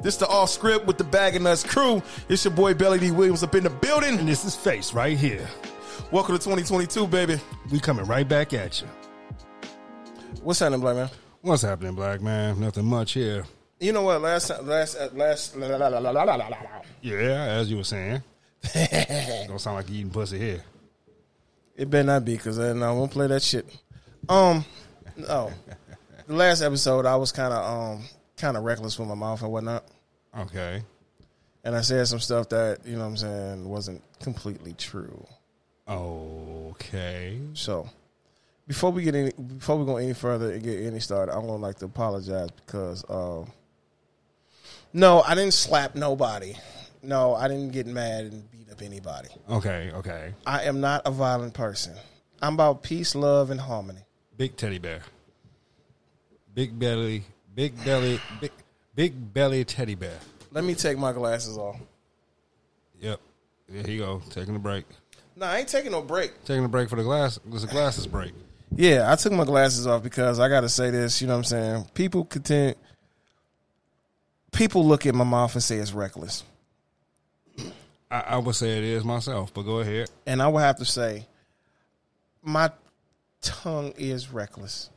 This the off script with the Bag of Nuts crew. It's your boy Belly D Williams up in the building. And this is Face right here. Welcome to 2022, baby. We coming right back at you. What's happening, black man? What's happening, black man? Nothing much here. You know what? Last last, uh, last. La, la, la, la, la, la, la, la. Yeah, as you were saying. Don't sound like you eating pussy here. It better not be because I won't play that shit. Um, no. The last episode, I was kind of um kind of reckless with my mouth and whatnot, Okay. and I said some stuff that you know what I'm saying wasn't completely true. Okay. So before we get any before we go any further and get any started, I'm gonna like to apologize because um no, I didn't slap nobody. No, I didn't get mad and beat up anybody. Okay. Okay. I am not a violent person. I'm about peace, love, and harmony. Big teddy bear. Big belly. Big belly. Big big belly teddy bear. Let me take my glasses off. Yep. There you go. Taking a break. No, I ain't taking no break. Taking a break for the glass. There's a glasses break. Yeah, I took my glasses off because I got to say this. You know what I'm saying? People continue. People look at my mouth and say it's reckless, I, I would say it is myself, but go ahead. and I would have to say my tongue is reckless.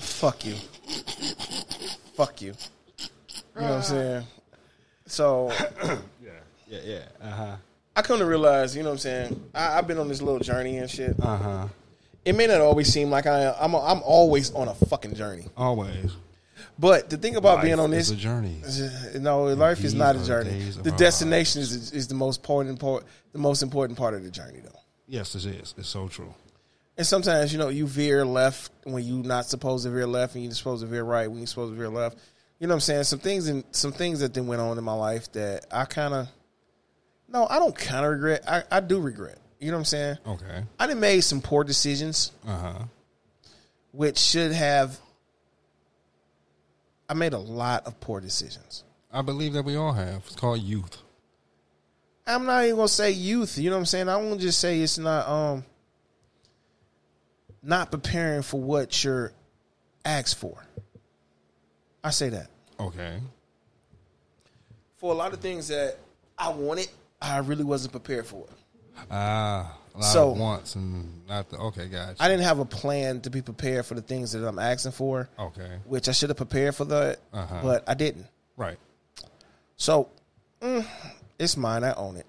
Fuck you. Fuck you. You know what I'm saying? So Yeah. Yeah. Yeah. Uh huh. I come to realize, you know what I'm saying? I, I've been on this little journey and shit. Uh huh. It may not always seem like I am. I'm, a, I'm always on a fucking journey. Always. But the thing about Life being on is this, a journey. no, life is not a journey. days of The our destination is, is the most important part, the most important part of the journey, though. Yes, it is. It's so true. And sometimes, you know, you veer left when you're not supposed to veer left, and you're supposed to veer right when you're supposed to veer left. You know what I'm saying? Some things and some things that then went on in my life that I kind of, no, I don't kind of regret. I, I do regret. You know what I'm saying? Okay. I done made some poor decisions, Uh huh. which should have. I made a lot of poor decisions. I believe that we all have. It's called youth. I'm not even gonna say youth. You know what I'm saying? I won't just say it's not um not preparing for what you're asked for. I say that Okay. for a lot of things that I wanted, I really wasn't prepared for. Ah, a lot So- of wants and not the. Okay, gotcha. I didn't have a plan to be prepared for the things that I'm asking for, okay. which I should have prepared for that, Uh-huh. but I didn't. Right. So mm, it's mine. I own it.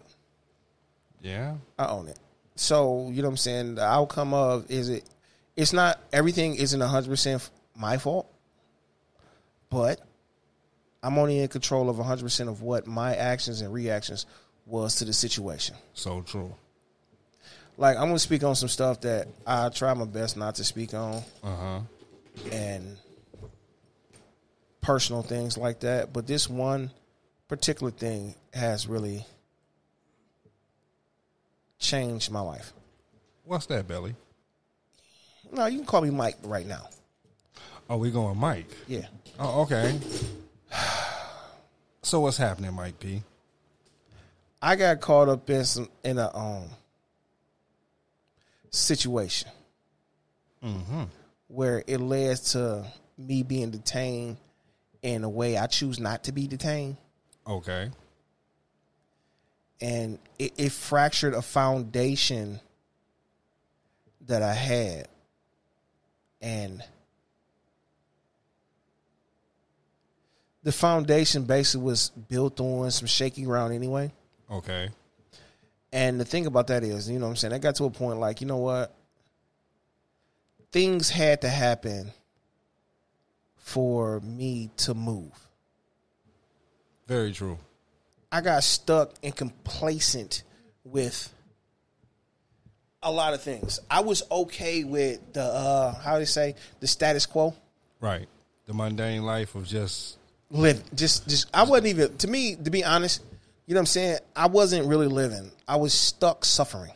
Yeah. I own it. So you know what I'm saying. The outcome of is it? It's not everything isn't 100 percent my fault, but I'm only in control of 100 percent of what my actions and reactions was to the situation. So true. Like I'm gonna speak on some stuff that I try my best not to speak on, Uh huh. and personal things like that. But this one particular thing has really changed my life. What's that, Belly? No, you can call me Mike right now. Oh, we going Mike. Yeah. Oh, okay. So what's happening, Mike P? I got caught up in some in a um situation mm-hmm. where it led to me being detained in a way I choose not to be detained, Okay. and it, it fractured a foundation that I had, and the foundation basically was built on some shaky ground anyway. Okay. And the thing about that is, you know what I'm saying? I got to a point like, you know what? Things had to happen for me to move. Very true. I got stuck and complacent with a lot of things. I was okay with the uh how do you say the status quo. Right. The mundane life of just Live just just I wasn't even to me, to be honest, you know what I'm saying? I wasn't really living. I was stuck suffering.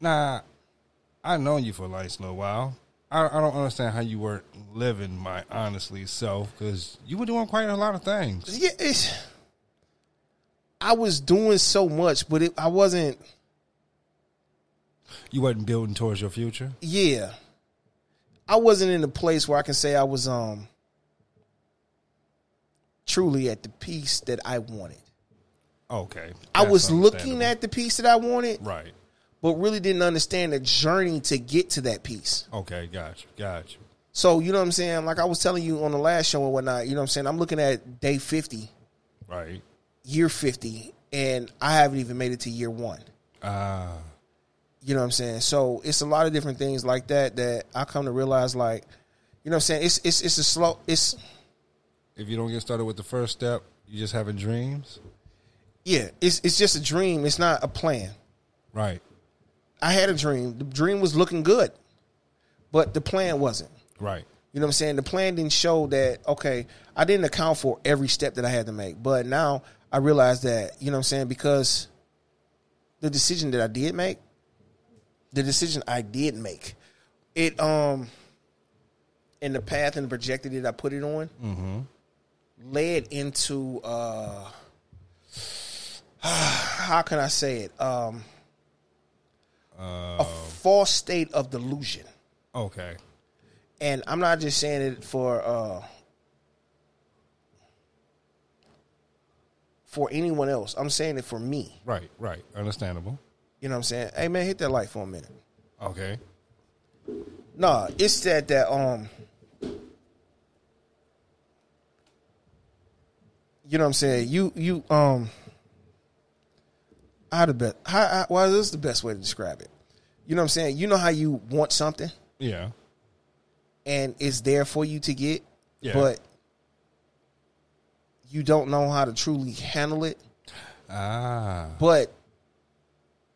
Nah, I known you for a nice little while. I, I don't understand how you weren't living my honestly self because you were doing quite a lot of things. Yeah, it's, I was doing so much, but it, I wasn't. You wasn't building towards your future. Yeah, I wasn't in a place where I can say I was um truly at the piece that I wanted. Okay. I was looking at the piece that I wanted, Right. but really didn't understand the journey to get to that piece. Okay. Got you. Got you. So you know what I'm saying? Like I was telling you on the last show and whatnot. You know what I'm saying? I'm looking at day 50, Right. year 50, and I haven't even made it to year one. Ah. You know what I'm saying? So it's a lot of different things like that that I come to realize. Like, you know what I'm saying? It's it's it's a slow. It's if you don't get started with the first step, you just having dreams. yeah. It's it's just a dream. It's not a plan. Right. I had a dream. The dream was looking good, but the plan wasn't. Right. You know what I'm saying? The plan didn't show that, okay, I didn't account for every step that I had to make. But now I realize that, you know what I'm saying, because the decision that I did make, the decision I did make, it um in the path and the that I put it on led into uh how can I say it? Um a false state of delusion Okay. and I'm not just saying it for uh for anyone else. I'm saying it for me. Right. Right. Understandable. You know what I'm saying? Hey man, hit that light for a minute. Okay. Nah, it's that that um you know what I'm saying? You you um how the best how, how well this is the best way to describe it. You know what I'm saying? You know how you want something Yeah. and it's there for you to get, Yeah. but you don't know how to truly handle it, Ah. but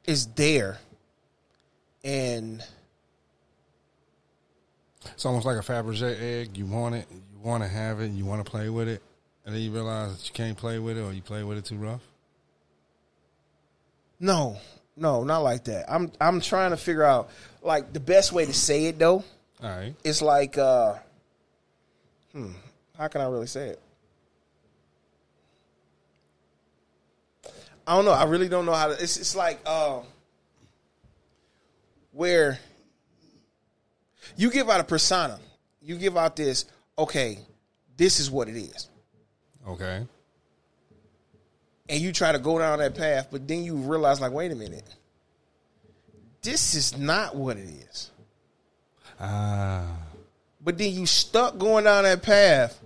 it's there. And It's almost like a Fabergé egg. You want it, you want to have it, you want to play with it, and then you realize that you can't play with it, or you play with it too rough. no, no, not like that. I'm I'm trying to figure out like the best way to say it though. All right. It's like uh hmm, how can I really say it? I don't know. I really don't know how to it's it's like um where you give out a persona. You give out this, okay, this is what it is. Okay. And you try to go down that path, but then you realize like, wait a minute. This is not what it is. Ah. But then you stuck going down that path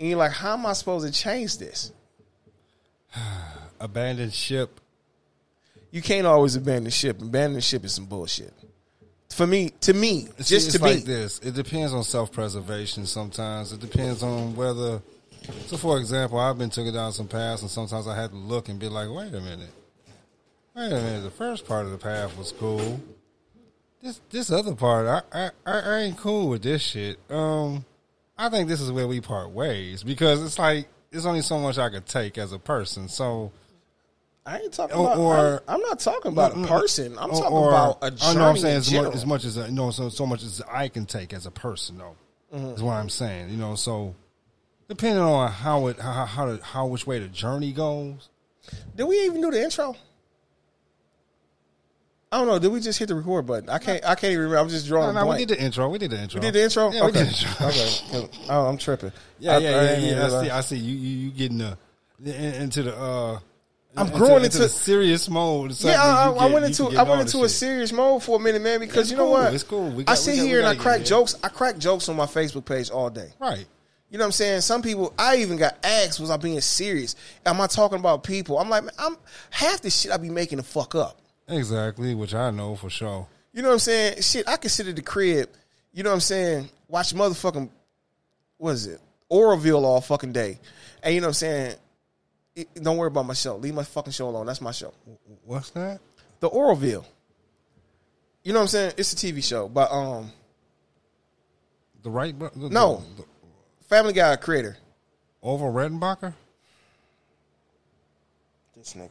and you're like, how am I supposed to change this? Abandoned ship. You can't always abandon ship. Abandon ship is some bullshit. For me, to me, See, just it's to like me. this. It depends on self preservation. Sometimes it depends on whether. So, for example, I've been taken down some paths, and sometimes I had to look and be like, "Wait a minute, wait a minute." The first part of the path was cool. This this other part, I I, I ain't cool with this shit. Um, I think this is where we part ways because it's like there's only so much I could take as a person. So, I ain't talking Or- about. or- I'm, I'm not talking about a person. I'm or- talking or- about a journey. know I'm saying as much, as much as you know, so so much as I can take as a person. though. Mm-hmm. is what I'm saying. You know, so depending on how it how how, the, how which way the journey goes. Did we even do the intro? I don't know. Did we just hit the record button? I can't. I can't even remember. I'm just drawing. No, a no, we did the intro. We did the intro. We did the intro. Yeah, we okay. did the intro. okay. Oh, I'm tripping. Yeah, I- yeah, I yeah, yeah. I see. I see. You you, you getting the in- into the. uh I'm growing into- the serious mode. Yeah, I, I get- went into I went into a shit. serious mode for a minute, man. Because It's you know cool. what? It's cool. We I sit got- here and I crack jokes. I crack jokes on my Facebook page all day. right. You know what I'm saying? Some people, I even got asked, was I being serious? Am I talking about people? I'm like, man, I'm half the shit I be making the fuck up. Exactly, which I know for sure. You know what I'm saying? Shit, I can sit at the crib. You know what I'm saying? Watch motherfucking what is it? Orville all fucking day, and you know what I'm saying? It- don't worry about my show. Leave my fucking show alone. That's my show. What's that? The Orville. You know what I'm saying? It's a TV show, but um, The right? bro- The, No. the, the Family Guy creator. Orville Redenbacher. This nigga.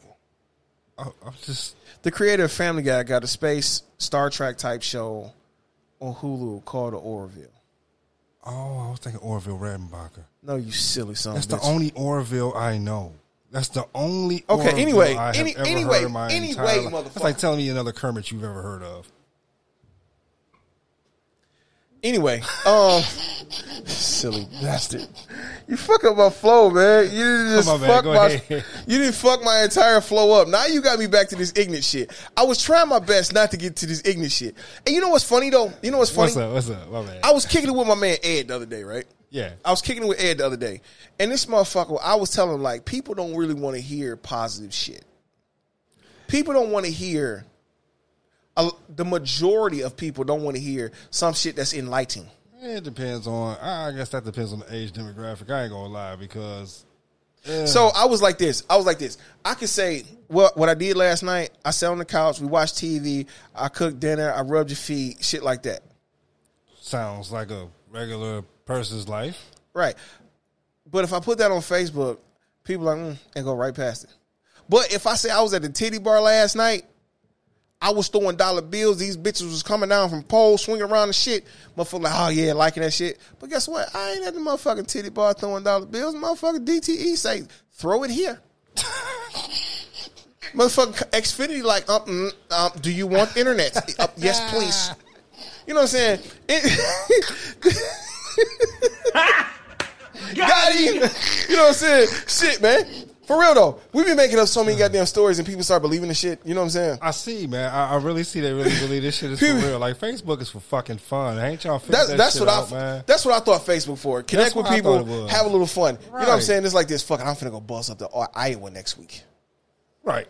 I, I'm just The creator of Family Guy got a space Star Trek type show on Hulu called The Orville. oh, I was thinking Orville Redenbacher. No, you silly son. That's of a the only Orville I know. That's the only. Okay, anyway, any- anyway, heard in my anyway, motherfucker. It's like telling me another Kermit you've ever heard of. Anyway, um, silly bastard. You fuck up my flow, man. You didn't just my bad. fuck my. ahead. You didn't fuck my entire flow up. Now you got me back to this ignorant shit. I was trying my best not to get to this ignorant shit. And you know what's funny though? You know what's funny? What's up? What's up? My man. I was kicking it with my man Ed the other day, right? Yeah. I was kicking it with Ed the other day, and this motherfucker, I was telling him like, people don't really want to hear positive shit. People don't want to hear. Uh, the majority of people don't want to hear some shit that's enlightening. It depends on. I guess that depends on the age demographic. I ain't gonna lie because. eh, So I was like this. I was like this. I could say what what I did last night. I sat on the couch. We watched TV. I cooked dinner. I rubbed your feet. Shit like that. Sounds like a regular person's life. Right. But if I put that on Facebook, people are like, mm, and go right past it. But if I say I was at the titty bar last night, I was throwing dollar bills. These bitches was coming down from poles, swinging around and shit. Motherfucker like, oh yeah, liking that shit. But guess what? I ain't at the motherfucking titty bar throwing dollar bills. Motherfucking DTE say, throw it here. Motherfucker Xfinity like, um, mm, um, do you want internet? Uh, yes, please. You know what I'm saying? It- Got him. You know what I'm saying? Shit, man. For real though, we've been making up so many goddamn stories and people start believing the shit. You know what I'm saying? I see, man. I, I really see they really believe this shit is for real. Like Facebook is for fucking fun. Ain't y'all that that's shit what out, I man? that's what I thought Facebook for. Connect That's with people, thought it was. have a little fun. You know what I'm Right. saying? It's like this. Fucking, I'm finna go bust up to uh, Iowa next week. Right.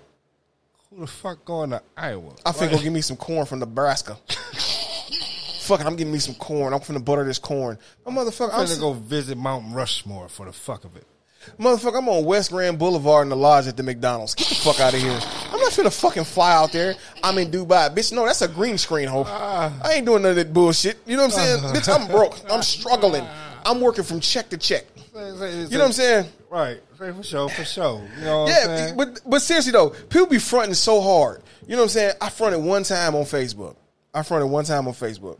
Who the fuck going to Iowa? I finna go give me some corn from Nebraska. Fucking, I'm getting me some corn. I'm finna butter this corn. My motherfucker, I'm I'm gonna go visit Mount Rushmore for the fuck of it. Motherfucker, I'm on West Grand Boulevard in the lodge at the McDonald's. Get the fuck out of here. I'm not finna fucking fly out there. I'm in Dubai. Bitch, no, that's a green screen, ho. Ah. I ain't doing none of that bullshit. You know what I'm saying? Ah. Bitch, I'm broke. I'm struggling. I'm working from check to check. You know what I'm saying? Right. For sure, for sure. You know what I'm Yeah, saying? but but seriously though, people be fronting so hard. You know what I'm saying? I fronted one time on Facebook. I fronted one time on Facebook.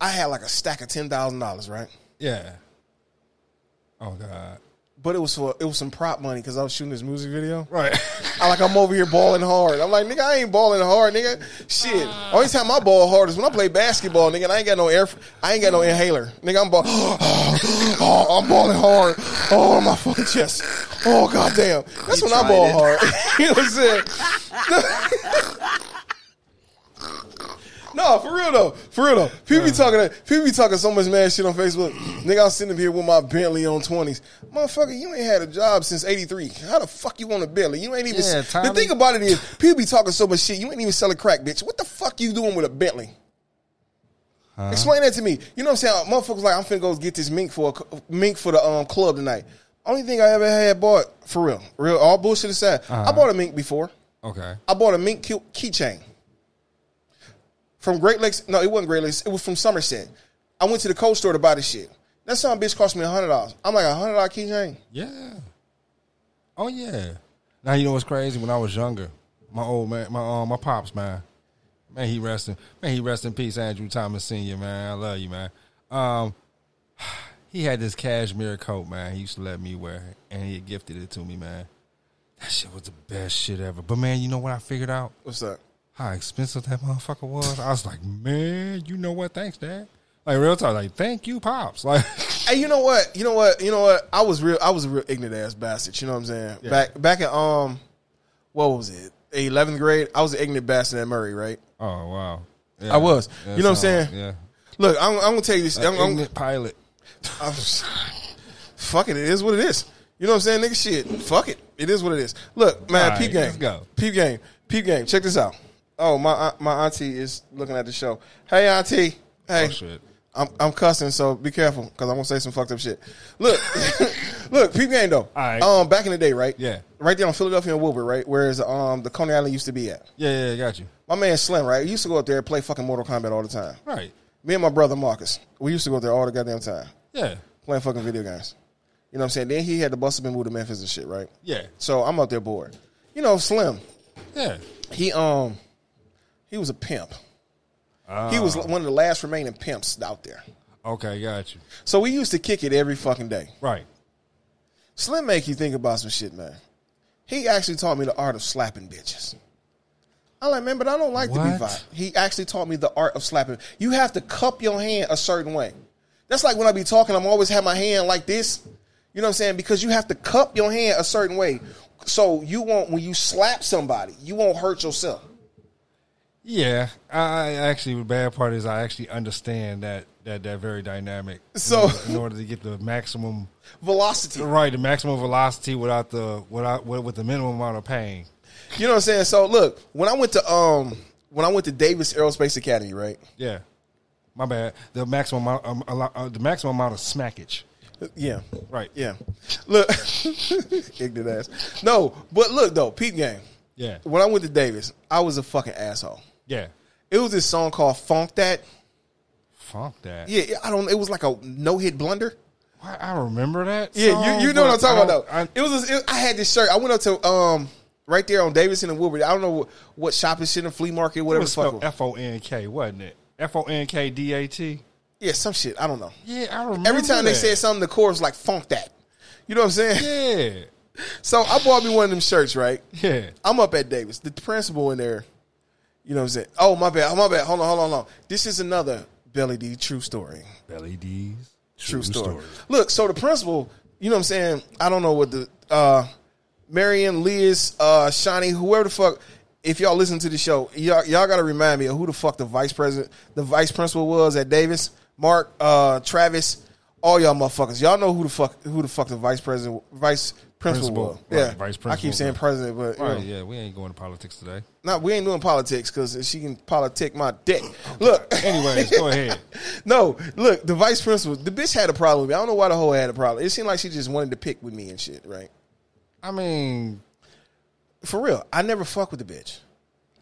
I had like a stack of ten thousand dollars, right? yeah. Oh God. But it was for it was some prop money because I was shooting this music video. Right. I like I'm over here balling hard. I'm like, nigga, I ain't balling hard, nigga. Shit. Only time I ball hard is when I play basketball, nigga. And I ain't got no air. I ain't got no inhaler, nigga. I'm ball. Oh, I'm balling hard. Oh, my fucking chest. Oh, goddamn. That's when I tried ball it. hard. you know what I'm saying? No, for real though. For real though. People be uh. talking people be talking so much mad shit on Facebook. Nigga, I'm sitting up here with my Bentley on twenties. Motherfucker, you ain't had a job since eighty three. How the fuck you want a Bentley? You ain't even Yeah, Tommy. the thing about it is people be talking so much shit, you ain't even selling crack, bitch. What the fuck you doing with a Bentley? Explain that to me. You know what I'm saying? Uh, motherfuckers like I'm finna go get this mink for a, mink for the um club tonight. Only thing I ever had bought for real, real all bullshit aside. I uh-huh. bought a mink before. Okay. I bought a mink key- keychain from Great Lakes. No, it wasn't Great Lakes. It was from Somerset. I went to the cold store to buy this shit. That some bitch cost me a hundred dollars. I'm like a hundred dollar keychain. Yeah. Oh yeah. Now you know what's crazy? When I was younger, my old man, my um, my pops, man, man, he rest in man, he rest in peace, Andrew Thomas Senior, man. I love you, man. Um, he had this cashmere coat, man. He used to let me wear, it, and he had gifted it to me, man. That shit was the best shit ever. But man, you know what I figured out? What's that? How expensive that motherfucker was. I was like, man, you know what? Thanks, Dad. Like real talk, like thank you, pops. Like, Hey, you know what? You know what? You know what? I was real. I was a real ignorant ass bastard. You know what I'm saying? Yeah. Back back in um, what was it? Eleventh grade. I was an ignorant bastard at Murray. Right? oh wow, Yeah. I was. Yeah, You know what I'm saying? Yeah. Look, I'm, I'm gonna tell you this. I'm, I'm, Ignorant pilot. I'm- fuck it. It is what it is. You know what I'm saying, nigga? Shit. Fuck it. It is what it is. Look, man. All right, peep game. let's go. Peep game. Peep game. Check this out. Oh, my my auntie is looking at the show. Hey, auntie. Hey. Oh shit. I'm I'm cussing, so be careful because I'm gonna say some fucked up shit. Look, look, peep game though. Alright. Um, back in the day, right? Yeah. Right there on Philadelphia and Wilbur, right? Whereas um the Coney Island used to be at. Yeah, yeah, yeah, got you. My man Slim, right? He used to go up there and play fucking Mortal Kombat all the time. Right. Me and my brother Marcus, we used to go up there all the goddamn time Yeah. playing fucking video games. You know what I'm saying? Then he had to bust up and move to Memphis and shit, right? Yeah. So I'm up there bored. You know, Slim, Yeah. he um he was a pimp. He was ah. one of the last remaining pimps out there. Okay, got you. So we used to kick it every fucking day. Right. Slim make you think about some shit, man. He actually taught me the art of slapping bitches. I'm like, man, but I don't like to be What? violent. He actually taught me the art of slapping. You have to cup your hand a certain way. That's like when I be talking, I'm always have my hand like this. You know what I'm saying? Because you have to cup your hand a certain way. So you won't when you slap somebody, you won't hurt yourself. Yeah, I, actually the bad part is I actually understand that that that very dynamic. So- in order, in order to get the maximum Velocity. right, the maximum velocity without the without with, with the minimum amount of pain. You know what I'm saying? So look, when I went to um when I went to Davis Aerospace Academy, right? Yeah, my bad. The maximum amount, um, a lot- uh, the maximum amount of smackage. Yeah. Right. Yeah. Look, ignorant ass. No, but look though, Pete game. Yeah. When I went to Davis, I was a fucking asshole. Yeah. It was this song called Funk That. Funk that. Yeah, I don't. It was like a no hit blunder. Why- I remember that. Yeah, song, you, you know what I'm talking I about though. it was. It, I had this shirt. I went up to um right there on Davidson and Woodward. I don't know what, what shopping shit in flea market, I, whatever. was the fuck. it was. F O N K, wasn't it? F O N K D A T. Yeah, some shit. I don't know. Yeah, I remember. Every time they said something, the chorus like Funk That. You know what I'm saying? Yeah. So I bought me one of them shirts, right? Yeah. I'm up at Davis. The principal in there, you know what I'm saying? Oh, my bad. Oh, my bad. Hold on, hold on, hold on. This is another Belly D true story. Belly D's. True, story. Look, so the principal, you know what I'm saying? I don't know what the uh Marion, Liz, uh whoever the fuck if y'all listen to the show, y'all y'all gotta remind me of who the fuck the vice president the vice principal was at Davis. Mark, uh Travis, all y'all motherfuckers. Y'all know who the fuck who the fuck the vice president vice principal, Principal, was. right, yeah. vice I keep saying president, but you Right, know. yeah, we ain't going to politics today. No, we ain't doing politics because she can politic my dick. Look, Anyways, go ahead. no, look, the vice principal, the bitch had a problem with me. I don't know why the whole had a problem. It seemed like she just wanted to pick with me and shit, right? I mean, For real, I never fuck with the bitch.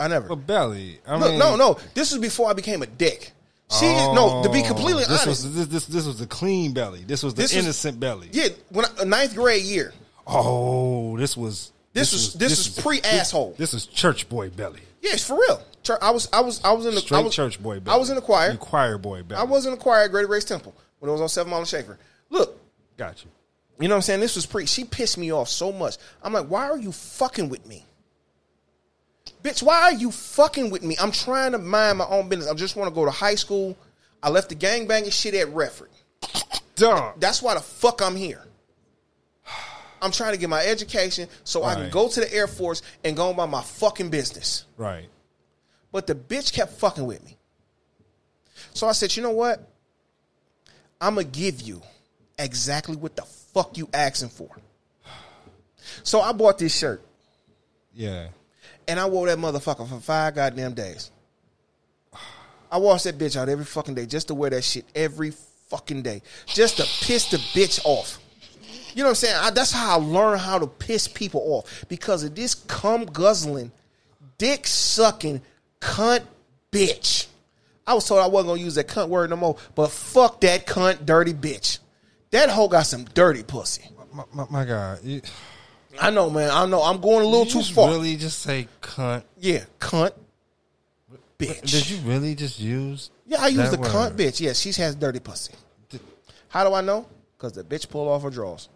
I never. a belly. I Look, mean, no, no, this was before I became a dick. She no, to be completely Oh, this honest. was this, this this was the clean belly. This was the This was- innocent belly. yeah, when I, ninth grade year, Oh, this was This was- this was pre-asshole. This, is church boy belly. yes, for real. Chur- I was, I was, I was in the I Straight was, church boy belly. I was in the choir. You choir boy belly. I was in the choir at Greater Grace Temple when it was on Seven Mile and Schaefer. Look, Got you. You know what I'm saying? This was pre. She pissed me off so much. I'm like, why are you fucking with me? Bitch, why are you fucking with me? I'm trying to mind my own business. I just want to go to high school. I left the gangbanging shit at Redford. Dog. That's why the fuck I'm here. I'm trying to get my education so I can go to the Air Force and go about my fucking business. Right. But the bitch kept fucking with me. So I said, you know what? I'm going to give you exactly what the fuck you asking for. So I bought this shirt Yeah. and I wore that motherfucker for five goddamn days. I washed that bitch out every fucking day just to wear that shit every fucking day. Just to piss the bitch off. You know what I'm saying? I, that's how I learned how to piss people off because of this cum guzzling, dick sucking, cunt bitch. I was told I wasn't gonna use that cunt word no more, but fuck that cunt dirty bitch. That hoe got some dirty pussy. My, my, my God. You, I know, man. I know. I'm going a little too far. really just say cunt? Yeah, cunt bitch. Did you really just use? Yeah, I use the cunt bitch. Yes, she has dirty pussy. How do I know? Because the bitch pulled off her drawers.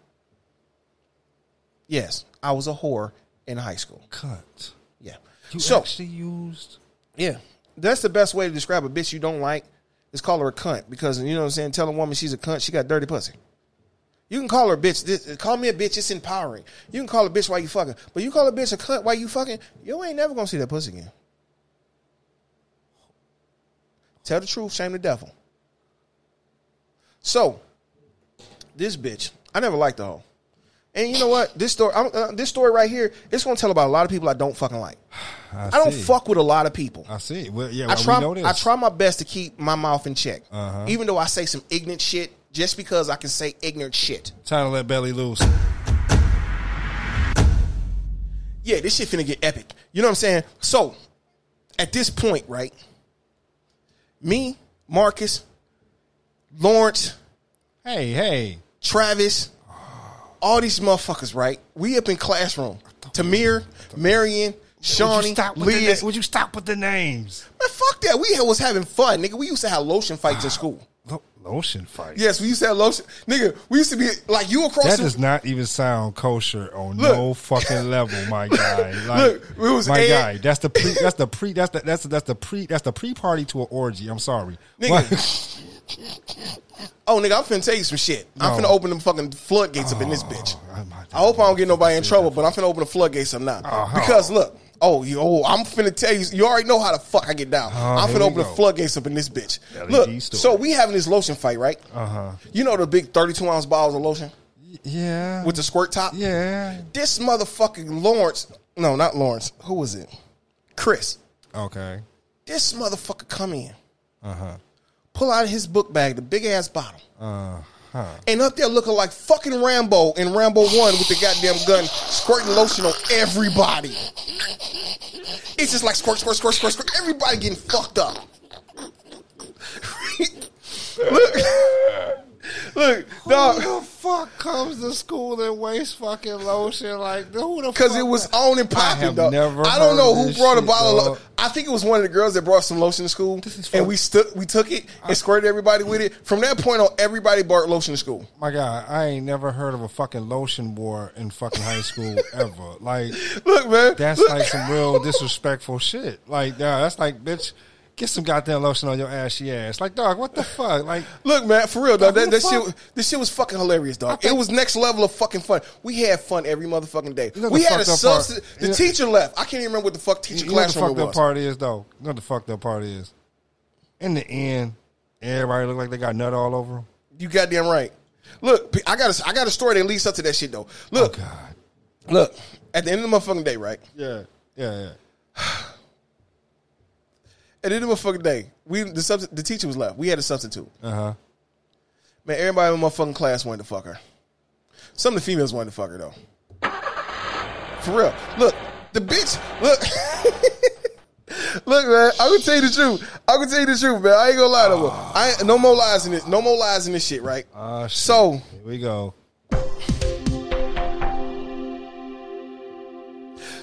Yes, I was a whore in high school. Cunt. Yeah. You so actually used. yeah, that's the best way to describe a bitch you don't like. Is call her a cunt because you know what I'm saying. Tell a woman she's a cunt. She got dirty pussy. You can call her a bitch. This, call me a bitch. It's empowering. You can call a bitch while you fucking, but you call a bitch a cunt while you fucking. You ain't never gonna see that pussy again. Tell the truth, shame the devil. So, this bitch, I never liked the hoe. And you know what? This story, uh, this story right here, it's gonna tell about a lot of people I don't fucking like. I, I don't fuck with a lot of people. I see. Well, yeah, I try. we know this. I try my best to keep my mouth in check, Uh-huh. even though I say some ignorant shit. Just because I can say ignorant shit. Time to let belly loose. Yeah, this shit finna get epic. You know what I'm saying? So, at this point, right? Me, Marcus, Lawrence, Hey, hey. Travis, all these motherfuckers, right? We up in classroom. Tamir, Marion, Shawnee, stop with the, would you stop with the names? Man, fuck that. We was having fun, nigga. We used to have lotion fights in ah, school. Lo- Lotion fight. Yes, we used to have lotion. Nigga, we used to be like you across That the does not even sound kosher on Look. no fucking level, my guy. Like, Look, it was my Ed- guy. That's the pre. That's the pre. That's the that's the, that's the pre. That's the pre party to an orgy. I'm sorry, Nigga. Oh, nigga, I'm finna tell you some shit. I'm No. finna open them fucking floodgates up in this bitch. I might- I hope I don't get nobody in trouble, but I'm finna open the floodgates up now. Uh-huh. Because look, oh, you, oh, I'm finna tell you. You already know how the fuck I get down. I'm Uh-huh, here finna we open the go. floodgates up in this bitch. LED Look, store. so we having this lotion fight, right? Uh huh. You know the big 32 ounce bottles of lotion Yeah. with the squirt top. yeah. This motherfucking Lawrence, no, not Lawrence. Who was it? Chris. Okay. This motherfucker come in, Uh huh. Pull out his book bag, the big ass bottle. Uh huh. and up there looking like fucking Rambo in Rambo One with the goddamn gun, squirting lotion on everybody. It's just like squirt, squirt, squirt, squirt, squirt. Everybody getting fucked up. look, look, Who dog. the fuck comes to school and wastes fucking lotion like who the? Because it was that- on and I popping, have dog. never I don't know who this brought a bottle. dog. of I think it was one of the girls that brought some lotion to school, is and we stood, we took it and squirted everybody with it. From that point on, everybody brought lotion to school. My God, I ain't never heard of a fucking lotion war in fucking high school ever. Like Look, man, that's look. like some real disrespectful shit. Like, yeah, that's like, bitch, get some goddamn lotion on your ashy ass. Like, dog, what the fuck? Like, Look, man, for real, dog. Who That, that shit, this shit was fucking hilarious, dog. think- it was next level of fucking fun. We had fun every motherfucking day. You know we had a fucked up part- substance. you The know- teacher left. I can't even remember what the fuck teacher you know what the classroom fucked it up was. part is though. You know what the fucked up part is. In the end, everybody look like they got nut all over them. You goddamn right. Look, I got a, I got a story that leads up to that shit though. Look, Oh, God. look. At the end of the motherfucking day, right? Yeah, yeah, yeah. At the end of the fucking day, we the subs- the teacher was left. We had a substitute. Uh huh. Man, everybody in my fucking class wanted to fuck her. Some of the females wanted to fuck her though. For real. Look, the bitch. Look. look, man. I'm gonna tell you the truth. I'm gonna tell you the truth, man. I ain't gonna lie to you. I ain't, no more lies in this. No more lies in this shit, right? Ah, shit. so Here we go.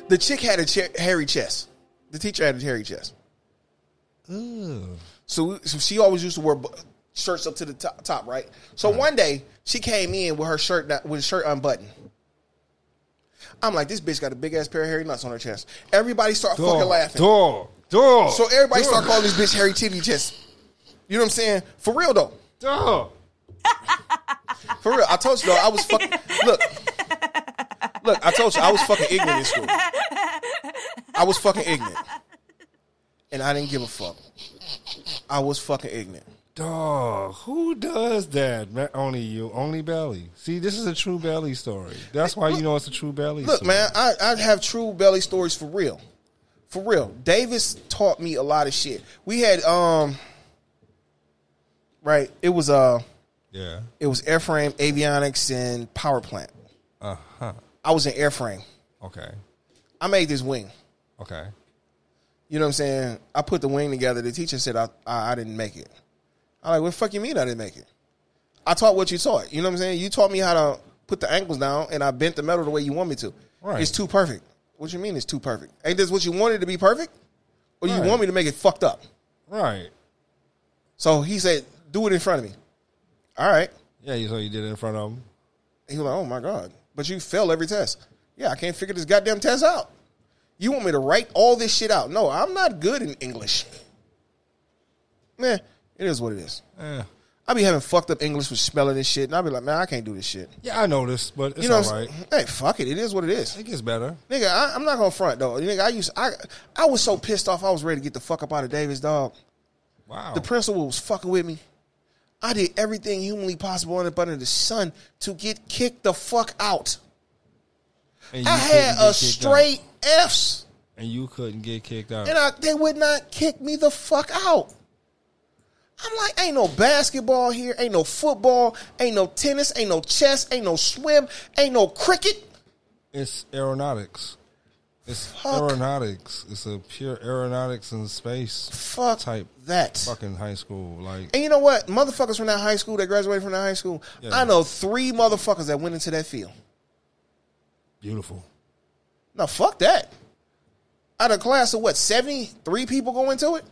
the chick had a che- hairy chest. The teacher had a hairy chest. Ooh. So, so she always used to wear shirts up to the top, top right? So one day she came in with her shirt not, with shirt unbuttoned. I'm like, this bitch got a big ass pair of hairy nuts on her chest. Everybody start fucking laughing. Dog. Dog. So everybody dog, start calling this bitch hairy titty chest. You know what I'm saying? For real though. Dog. For real. I told you though, I was fucking look. Look, I told you I was fucking ignorant in school. I was fucking ignorant. And I didn't give a fuck. I was fucking ignorant. Dog, who does that? Man, only you, only Belly. See, this is a true Belly story. That's why you know it's a true Belly. Look, story. man, I, I have true belly stories for real. For real. Davis taught me a lot of shit. We had um right, it was uh Yeah. it was airframe, avionics, and power plant. Uh huh. I was in airframe. Okay. I made this wing. Okay. You know what I'm saying? I put the wing together. The teacher said I I, I didn't make it. I'm like, what the fuck you mean I didn't make it? I taught what you taught. You know what I'm saying? You taught me how to put the ankles down and I bent the metal the way you want me to. Right. It's too perfect. What you mean it's too perfect? Ain't this what you wanted to be perfect? Or you want me to make it fucked up? Right. So he said, do it in front of me. All right. Yeah. You so you did it in front of him. He was like, oh my God. But you fail every test. Yeah, I can't figure this goddamn test out. You want me to write all this shit out? No, I'm not good in English. Man, it is what it is. Yeah. I be having fucked up English with spelling and shit, and I be like, man, I can't do this shit. Yeah, I know this, but it's you know, all saying? hey, fuck it, it is what it is, It gets better. nigga. I, I'm not gonna front though, nigga. I used, I, I was so pissed off, I was ready to get the fuck up out of Davis, dog. Wow. The principal was fucking with me. I did everything humanly possible under under the sun to get kicked the fuck out. And you I had a straight F's, and you couldn't get kicked out. and I, they would not kick me the fuck out. I'm like, ain't no basketball here, ain't no football, ain't no tennis, ain't no chess, ain't no swim, ain't no cricket. It's aeronautics. It's Fuck. aeronautics. It's a pure aeronautics and space Fuck type that. fucking high school. Like And you know what? Motherfuckers from that high school that graduated from that high school, Yeah. I know three motherfuckers that went into that field. Beautiful. No, fuck that. Out of class of what, 73 people go into it?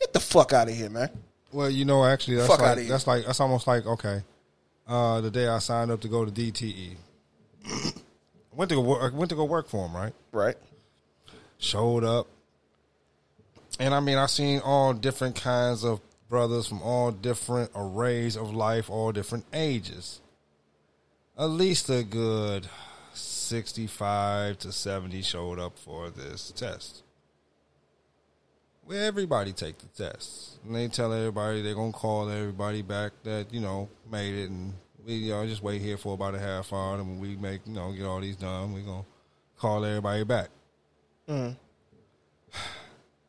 Get the fuck out of here, man. Well, you know, actually, that's Fuck like here. that's like that's almost like okay. Uh, the day I signed up to go to DTE, went to go work, went to go work for him. Right, Right? showed up, and I mean, I've seen all different kinds of brothers from all different arrays of life, all different ages. At least a good 65 to 70 showed up for this test. Where everybody take the test. And they tell everybody they're going to call everybody back that, you know, made it. And we, you know, just wait here for about a half hour. And when we make, you know, get all these done, we're going to call everybody back. Mm.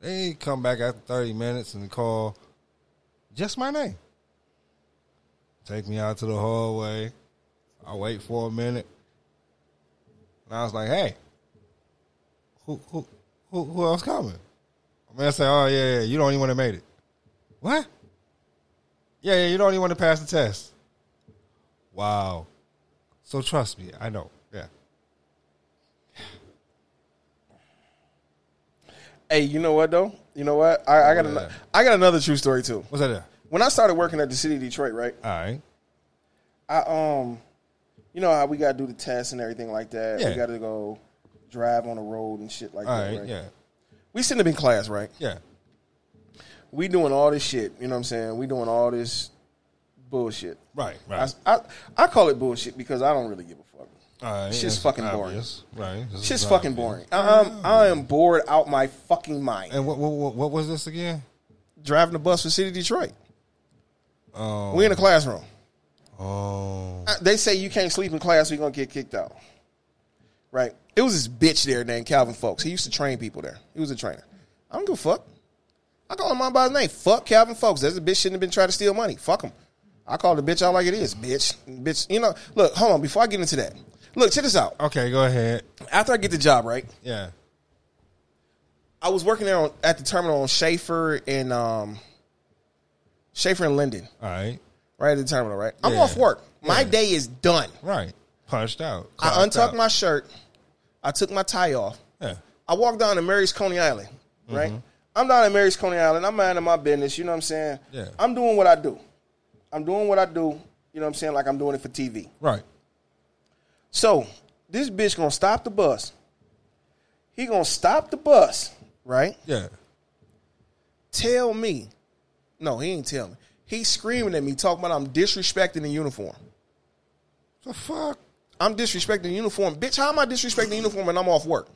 They come back after 30 minutes and call just my name. Take me out to the hallway. I wait for a minute. And I was like, hey, who who who, who else coming? I mean, I say, oh, yeah, yeah, you don't even want to made it. What? Yeah, yeah, you don't even want to pass the test. Wow. So trust me, I know. Yeah. Hey, you know what though? You know what? I, I got What is an, that? I got another true story too. What's that there? When I started working at the city of Detroit, right? All right. I um, you know how we got to do the tests and everything like that. Yeah. We got to go drive on the road and shit like All that. right. right? Yeah. We sitting up in class, right? Yeah. We doing all this shit. You know what I'm saying? We doing all this bullshit. Right. Right. I, I call it bullshit because I don't really give a fuck. All right. Shit's fucking boring. obvious. Right. This Shit's fucking obvious. boring. I, I'm I am bored out my fucking mind. And what, what what was this again? Driving the bus for City Detroit. Oh, We in the classroom. Oh, Uh, They say you can't sleep in class, or you're gonna get kicked out. Right? It was this bitch there named Calvin Folks. He used to train people there. He was a trainer. I don't give a fuck. I call him by his name. Fuck Calvin Folks. That's a bitch shouldn't have been trying to steal money. Fuck him. I call the bitch out like it is, bitch. Bitch. You know, look, hold on, before I get into that. Look, check this out. okay. Go ahead. After I get the job, right? Yeah. I was working there on, at the terminal on Schaefer and um Schaefer and Linden. All right. Right at the terminal, right? I'm Yeah. off work. My Yeah. day is done. Right. Punched out. I Clocked untucked out. my shirt. I took my tie off. Yeah. I walked down to Mary's Coney Island, right? Mm-hmm. I'm down at Mary's Coney Island. I'm minding my business. You know what I'm saying? Yeah. I'm doing what I do. I'm doing what I do. You know what I'm saying? Like I'm doing it for TV. Right. So this bitch gonna stop the bus. He gonna stop the bus, right? Yeah. Tell me. No, he ain't tell me. He's screaming at me, talking about I'm disrespecting the uniform. The fuck. I'm disrespecting the uniform. Bitch, how am I disrespecting the uniform when I'm off work?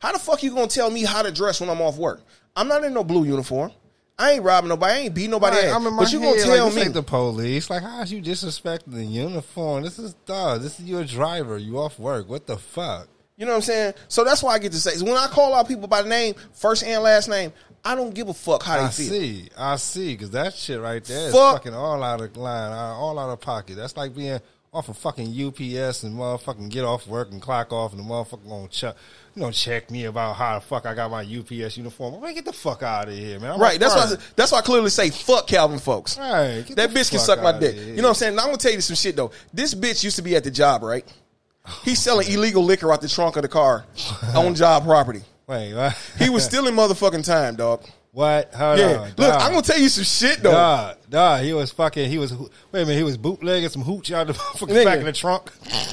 How the fuck you gonna tell me how to dress when I'm off work? I'm not in no blue uniform. I ain't robbing nobody. I ain't beating nobody Right, ass. I'm in my but you head, gonna tell like, me? ain't the police. Like, how is you disrespecting the uniform? This is dog. This is your driver. You off work. What the fuck? you know what I'm saying? So that's why I get to say. When I call out people by the name, first and last name, I don't give a fuck how they I feel. see. I see. Because that shit right there is Fuck. fucking all out of line, uh, all out of pocket. That's like being off of fucking UPS and motherfucking get off work and clock off and the motherfucker gonna check, you know, check me about how the fuck I got my UPS uniform. Man, get the fuck out of here, man. I'm Right. That's why. I, that's why I clearly say fuck Calvin folks. Right. get That the bitch can fuck suck my outta dick. here. You know what I'm saying? Now I'm gonna tell you some shit though. This bitch used to be at the job, right? He's selling illegal liquor out the trunk of the car on job property. Wait, what? He was stealing motherfucking time, dog. what? Hold Yeah. on. Look, dog. I'm gonna tell you some shit though. Dog, dog, he was fucking. He was wait a minute. He was bootlegging some hooch out the fucking back of the trunk.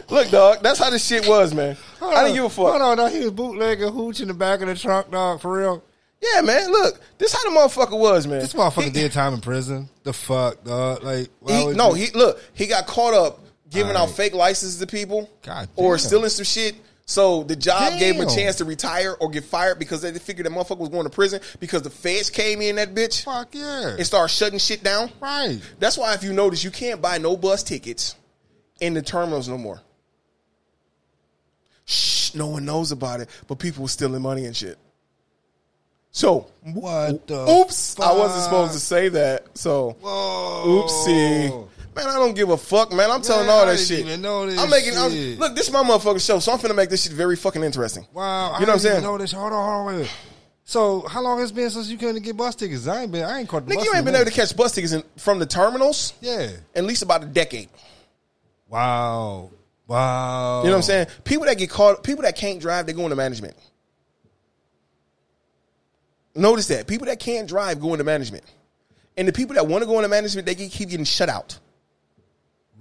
Look, dog, that's how this shit was, man. Hold I didn't give a fuck. Hold on, dog. He was bootlegging hooch in the back of the trunk, dog. For real. Yeah, man. Look, this how the motherfucker was, man. This motherfucker He- did time in prison. The fuck, dog. Like, He, no, you- he look. He got caught up giving out fake licenses to people, God or damn. stealing some shit. So the job gave him a chance to retire or get fired because they figured that motherfucker was going to prison because the feds came in that bitch Fuck yeah. and started shutting shit down. right. That's why if you notice, you can't buy no bus tickets in the terminals no more. Shh, no one knows about it, but people were stealing money and shit. So, What the oops, I wasn't supposed to say that. So, Whoa. oopsie. Man, I don't give a fuck, man. I'm telling Man, all that shit. even know this I'm making. I'm, look, this is my motherfucking show, so I'm finna make this shit very fucking interesting. Wow. You know what I'm saying? Know this. Hold on, hold on. So, how long has it been since you couldn't get bus tickets? I ain't been. I ain't caught the Nigga, you ain't been able to catch bus tickets in, from the terminals Yeah. at least about a decade. Wow. Wow. You know what I'm saying? People that get caught, people that can't drive, they go into management. Notice that people that can't drive go into management, and the people that want to go into management, they keep getting shut out.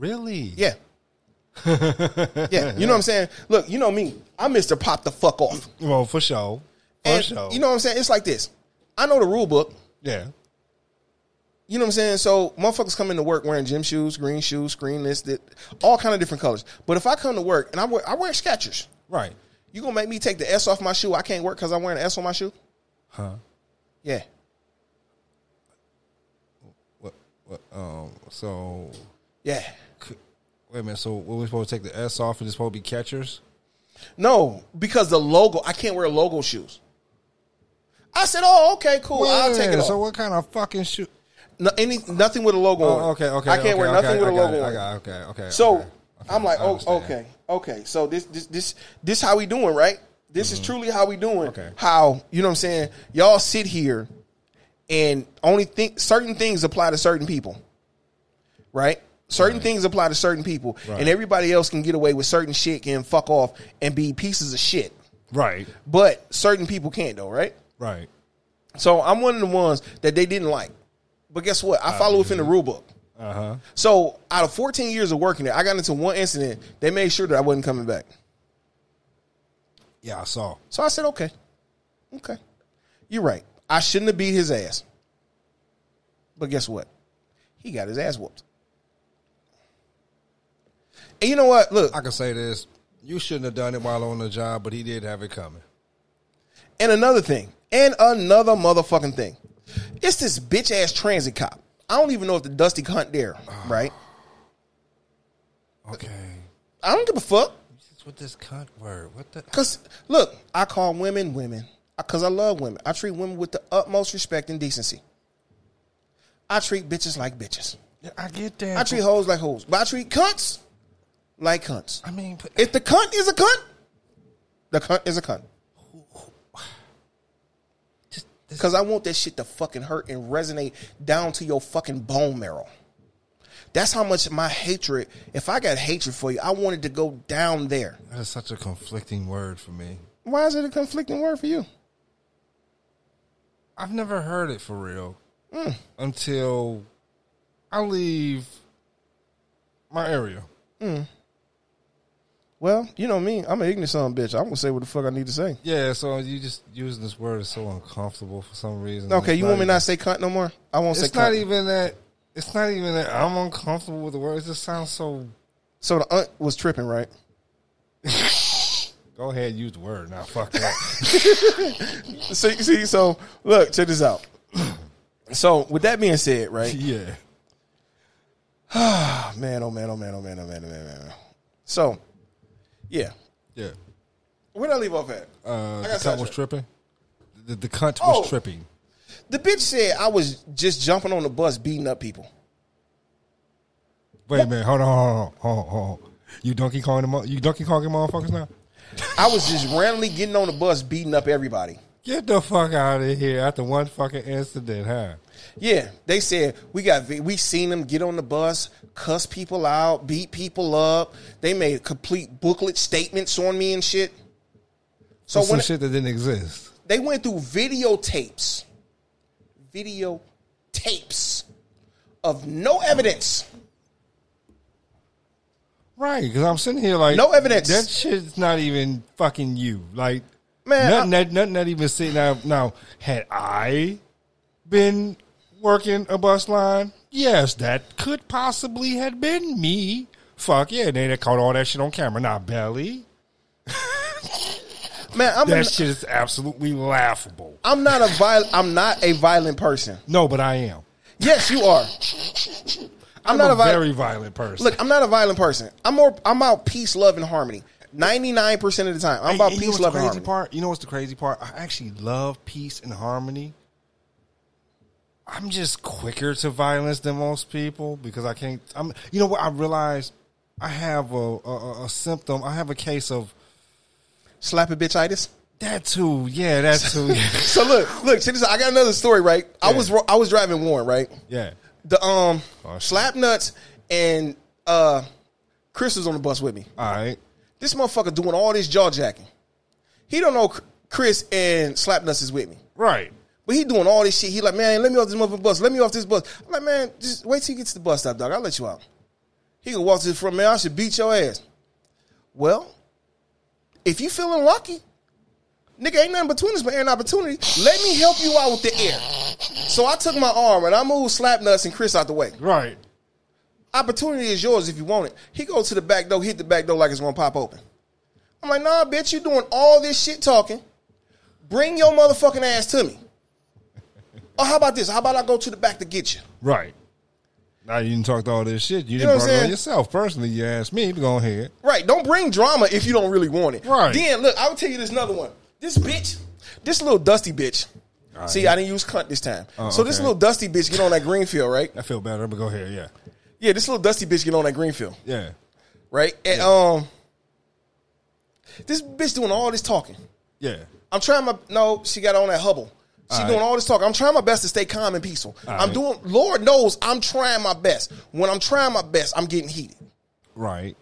Really? Yeah, yeah. You know what I'm saying? Look, you know me. I'm Mister Pop the fuck off. Well, for sure. For And sure. you know what I'm saying? It's like this. I know the rule book. Yeah. You know what I'm saying? So motherfuckers come into work wearing gym shoes, green shoes, green this, that, all kind of different colors. But if I come to work and I wear I wear Skechers, Right. you gonna make me take the S off my shoe? I can't work because I'm wearing an S on my shoe. Huh? Yeah, What? What? Um. So, yeah. Wait a minute. So, what we supposed to take the S off and it's supposed to be catchers? No, because the logo, I can't wear logo shoes. I said, "Oh, okay, cool. I'll take it off." So, what kind of fucking shoe? No, any nothing with a logo. on. Oh, okay. Okay. I can't okay, wear okay, nothing with a logo. it, on. I got. it, Okay. Okay. So okay, okay, I'm like, oh, okay, okay. So this this this this how we doing, right? This is truly how we doing. Mm-hmm. Okay. How you know what I'm saying? Y'all sit here and only think certain things apply to certain people, right? Certain Right. things apply to certain people, Right. and everybody else can get away with certain shit and fuck off and be pieces of shit. Right. But certain people can't, though, right? Right. So I'm one of the ones that they didn't like. But guess what? I follow within the rule book. Uh huh. So out of 14 years of working there, I got into one incident. They made sure that I wasn't coming back. Yeah, I saw. So I said, okay, okay, you're right. I shouldn't have beat his ass. But guess what? He got his ass whooped. And you know what? Look, I can say this. You shouldn't have done it while on the job, but he did have it coming. and another thing, and another motherfucking thing. It's this bitch ass transit cop. I don't even know if the Dusty Hunt there, ah. right? Okay. I don't give a fuck. What's with this cunt word? What the? Cause look, I call women women because I love women. I treat women with the utmost respect and decency. I treat bitches like bitches. I get that. I treat hoes like hoes, but I treat cunts like cunts. I mean, but If the cunt is a cunt, the cunt is a cunt. just, Because I want that shit to fucking hurt and resonate down to your fucking bone marrow. That's how much my hatred. If I got hatred for you, I wanted to go down there. that is such a conflicting word for me. Why is it a conflicting word for you? I've never heard it for real Mm. until I leave my area. Well, you know me. I'm an ignorant son bitch. I'm gonna say what the fuck I need to say. Yeah, so you just using this word is so uncomfortable for some reason. Okay, It's you want me even- not say cunt no more? I won't say It's not cunt. even that. It's not even that I'm uncomfortable with the word. It just sounds so. so the aunt was tripping, right? Go ahead, use the word now. Fuck that. See, see. So look, check this out. So with that being said, right? yeah. Oh, man, oh man, oh man, oh man, oh man, oh man, oh man. So, yeah. Yeah. Where did I leave off at? Uh, the got cunt was sidetracked. tripping. The, the cunt Oh. was tripping. The bitch said I was just jumping on the bus beating up people. Wait a minute. Hold on. Hold on. Hold on. Hold on. You Donkey Kong, the you Donkey Kong motherfuckers now? I was just randomly getting on the bus beating up everybody. Get the fuck out of here after one fucking incident, huh? Yeah, they said we got we seen them get on the bus, cuss people out, beat people up. They made complete booklet statements on me and shit. So So some when shit that didn't exist. they went through videotapes, video tapes of no evidence. Right, because I'm sitting here like No evidence. That shit's not even fucking you. Like Man, nothing, I- that, nothing that even sitting now. Now, had I been working a bus line, yes, that could possibly have been me. Fuck yeah, they caught all that shit on camera. Not belly. Man, I'm That a, shit is absolutely laughable. I'm not a violent I'm not a violent person. No, but I am. Yes, you are. I'm, I'm, not a, very violent person. Look, I'm not a violent person. I'm more. I'm about peace, love, and harmony. Ninety nine percent of the time, I'm Hey, about peace, love, and harmony. part? You know what's the crazy part? I actually love peace and harmony. I'm just quicker to violence than most people because I can't. I'm. You know what? I realized I have a a, a symptom. I have a case of Slap a bitchitis. that too. Yeah, that too. So look, look, check this. I got another story. Right, I was I was driving Warren. Right, yeah. the um Oh, shit. slap nuts and uh Chris was on the bus with me. All right. This motherfucker doing all this jaw jacking. He don't know Chris and slap nuts is with me. Right. But he doing all this shit. He like, man, let me off this motherfucking bus. Let me off this bus. I'm like, man, just wait till you get to the bus stop, dog. I'll let you out. He can walk to the front, man. I should beat your ass. Well, if you feeling lucky, nigga, ain't nothing between us but air and opportunity. Let me help you out with the air. So I took my arm and I moved Slapnuts and Chris out the way. Right. Opportunity is yours if you want it. He goes to the back door, hit the back door like it's gonna pop open. I'm like, nah, bitch, you doing all this shit talking. Bring your motherfucking ass to me. Or how about this? How about I go to the back to get you? Right. Now you didn't talk all this shit. You, know didn't what I'm brought it on yourself personally. You asked me. To go ahead. Right. Don't bring drama if you don't really want it. Right. Then look, I will tell you this another one. This bitch, this little dusty bitch. See, I didn't use cunt this time. Oh, so this little dusty bitch get on that Greenfield, right? I feel better, but go ahead. Yeah. Yeah, this little dusty bitch get on that Greenfield, Yeah. right? And um, this bitch doing all this talking. Yeah. I'm trying my no. She got on that Hubble. She All doing all this talk. I'm trying my best to stay calm and peaceful. All I'm right. doing. Lord knows I'm trying my best. When I'm trying my best, I'm getting heated. Right.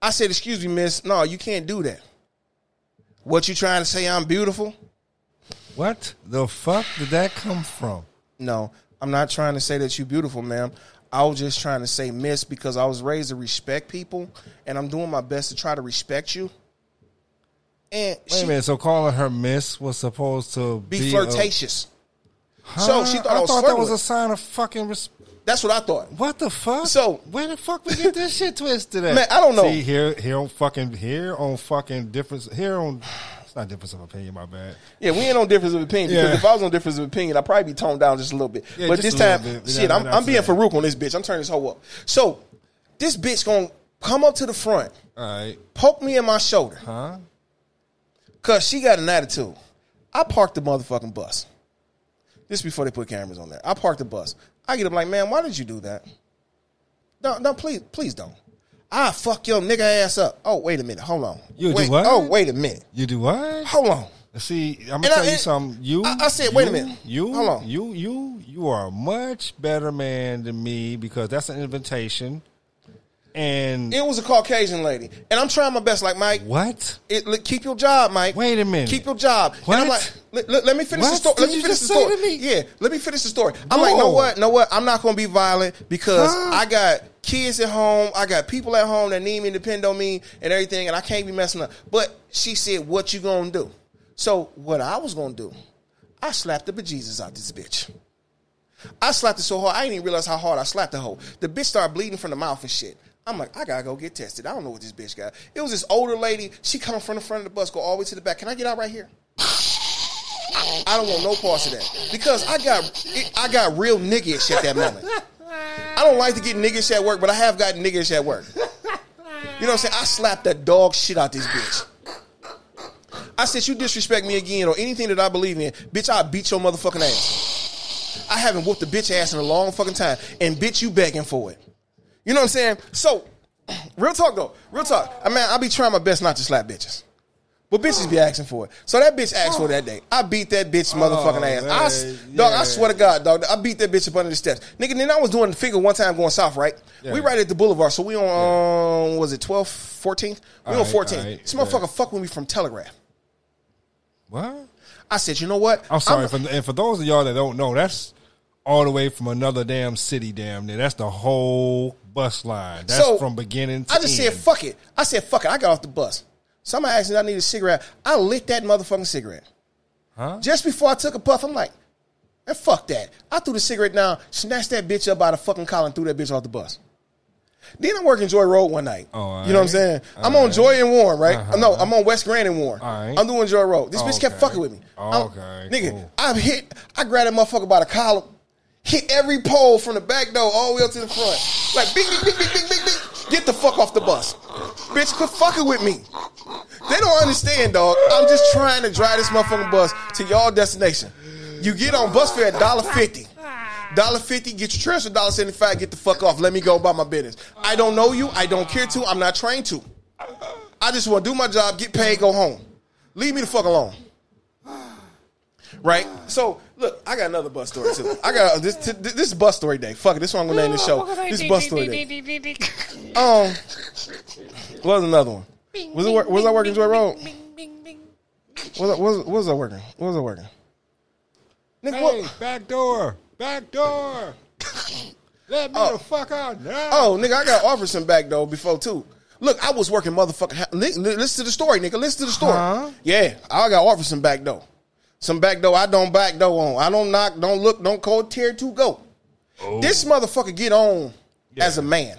I said, "Excuse me, miss. No, you can't do that. What you trying to say? I'm beautiful? What the fuck did that come from? No, I'm not trying to say that you beautiful, ma'am. I was just trying to say miss because I was raised to respect people, and I'm doing my best to try to respect you. And Wait she a minute. So calling her Miss was supposed to be be, a- flirtatious. Huh? So she thought I I thought that was a sign of fucking respect. That's what I thought. What the fuck? So- where the fuck we get this shit twisted at? Man, I don't know. See here, here on fucking here on fucking difference here on. It's not difference of opinion. My bad. Yeah, we ain't on difference of opinion because Yeah. if I was on difference of opinion, I'd probably be toned down just a little bit. Yeah, but this time, bit. shit, I'm, I'm being. Farouk on this bitch. I'm turning this hoe up. So this bitch gonna come up to the front, All right. poke me in my shoulder, Huh? Cause she got an attitude. I parked the motherfucking bus. This before they put cameras on there. I parked the bus. I get up like, man, why did you do that? No, no, please, please don't. I fuck your nigga ass up. Oh, wait a minute. Hold on. You do what? Oh, wait a minute. You do what? Hold on. See, I'm gonna I- tell you something. You, I- I said, wait a minute. You, Hold on. you, you, you are a much better man than me because that's an invitation. And It was a Caucasian lady, and I'm trying my best. Like Mike, what? it, look, keep your job, Mike. Wait a minute. Keep your job. What? And I'm like, let, let- let me finish the story. did Let me you finish the story. me? Yeah, let me finish the story. I'm like, know No. what? Know what? I'm not going to be violent because Huh? I got kids at home. I got people at home that need me, depend on me, and everything, and I can't be messing up. But she said, "What you gonna do?" So what I was gonna do, I slapped the bejesus out this bitch. I slapped it so hard, I didn't even realize how hard I slapped the hoe. The bitch started bleeding from the mouth and shit. I'm like, I gotta go get tested. I don't know what this bitch got. It was this older lady. She coming from the front of the bus, go all the way to the back. Can I get out right here? I don't want no parts of that because I got it, I got real niggish at that moment. I don't like to get niggish at work, but I have gotten niggish at work. You know what I'm saying? I slapped that dog shit out this bitch. I said, you disrespect me again or anything that I believe in, bitch, I'll beat your motherfucking ass. I haven't whooped a bitch ass in a long fucking time. And bitch, you begging for it. You know what I'm saying? So, real talk though. Real talk. I mean, I be trying my best not to slap bitches. But bitches be asking for it. So that bitch asked for it that day. I beat that bitch motherfucking ass. I s Oh, man, dog, I swear to God, dog, I beat that bitch up under the steps. Nigga, then I was doing the figure one time going south, right? Yeah. We right at the boulevard. So we on, um, was it 12th, 14th? We on Alright, 14th. alright, this motherfucker fuck with me from Telegraph. What? I said, you know what? I'm sorry, for, and for those of y'all that don't know, that's all the way from another damn city, damn near. That's the whole bus line. That's So, from beginning to I just end. said, fuck it. I said, fuck it. I got off the bus. Somebody asked me if I need a cigarette. I lit that motherfucking cigarette. Huh? Just before I took a puff, I'm like, and fuck that. I threw the cigarette down, snatched that bitch up by the fucking collar, and threw that bitch off the bus. Then I'm working Joy Road one night. Oh, you know what I'm saying? I'm on. Joy and Warren, right? Uh-huh. No, I'm on West Grand and Warren. I'm doing Joy Road. This bitch kept fucking with me. I'm- Okay, nigga, cool. I hit, I grabbed that motherfucker by the collar, hit every pole from the back door all the way up to the front. Like, bing, bing, bing, bing, bing, bing. Get the fuck off the bus. Bitch, quit fucking with me. They don't understand, dog. I'm just trying to drive this motherfucking bus to y'all destination. You get on bus fare at dollar fifty. Dollar fifty, get your transfer, dollar seventy five, get the fuck off. Let me go about my business. I don't know you, I don't care to, I'm not trained to. I just want to do my job, get paid, go home. Leave me the fuck alone. Right? So look, I got another bus story too. I got this this is bus story day. Fuck it, this one I'm gonna name the show. This is bus story day. Um what was another one? Was it wor- was I working Joy Road? Was I, was, what was I working? What was I working? Nigga, Hey, what? back door, back door. Let me Oh. the fuck out now. Oh, nigga, I got offered some back though before too. Look, I was working motherfucking. Li- li- listen to the story, nigga. Listen to the story. Huh? Yeah, I got offered some back though. Some back door I don't back door on. I don't knock, don't look, don't cold tear to go. Oh. This motherfucker get on Yeah. as a man.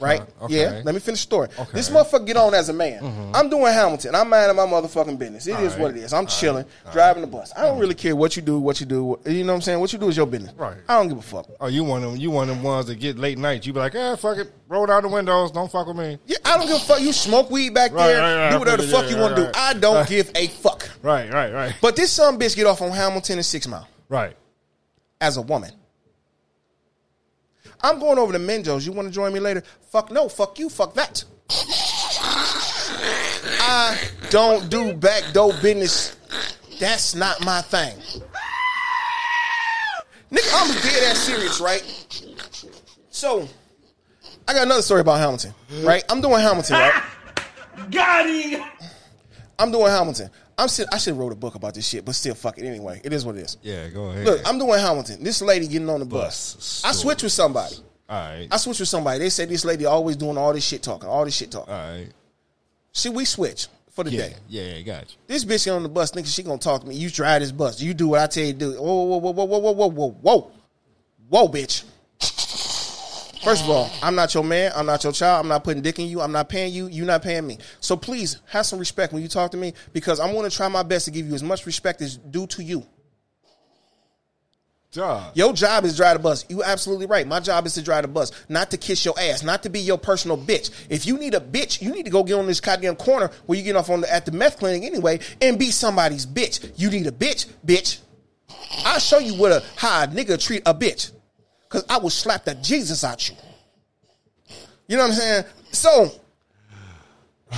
Right? Huh, okay. Yeah. Let me finish the story. Okay. This motherfucker get on as a man. I'm doing Hamilton. I'm minding my motherfucking business. It is All what right. it is. I'm chilling, driving the bus. I don't really care what you do, what you do. You know what I'm saying? What you do is your business. Right. I don't give a fuck. Oh, you one of them? You one of them ones that get late nights? You be like, ah, fuck it, roll down the windows, don't fuck with me. Yeah, I don't give a fuck. You smoke weed back Right, there. right, right. Do whatever the fuck you right, want to right. do. I don't give a fuck. Right, right, right, But this some bitch get off on Hamilton and Six Mile right. as a woman. I'm going over to Menjo's. You want to join me later? Fuck no. Fuck you. Fuck that. I don't do backdoor business. That's not my thing. Nigga, I'm dead ass serious, right? So, I got another story about Hamilton, right? I'm doing Hamilton, right? Got him. I'm doing Hamilton. I'm sit- I should have wrote a book about this shit, but still, fuck it anyway. It is what it is. Yeah, go ahead. Look, I'm doing Hamilton. This lady getting on the bus. Bus I switch with somebody. all right, I switch with somebody. They say this lady always doing all this shit talking, all this shit talking. all right. See, we switch for the Yeah, day. yeah, yeah, got you. This bitch get on the bus thinking she gonna talk to me. You drive this bus. You do what I tell you to do. Whoa, whoa, whoa, whoa, whoa, whoa, whoa, whoa, whoa, whoa, bitch. First of all, I'm not your man. I'm not your child. I'm not putting dick in you. I'm not paying you. You're not paying me. So please have some respect when you talk to me because I'm going to try my best to give you as much respect as due to you. Duh. Your job is drive the bus. You absolutely right. My job is to drive the bus, not to kiss your ass, not to be your personal bitch. If you need a bitch, you need to go get on this goddamn corner where you get off on the at the meth clinic anyway and be somebody's bitch. You need a bitch, bitch. I'll show you what a how a nigga treat a bitch. Cause I will slap the Jesus out you. You know what I'm saying? So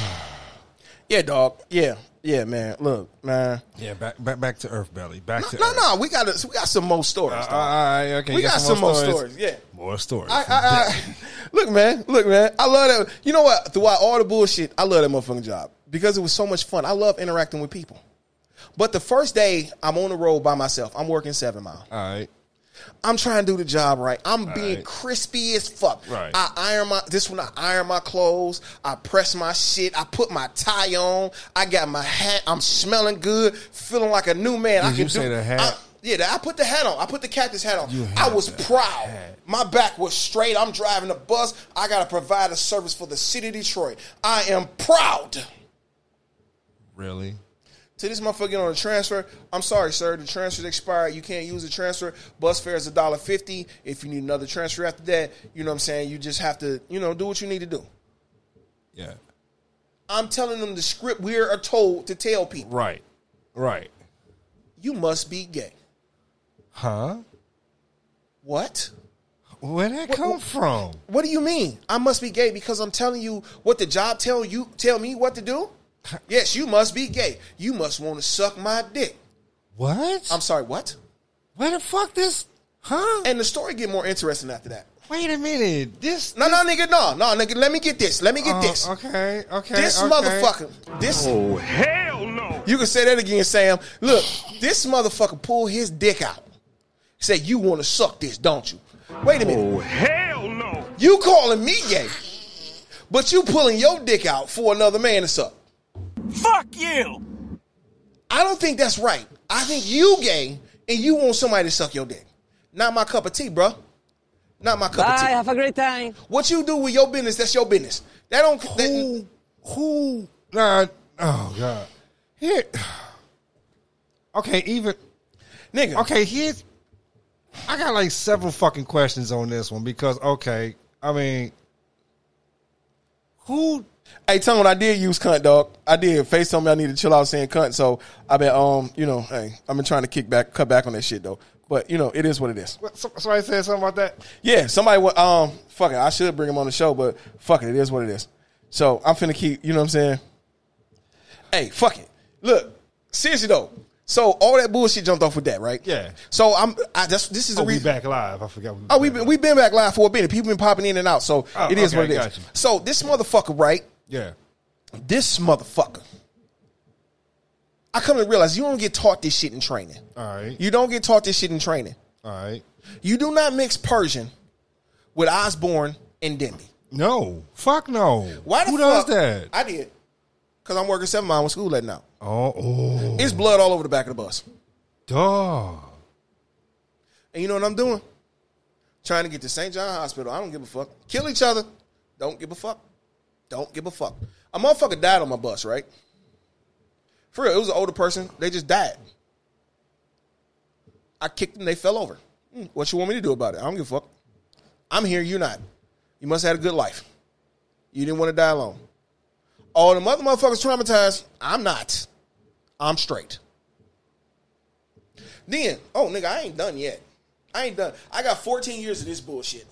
Yeah, dog. Yeah. Yeah, man. Look, man. Yeah, back back back to Earth Belly. Back to No, Earth. no, we got we got some more stories. Uh, all right, okay. we you got, some, more stories. Yeah. More stories. I, I, I, look, man, look, man. I love that. You know what? Throughout all the bullshit, I love that motherfucking job because it was so much fun. I love interacting with people. But the first day I'm on the road by myself, I'm working seven mile. all right. I'm trying to do the job right. I'm being right. crispy as fuck. Right. I iron my this one. I iron my clothes. I press my shit. I put my tie on. I got my hat. I'm smelling good, feeling like a new man. I can you say do, the hat? I- yeah, I put the hat on. I put the cactus hat on. I was proud. hat. My back was straight. I'm driving the bus. I got to provide a service for the city of Detroit. I am proud. Really? To this motherfucker get on a transfer, I'm sorry, sir. The transfer's expired. You can't use the transfer. Bus fare is a dollar fifty. If you need another transfer after that, you know what I'm saying. You just have to, you know, do what you need to do. Yeah. I'm telling them the script we are told to tell people. Right. Right. You must be gay. Huh? What? Where'd that come from? What do you mean? I must be gay because I'm telling you what the job tell you tell me what to do? Yes, you must be gay. You must want to suck my dick. What? I'm sorry, what? Where the fuck this? Huh? And the story get more interesting after that. Wait a minute. This. No, no, nigga, no, no, nigga. Let me get this. Let me get Oh, this. Okay. Okay. This okay. motherfucker. This. Oh, hell no. You can say that again, Sam. Look, this motherfucker pulled his dick out. Say, you want to suck this, don't you? Wait a minute. Oh, hell no. You calling me gay, but you pulling your dick out for another man to suck. Fuck you. I don't think that's right. I think you gay and you want somebody to suck your dick. Not my cup of tea, bro. Not my cup Bye. of tea. Have a great time. What you do with your business, that's your business. That don't. That, Who? Who? Nah. Oh God. Here. Okay. Even. nigga. Okay. Here's. I got like several fucking questions on this one because okay. I mean. Who? Hey, tell me what I did use cunt, dog. I did. Face told me I need to chill out saying cunt, so I've been um, you know, hey, I've been trying to kick back, cut back on that shit though. But you know, it is what it is. So- somebody said something about that. Yeah, somebody wa- um, fuck it. I should bring him on the show, but fuck it, it is what it is. So I'm finna keep. You know what I'm saying? Hey, fuck it. Look, seriously though. So all that bullshit jumped off with that, right? Yeah. So I'm. I, that's this is the Oh, we reason. back live. I forgot. Oh, we've been we've been back live for a minute. People been popping in and out, so Oh, it is okay, what it is. got you. So this motherfucker, right? Yeah. This motherfucker. I come to realize you don't get taught this shit in training. All right. You don't get taught this shit in training. All right. You do not mix Pershing with Osborn and Denby. No. Fuck no. Why the Who fuck? does that? I did. Because I'm working seven mile when school letting out. Oh, oh, It's blood all over the back of the bus. dog. And you know what I'm doing? Trying to get to St. John Hospital. I don't give a fuck. Kill each other. Don't give a fuck. Don't give a fuck. A motherfucker died on my bus, right? For real, it was an older person. They just died. I kicked them. They fell over. Hmm, What you want me to do about it? I don't give a fuck. I'm here. You're not. You must have had a good life. You didn't want to die alone. All the mother motherfuckers traumatized. I'm not. I'm straight. Then, oh nigga, I ain't done yet. I ain't done. I got 14 years of this bullshit.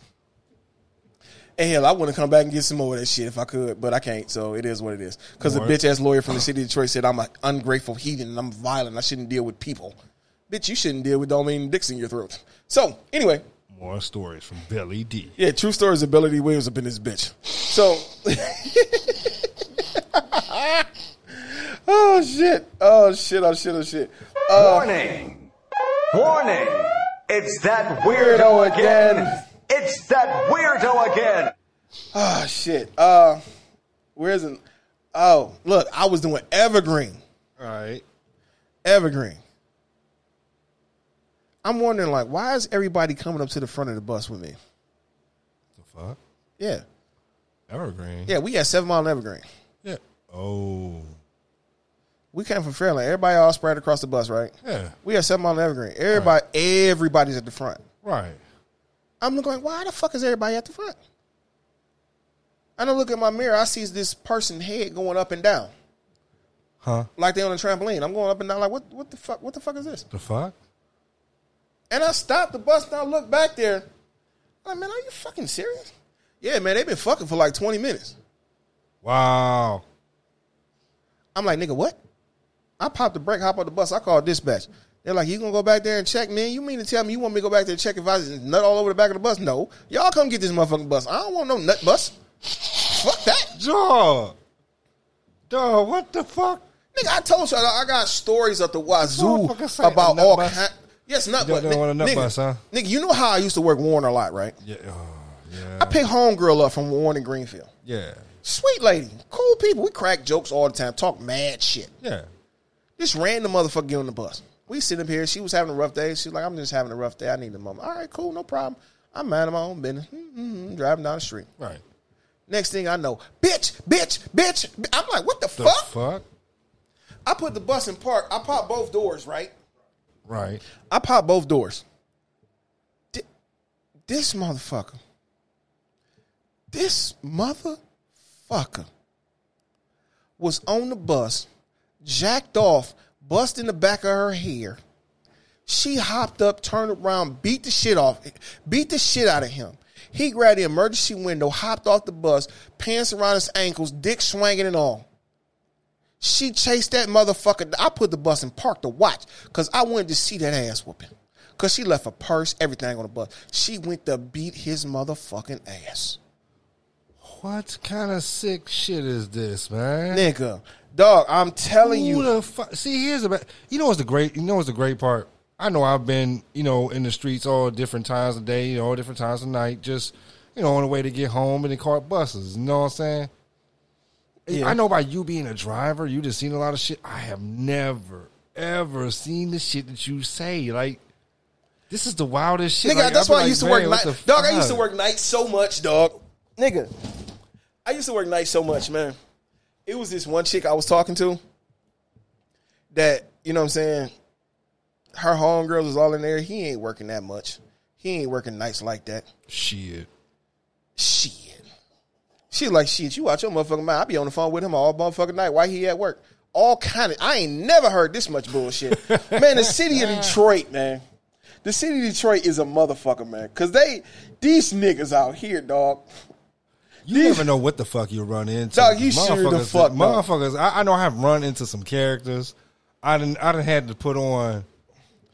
And hell, I want to come back and get some more of that shit if I could, but I can't. So it is what it is. Because the bitch ass lawyer from the city of Detroit said I'm an ungrateful heathen and I'm violent. I shouldn't deal with people. Bitch, you shouldn't deal with Domain dicks in your throat. So anyway, More stories from Belly D. yeah, true stories. Ability Williams up in this bitch. So, oh shit, oh shit, oh shit, oh shit. Uh, Warning! Warning! It's that weirdo Weirdo again! Again. It's that weirdo again! Oh shit. Uh, where's it? Oh, look, I was doing Evergreen. All right. Evergreen. I'm wondering, like, why is everybody coming up to the front of the bus with me? The fuck? Yeah, Evergreen. yeah, we got seven mile and Evergreen. Yeah. Oh. We came from Fairlane. Everybody all spread across the bus, right? Yeah. We got seven mile and Evergreen. Everybody, everybody's at the front. Right. I'm looking like, why the fuck is everybody at the front? I don't look at my mirror, I see this person head going up and down. Huh? Like they on a trampoline. I'm going up and down like what what the fuck what the fuck is this? The fuck? And I stopped the bus and I look back there. I'm like, man, are you fucking serious? Yeah, man, they've been fucking for like 20 minutes. Wow. I'm like, nigga, what? I popped the brake, hop on the bus. I called dispatch. They're like, you gonna go back there and check, man? You mean to tell me you want me to go back there and check if I just nut all over the back of the bus? No. Y'all come get this motherfucking bus. I don't want no nut bus. Fuck that. Dog. Dog, what the fuck? Nigga, I told you I got stories of the wazoo Motherfucker say a about all kind. Yes, nut bus. don't want a nut nigga, bus, huh? Nigga, you know how I used to work Warner a lot, right? Yeah. Oh, yeah. I picked homegirl up from Warner Greenfield. yeah. Sweet lady, cool people. We crack jokes all the time, talk mad shit. Yeah. This random motherfucker get on the bus. We sit up here. She was having a rough day. She's like, I'm just having a rough day. I need a moment. All right, cool, no problem. I'm minding my own business. Mm-hmm, driving down the street. Right. Next thing I know, bitch, bitch, bitch. I'm like, what the, The fuck? fuck? I put the bus in park. I pop both doors, right? Right. I pop both doors. This motherfucker. This motherfucker was on the bus, jacked off, busting the back of her hair. She hopped up, turned around, beat the shit off, beat the shit out of him. He grabbed the emergency window, hopped off the bus, pants around his ankles, dick swinging and all. She chased that motherfucker. I put the bus in park to watch because I wanted to see that ass whooping. Because she left a purse, everything on the bus. She went to beat his motherfucking ass. What kind of sick shit is this, man? Nigga, dog, I'm telling Who you. the fuck? See, here's about. You know what's the great? You know what's the great part? I know I've been, you know, in the streets all different times of day, you know, all different times of night, just, you know, on the way to get home and they caught buses. You know what I'm saying? Yeah. I know about you being a driver, you just seen a lot of shit. I have never, ever seen the shit that you say. Like, this is the wildest shit. Nigga, Like, that's why I used to work night. the Dog, I used to work nights so much, dog. Nigga, I used to work nights so much, man. It was this one chick I was talking to that, you know what I'm saying? Her homegirls was all in there. He ain't working that much. He ain't working nights like that. Shit. Shit. She like, shit, you out your motherfucking mind. I be on the phone with him all motherfucking night Why he at work. All kind of, I ain't never heard this much bullshit. man, the city of Detroit, man. The city of Detroit is a motherfucker, man. Cause they, these niggas out here, dog. You These- never know what the fuck you run into. Dog, you sure the fuck don't. Motherfuckers, I, I know I have run into some characters. I didn't. I didn't had to put on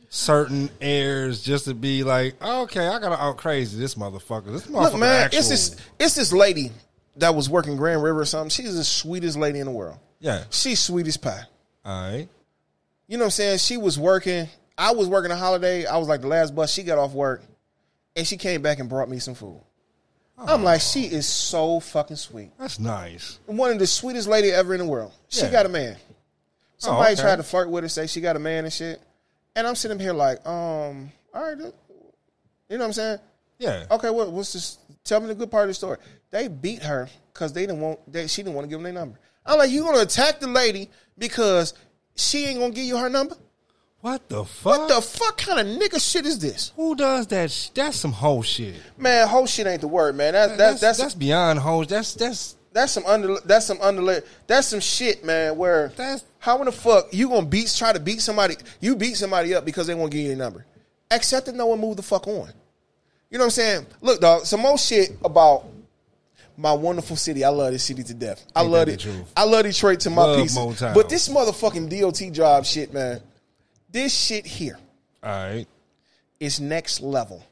certain airs just to be like, okay, I gotta out crazy this motherfucker. This motherfucker. Look, man, actual. it's this, it's this lady that was working Grand River or something. She's the sweetest lady in the world. Yeah. She's sweet as pie. All right. you know what I'm saying? She was working. I was working a holiday. I was like the last bus. She got off work, and she came back and brought me some food. I'm like, she is so fucking sweet. That's nice. One of the sweetest lady ever in the world. She Yeah. got a man. Somebody okay. tried to flirt with her, say she got a man and shit. And I'm sitting here like, um, all right, you know what I'm saying? Yeah. Okay, what, what's this? Tell me the good part of the story. They beat her because they didn't want. They, she didn't want to give them their number. I'm like, you gonna attack the lady because she ain't gonna give you her number? What the fuck? What the fuck kind of nigga shit is this? Who does that? sh- That's some whole shit. Man, whole shit ain't the word, man. That, that, That's that's that's, beyond whole. That's that's That's some under. That's some under. That's some shit, man. Where That's- how in the fuck you gonna beat? Try to beat somebody? You beat somebody up because they won't give you your number. Accept it, no and move the fuck on. You know what I'm saying? Look, dog. Some more shit about my wonderful city. I love this city to death. I Ain't love it. I love Detroit to my Love pieces. Motown. But this motherfucking DOT job shit, man. This shit here all right. is next level.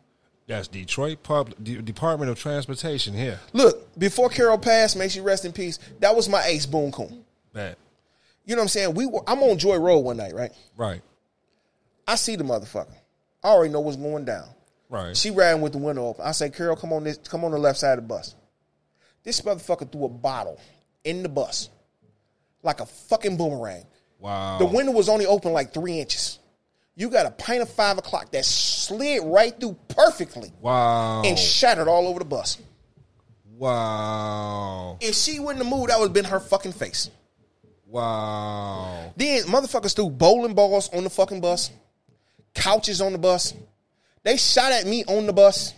That's Detroit Public D- Department of Transportation here. Look, before Carol passed, may she rest in peace. That was my ace, Boone Coon. That You know what I'm saying? We were, I'm on Joy Road one night, right? right, I see the motherfucker. I already know what's going down. right. She ran with the window open. I say, Carol, come on this, come on the left side of the bus. This motherfucker threw a bottle in the bus, like a fucking boomerang. Wow. The window was only open like three inches. You got a pint of five o'clock that slid right through perfectly Wow. and shattered all over the bus. wow. If she wouldn't have moved, that would have been her fucking face. Wow. Then motherfuckers threw bowling balls on the fucking bus, couches on the bus. They shot at me on the bus.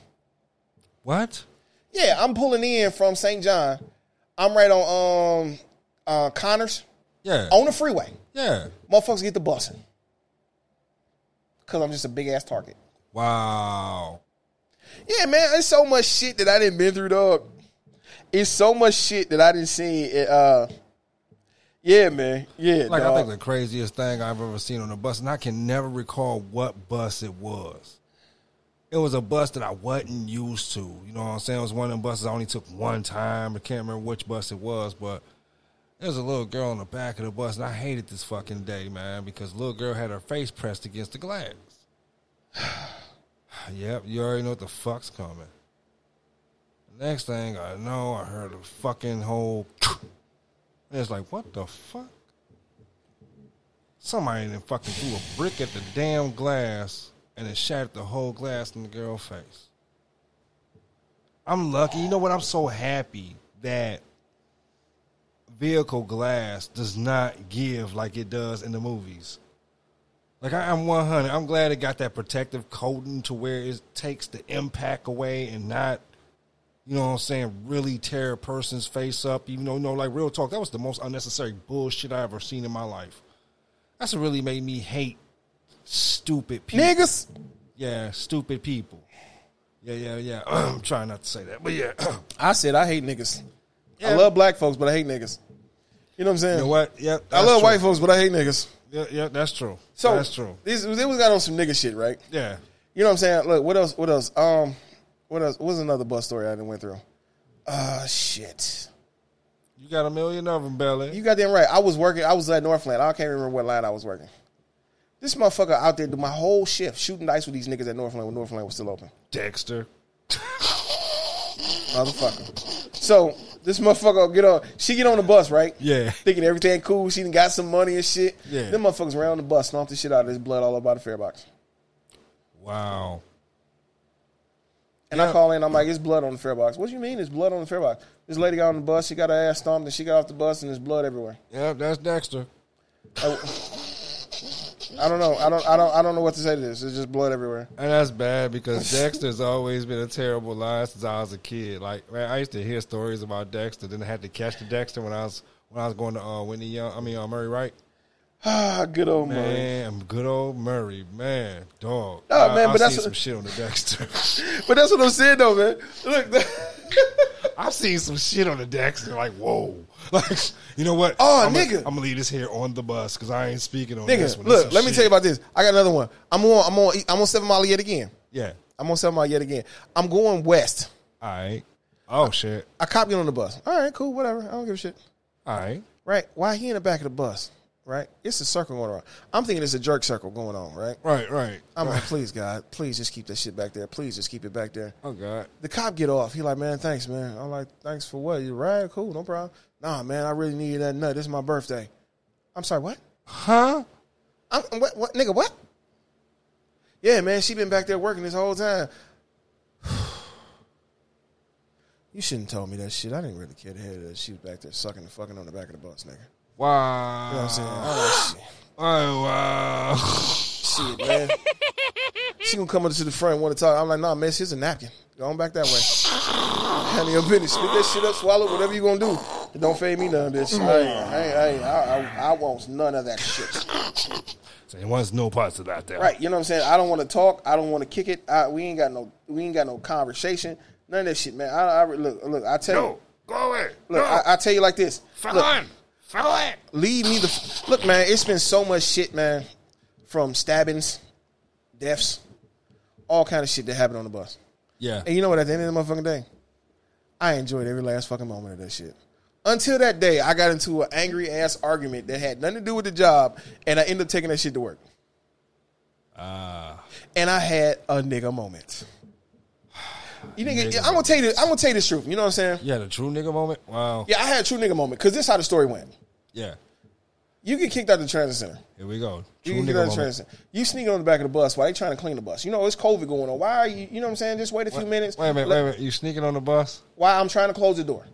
What? Yeah, I'm pulling in from St. John. I'm right on um uh Connors Yeah. on the freeway. Yeah. Motherfuckers get the busing. Cause I'm just a big ass target. Wow. Yeah, man, it's so much shit that I didn't been through, dog. It's so much shit that I didn't see. It, uh, yeah, man. Yeah, Like I think the craziest thing I've ever seen on a bus, and I can never recall what bus it was. It was a bus that I wasn't used to. You know what I'm saying? It was one of them buses I only took one time. I can't remember which bus it was, but there was a little girl on the back of the bus, and I hated this fucking day, man, because the little girl had her face pressed against the glass. yep, you already know what the fuck's coming. Next thing I know, I heard a fucking whole. And it's like, what the fuck? Somebody then fucking threw a brick at the damn glass and it shattered the whole glass in the girl's face. I'm lucky. You know what? I'm so happy that vehicle glass does not give like it does in the movies. Like I, I'm 100. I'm glad it got that protective coating to where it takes the impact away and not, you know what I'm saying, really tear a person's face up. Even though, no, like real talk, that was the most unnecessary bullshit I ever seen in my life. That's what really made me hate stupid people. niggas. Yeah, stupid people. Yeah, yeah, yeah. I'm trying not to say that, but yeah. I said I hate niggas. I love black folks, but I hate niggas. You know what I'm saying? you know what? Yeah, I love true. white folks, but I hate niggas. Yeah, yeah, that's true. So that's true. This they was got on some nigga shit, right? Yeah. You know what I'm saying? Look, what else? What else? Um, what else? What was another bus story I didn't went through? Uh, shit. You got a million of them, Belly. You got them right. I was working. I was at Northland. I can't remember what line I was working. This motherfucker out there do my whole shift shooting dice with these niggas at Northland when Northland was still open. Dexter. Motherfucker. So this motherfucker get on. She get on the bus, right? Yeah. Thinking everything cool. She done got some money and shit. Yeah. Them motherfuckers ran on the bus, stomped the shit out of this blood all about the fare box. Wow. And I call in, I'm like, it's blood on the fare box. What do you mean it's blood on the fare box? This lady got on the bus, she got her ass stomped, and she got off the bus, and there's blood everywhere. Yep, that's Dexter. I don't know. I don't. I don't. I don't know what to say to this. It's just blood everywhere. And that's bad because Dexter's always been a terrible lie since I was a kid. Like, man, I used to hear stories about Dexter. Then I had to catch the Dexter when I was when I was going to uh, Whitney Young. I mean, uh, Murray Wright. Ah, good old man. Man, good old Murray, man, dog. Oh I, man, I've but that's seen what- some shit on the Dexter. But that's what I'm saying, though, man. Look, I've seen some shit on the Dexter. Like, whoa, like, you know what? Oh, I'm nigga. I'm gonna leave this here on the bus because I ain't speaking on this nigga, one. look. Let some me tell you about this. I got another one. I'm on. I'm on. I'm on Seven Mile yet again. Yeah. I'm on Seven Mile yet again. I'm going west. All right. Oh shit. I cop you on the bus. All right, cool, whatever. I don't give a shit. All right. Right? Why he in the back of the bus? Right? It's a circle going around. I'm thinking it's a jerk circle going on, right? Right, right. I'm like, please, God, please just keep that shit back there. Please just keep it back there. Oh God. The cop get off. He like, man, thanks, man. I'm like, thanks for what? You right? Cool, no problem. Nah, man, I really needed that nut. This is my birthday. I'm sorry, what? Huh? I'm, what, what, nigga, what? Yeah, man, she been back there working this whole time. you shouldn't told me that shit. I didn't really care to hear that she was back there sucking and fucking on the back of the bus, nigga. Wow. You know what I'm saying? I'm shit. Oh wow. Shit, man. she gonna come up to the front and want to talk. I'm like, nah, man, here's a napkin. Go on back that way. Handle your business. Spit that shit up, swallow, whatever you gonna do. It don't fade me none, bitch. I, ain't, I, ain't, I, ain't, I, I, I want none of that shit. so there was no parts of that there. Right, you know what I'm saying? I don't want to talk. I don't want to kick it. I, we ain't got no. We ain't got no conversation. None of that shit, man. I, I look, look. I tell you, No. Go away. look. no. I, I tell you like this. Fuck Look, on. Fuck away. leave me the f- look, man. It's been so much shit, man, from stabbings, deaths, all kind of shit that happened on the bus. Yeah. And you know what? At the end of the motherfucking day, I enjoyed every last fucking moment of that shit. Until that day, I got into an angry ass argument that had nothing to do with the job, and I ended up taking that shit to work. Ah. And I had a nigga moment. You nigga, I'm gonna tell you. This, I'm gonna tell you this truth. You know what I'm saying? Yeah, the true nigga moment? Wow. Yeah, I had a true nigga moment because this is how the story went. Yeah. You get kicked out the transit center. Here we go. You get kicked out the transit center. You sneaking on the back of the bus while they trying to clean the bus. You know it's COVID going on. Why are you? You know what I'm saying? Just wait a few minutes. Wait a minute, Let- wait a minute. You sneaking on the bus? Why I'm trying to close the door?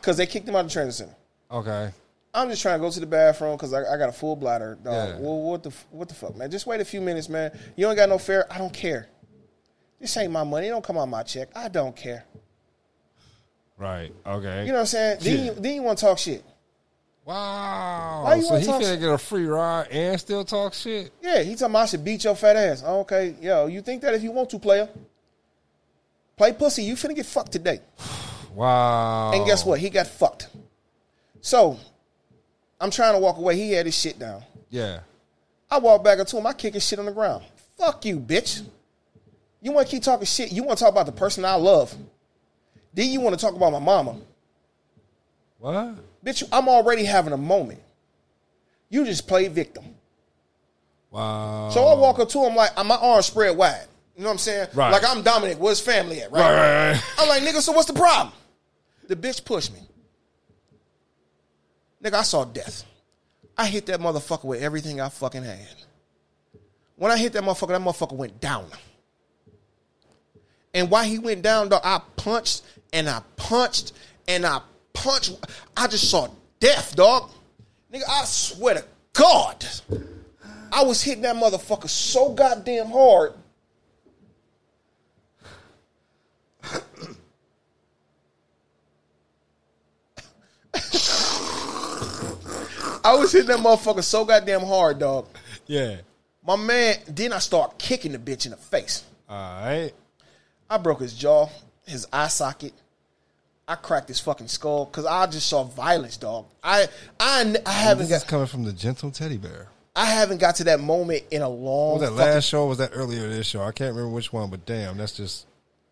Because they kicked him out of the transit center. Okay. I'm just trying to go to the bathroom because I, I got a full bladder. Dog. Yeah. Well, what the what the fuck, man? Just wait a few minutes, man. You ain't got no fare. I don't care. This ain't my money. It don't come out my check. I don't care. Right. Okay. You know what I'm saying? Then, you, then you want to talk shit. Wow. So wanna he finna shit? get a free ride and still talk shit? Yeah, he talking about I should beat your fat ass. Okay, yo, you think that if you want to, player? Play pussy. You finna get fucked today. Wow. And guess what? He got fucked. So, I'm trying to walk away. He had his shit down. Yeah. I walk back up to him. I kick his shit on the ground. Fuck you, bitch. You want to keep talking shit. You want to talk about the person I love. Then you want to talk about my mama. What? Bitch, I'm already having a moment. You just play victim. Wow. So I walk up to him like my arms spread wide. You know what I'm saying? Right. Like I'm Dominic. Where's family at? Right? Right, right. I'm like, nigga, so what's the problem? The bitch pushed me. Nigga, I saw death. I hit that motherfucker with everything I fucking had. When I hit that motherfucker, that motherfucker went down. And while he went down, dog, I punched and I punched and I punched. I just saw death, dog. Nigga, I swear to God, I was hitting that motherfucker so goddamn hard. I was hitting that motherfucker so goddamn hard, dog. Yeah. My man, then I start kicking the bitch in the face. All right. I broke his jaw, his eye socket. I cracked his fucking skull because I just saw violence, dog. I I, I haven't This is got coming from the gentle teddy bear. I haven't got to that moment in a long. Was that fucking- last show? Or was that earlier this show? I can't remember which one, but damn, that's just.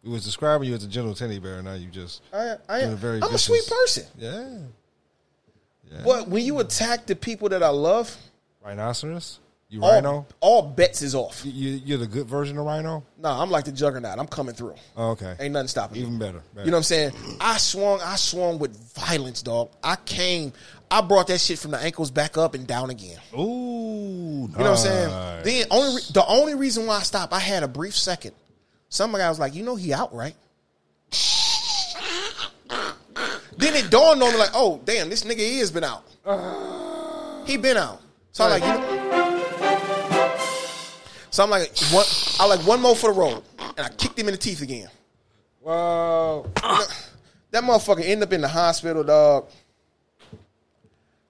It was describing you as a gentle teddy bear. And now you just. I, I am. a very I'm a vicious- sweet person, Yeah. Yeah. but when you attack the people that I love, Rhinoceros? You all, rhino? all bets is off. You, you, you're the good version of rhino? No, I'm like the juggernaut. I'm coming through. Oh, okay. Ain't nothing stopping me. Even better. You know what I'm saying? I swung, I swung with violence, dog. I came, I brought that shit from the ankles back up and down again. Ooh. You know what I'm saying? Then only re- the only reason why I stopped, I had a brief second. Some guy was like, "You know he out, right?" then it dawned on me like, "Oh, damn, this nigga he has been out. He been out." So I'm like, you know, so I'm like, one, I like one more for the road, and I kicked him in the teeth again. Wow. That motherfucker ended up in the hospital, dog.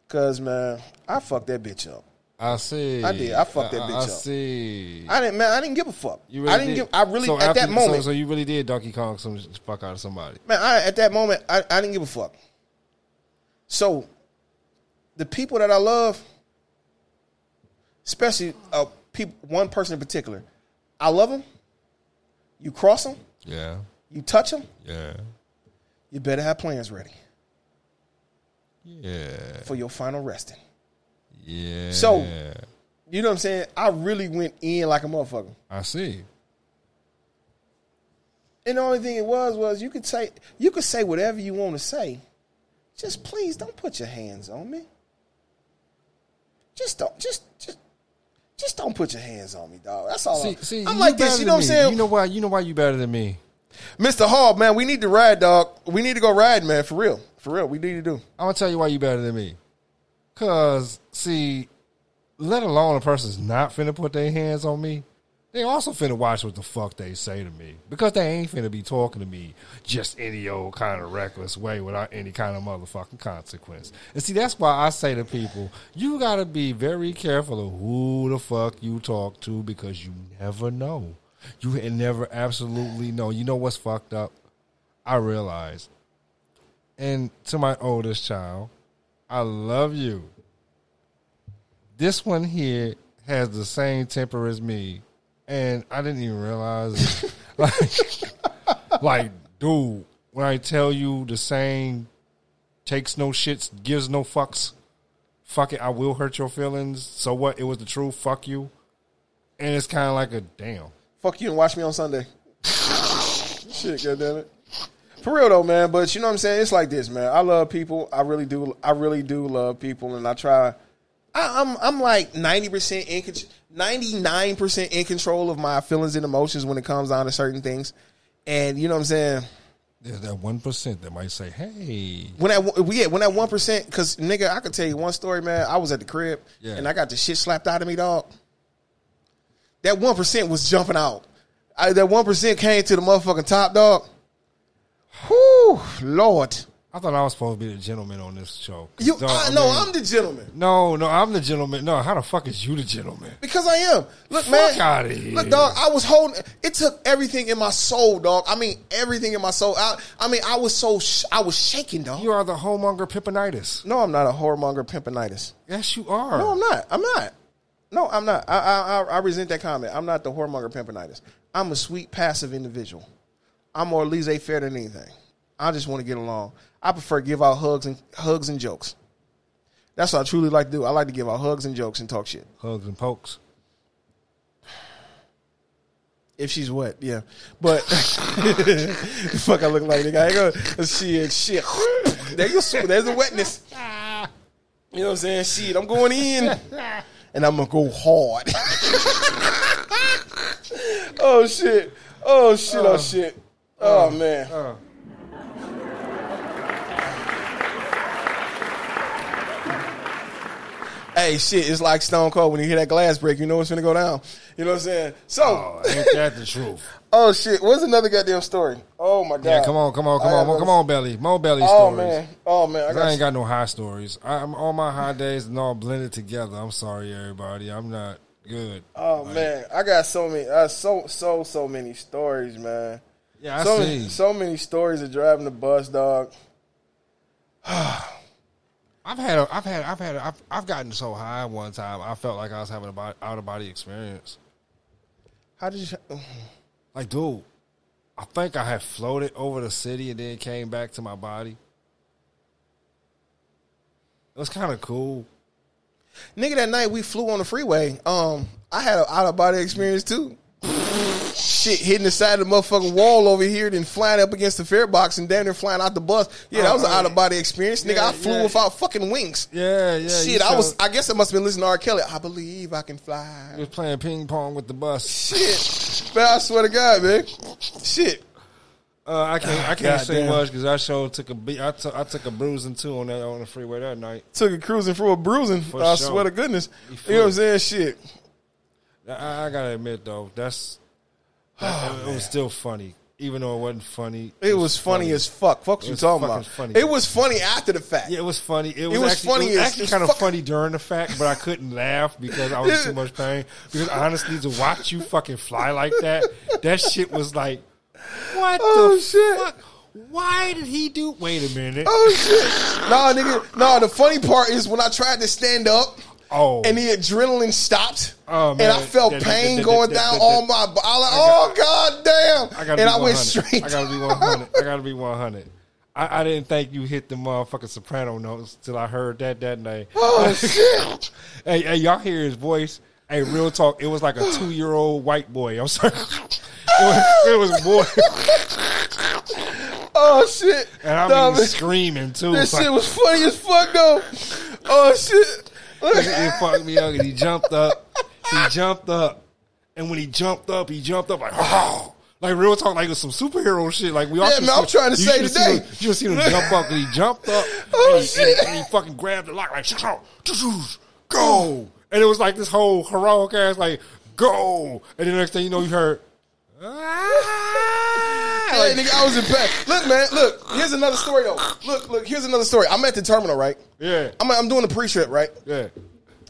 Cause man, I fucked that bitch up. I see. I did. I fucked that I- bitch I up. I see. I didn't, man. I didn't give a fuck. You really I didn't did. give. I really So at after- that moment, So, so you really did Donkey Kong some fuck out of somebody. man. I, at that moment, I, I didn't give a fuck. So, the people that I love, especially uh, people, one person in particular, I love them. You cross them, Yeah. you touch them, Yeah. you better have plans ready Yeah. for your final resting. Yeah. So- You know what I'm saying? I really went in like a motherfucker. I see. And the only thing it was was you could say you could say whatever you want to say. Just please don't put your hands on me. Just don't just just just don't put your hands on me, dog. That's all. See, I'm, see, I'm like this. You know what I'm saying? You know why? You know why you better than me. Mr. Hall, man, we need to ride, dog. We need to go ride, man, for real. For real. We need to do. I'm gonna tell you why you better than me. Cause see, let alone a person's not finna put their hands on me. They also finna watch what the fuck they say to me because they ain't finna be talking to me just any old kind of reckless way without any kind of motherfucking consequence. And see, that's why I say to people, you gotta be very careful of who the fuck you talk to because you never know. You never absolutely know. You know what's fucked up? I realize and to my oldest child, I love you. This one here has the same temper as me, and I didn't even realize like, like, dude, when I tell you the saying takes no shits, gives no fucks, fuck it, I will hurt your feelings. So what? It was the truth. Fuck you. And it's kind of like a damn. Fuck you and watch me on Sunday. Shit, goddamn it. For real though, man. But you know what I'm saying? It's like this, man. I love people. I really do. I really do love people, and I try. I, I'm I'm like ninety percent in ninety nine percent in control of my feelings and emotions when it comes down to certain things. And you know what I'm saying? There's that one percent that might say, "Hey, When that we yeah, when that one percent, because nigga, I could tell you one story, man. I was at the crib Yeah. and I got the shit slapped out of me, dog. That one percent was jumping out. I, that one percent came to the motherfucking top, dog. Whew, Lord. I thought I was supposed to be the gentleman on this show." You, dog, I, I no, mean- I'm the gentleman No, no, I'm the gentleman. No, how the fuck is you the gentleman? because I am. Look, Fuck man. outta here. Look, dog. I was holding. It took everything in my soul, dog. I mean, everything in my soul. I, I mean, I was so. Sh- I was shaking, dog. You are the homemonger pimpinitis. no, I'm not a whoremonger pimpinitis. Yes, you are. No, I'm not. I'm not. No, I'm not. I, I, I, I resent that comment. I'm not the whoremonger pimpinitis. I'm a sweet, passive individual. I'm more laissez faire than anything. I just want to get along. I prefer give out hugs and hugs and jokes. That's what I truly like to do. I like to give out hugs and jokes and talk shit. Hugs and pokes. If she's wet, yeah. But fuck, I look like nigga. I ain't gonna shit, shit. There you go. There's the wetness. You know what I'm saying? Shit, I'm going in, and I'm gonna go hard. oh shit! Oh shit! Oh shit! Oh man! Uh, Hey, shit! It's like Stone Cold when you hear that glass break. You know it's gonna go down. You know what I'm saying? So, oh, ain't that the truth? oh shit! What's another goddamn story? Oh my god! Yeah, come on, come on, come I on, come on, Belly. More Belly Oh stories. man! Oh man! I got I ain't got no high stories. I'm all my high days and all blended together. I'm sorry, everybody. I'm not good. Oh man, I got so many, uh, so so so many stories, man. Yeah, I so see. many, so many stories of driving the bus, dog. I've had, a, I've had, I've had, I've, I've gotten so high one time. I felt like I was having a out of body experience. How did you? Like, dude, I think I had floated over the city and then came back to my body. It was kind of cool. Nigga, that night we flew on the freeway. Um, I had an out of body experience too. Shit, hitting the side of the motherfucking wall over here, then flying up against the fare box and damn near flying out the bus. Yeah, that was an Oh, out of body experience. Nigga, yeah, I flew yeah. without fucking wings. Yeah, yeah. Shit, I was. I guess I must have been listening to R. Kelly. I believe I can fly. was playing ping pong with the bus. Shit, man, I swear to God, man. Shit. Uh, I can't, I can't say Goddamn. much because I showed took a beat. I took, a bruising too on that on the freeway that night. Took a cruising for a bruising. For I sure. swear to goodness. You You know what I'm saying? Shit. I, I gotta admit though, that's that, it, was still funny, even though it wasn't funny. It was funny as fuck. Fuck It you was talking about. funny. It was funny after the fact. Yeah, it was funny. It was, was actually, funny It was actually kind of fuck- funny during the fact, but I couldn't laugh because I was in too much pain. Because honestly, to watch you fucking fly like that, that shit was like, what Oh, the shit. fuck? Why did he do? Wait a minute. Oh shit! No, nigga. No, the funny part is when I tried to stand up. Oh. And the adrenaline stopped. Oh, And. I felt That- pain that- going down all my body. I was like, oh god damn! I gotta and be I went straight. I gotta be one hundred. I gotta be one hundred. I, I didn't think you hit the motherfucking soprano notes till I heard that that night. Oh shit! Hey, hey, y'all hear his voice? Hey, real talk. It was like a two year old white boy. I'm sorry. It was, it was boy, Oh shit! and I mean screaming too. This Like, shit was funny as fuck though. Oh shit! It, it fucked me up. And he jumped up. He jumped up, and when he jumped up, he jumped up like, oh, like real talk, like it was some superhero shit. Like we all. Yeah, man, I'm trying to say today. him- You should see him jump up, and he jumped up. Oh, and he, shit. And, and he fucking grabbed the lock like, go, and it was like this whole heroic ass like go, and the next thing you know, you heard. "Ah," like- nigga, I was in pain. Look, man, look. Here's another story though. Look, look. Here's another story. I'm at the terminal, right? yeah, I'm, I'm doing the pre-trip, right? yeah.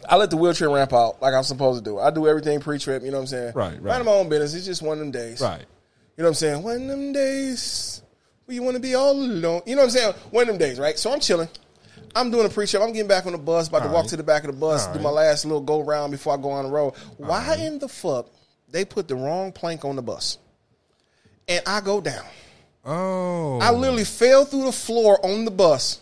I let the wheelchair ramp out like I'm supposed to do. I do everything pre-trip. You know what I'm saying? Right, right. Minding my own business. It's just one of them days. Right. You know what I'm saying? One of them days where you want to be all alone. You know what I'm saying? One of them days, right? So I'm chilling. I'm doing a pre-trip. I'm getting back on the bus, about to walk right. to the back of the bus, All do right. my last little go round before I go on the road. Why in the fuck they put the wrong plank on the bus? And I go down. Oh, I literally fell through the floor on the bus.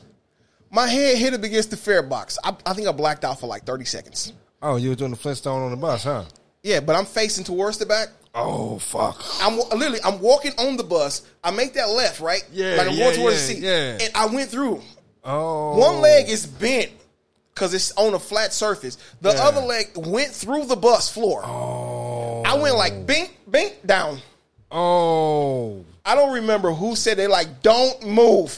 My head hit up against the fare box. I, I think I blacked out for like 30 seconds. oh, you were doing the Flintstone on the bus, huh? Yeah, but I'm facing towards the back. Oh fuck. I'm literally I'm walking on the bus. I make that left, right? Yeah, like I'm yeah, going towards yeah, the seat. yeah. And I went through. Oh, One leg is bent because it's on a flat surface. The Yeah. other leg went through the bus floor. Oh, I went like bink, bink down. Oh, I don't remember who said they like don't move.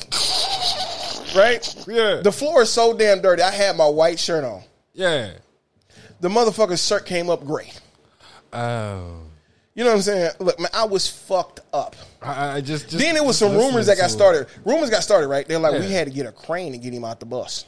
right? yeah, The floor is so damn dirty. I had my white shirt on. yeah. The motherfucker's shirt came up gray. Oh, You know what I'm saying? Look, man, I was fucked up. I, I just, just then it was some rumors that got to it. started. Rumors got started, right? They're like, we had to get a crane to get him out the bus.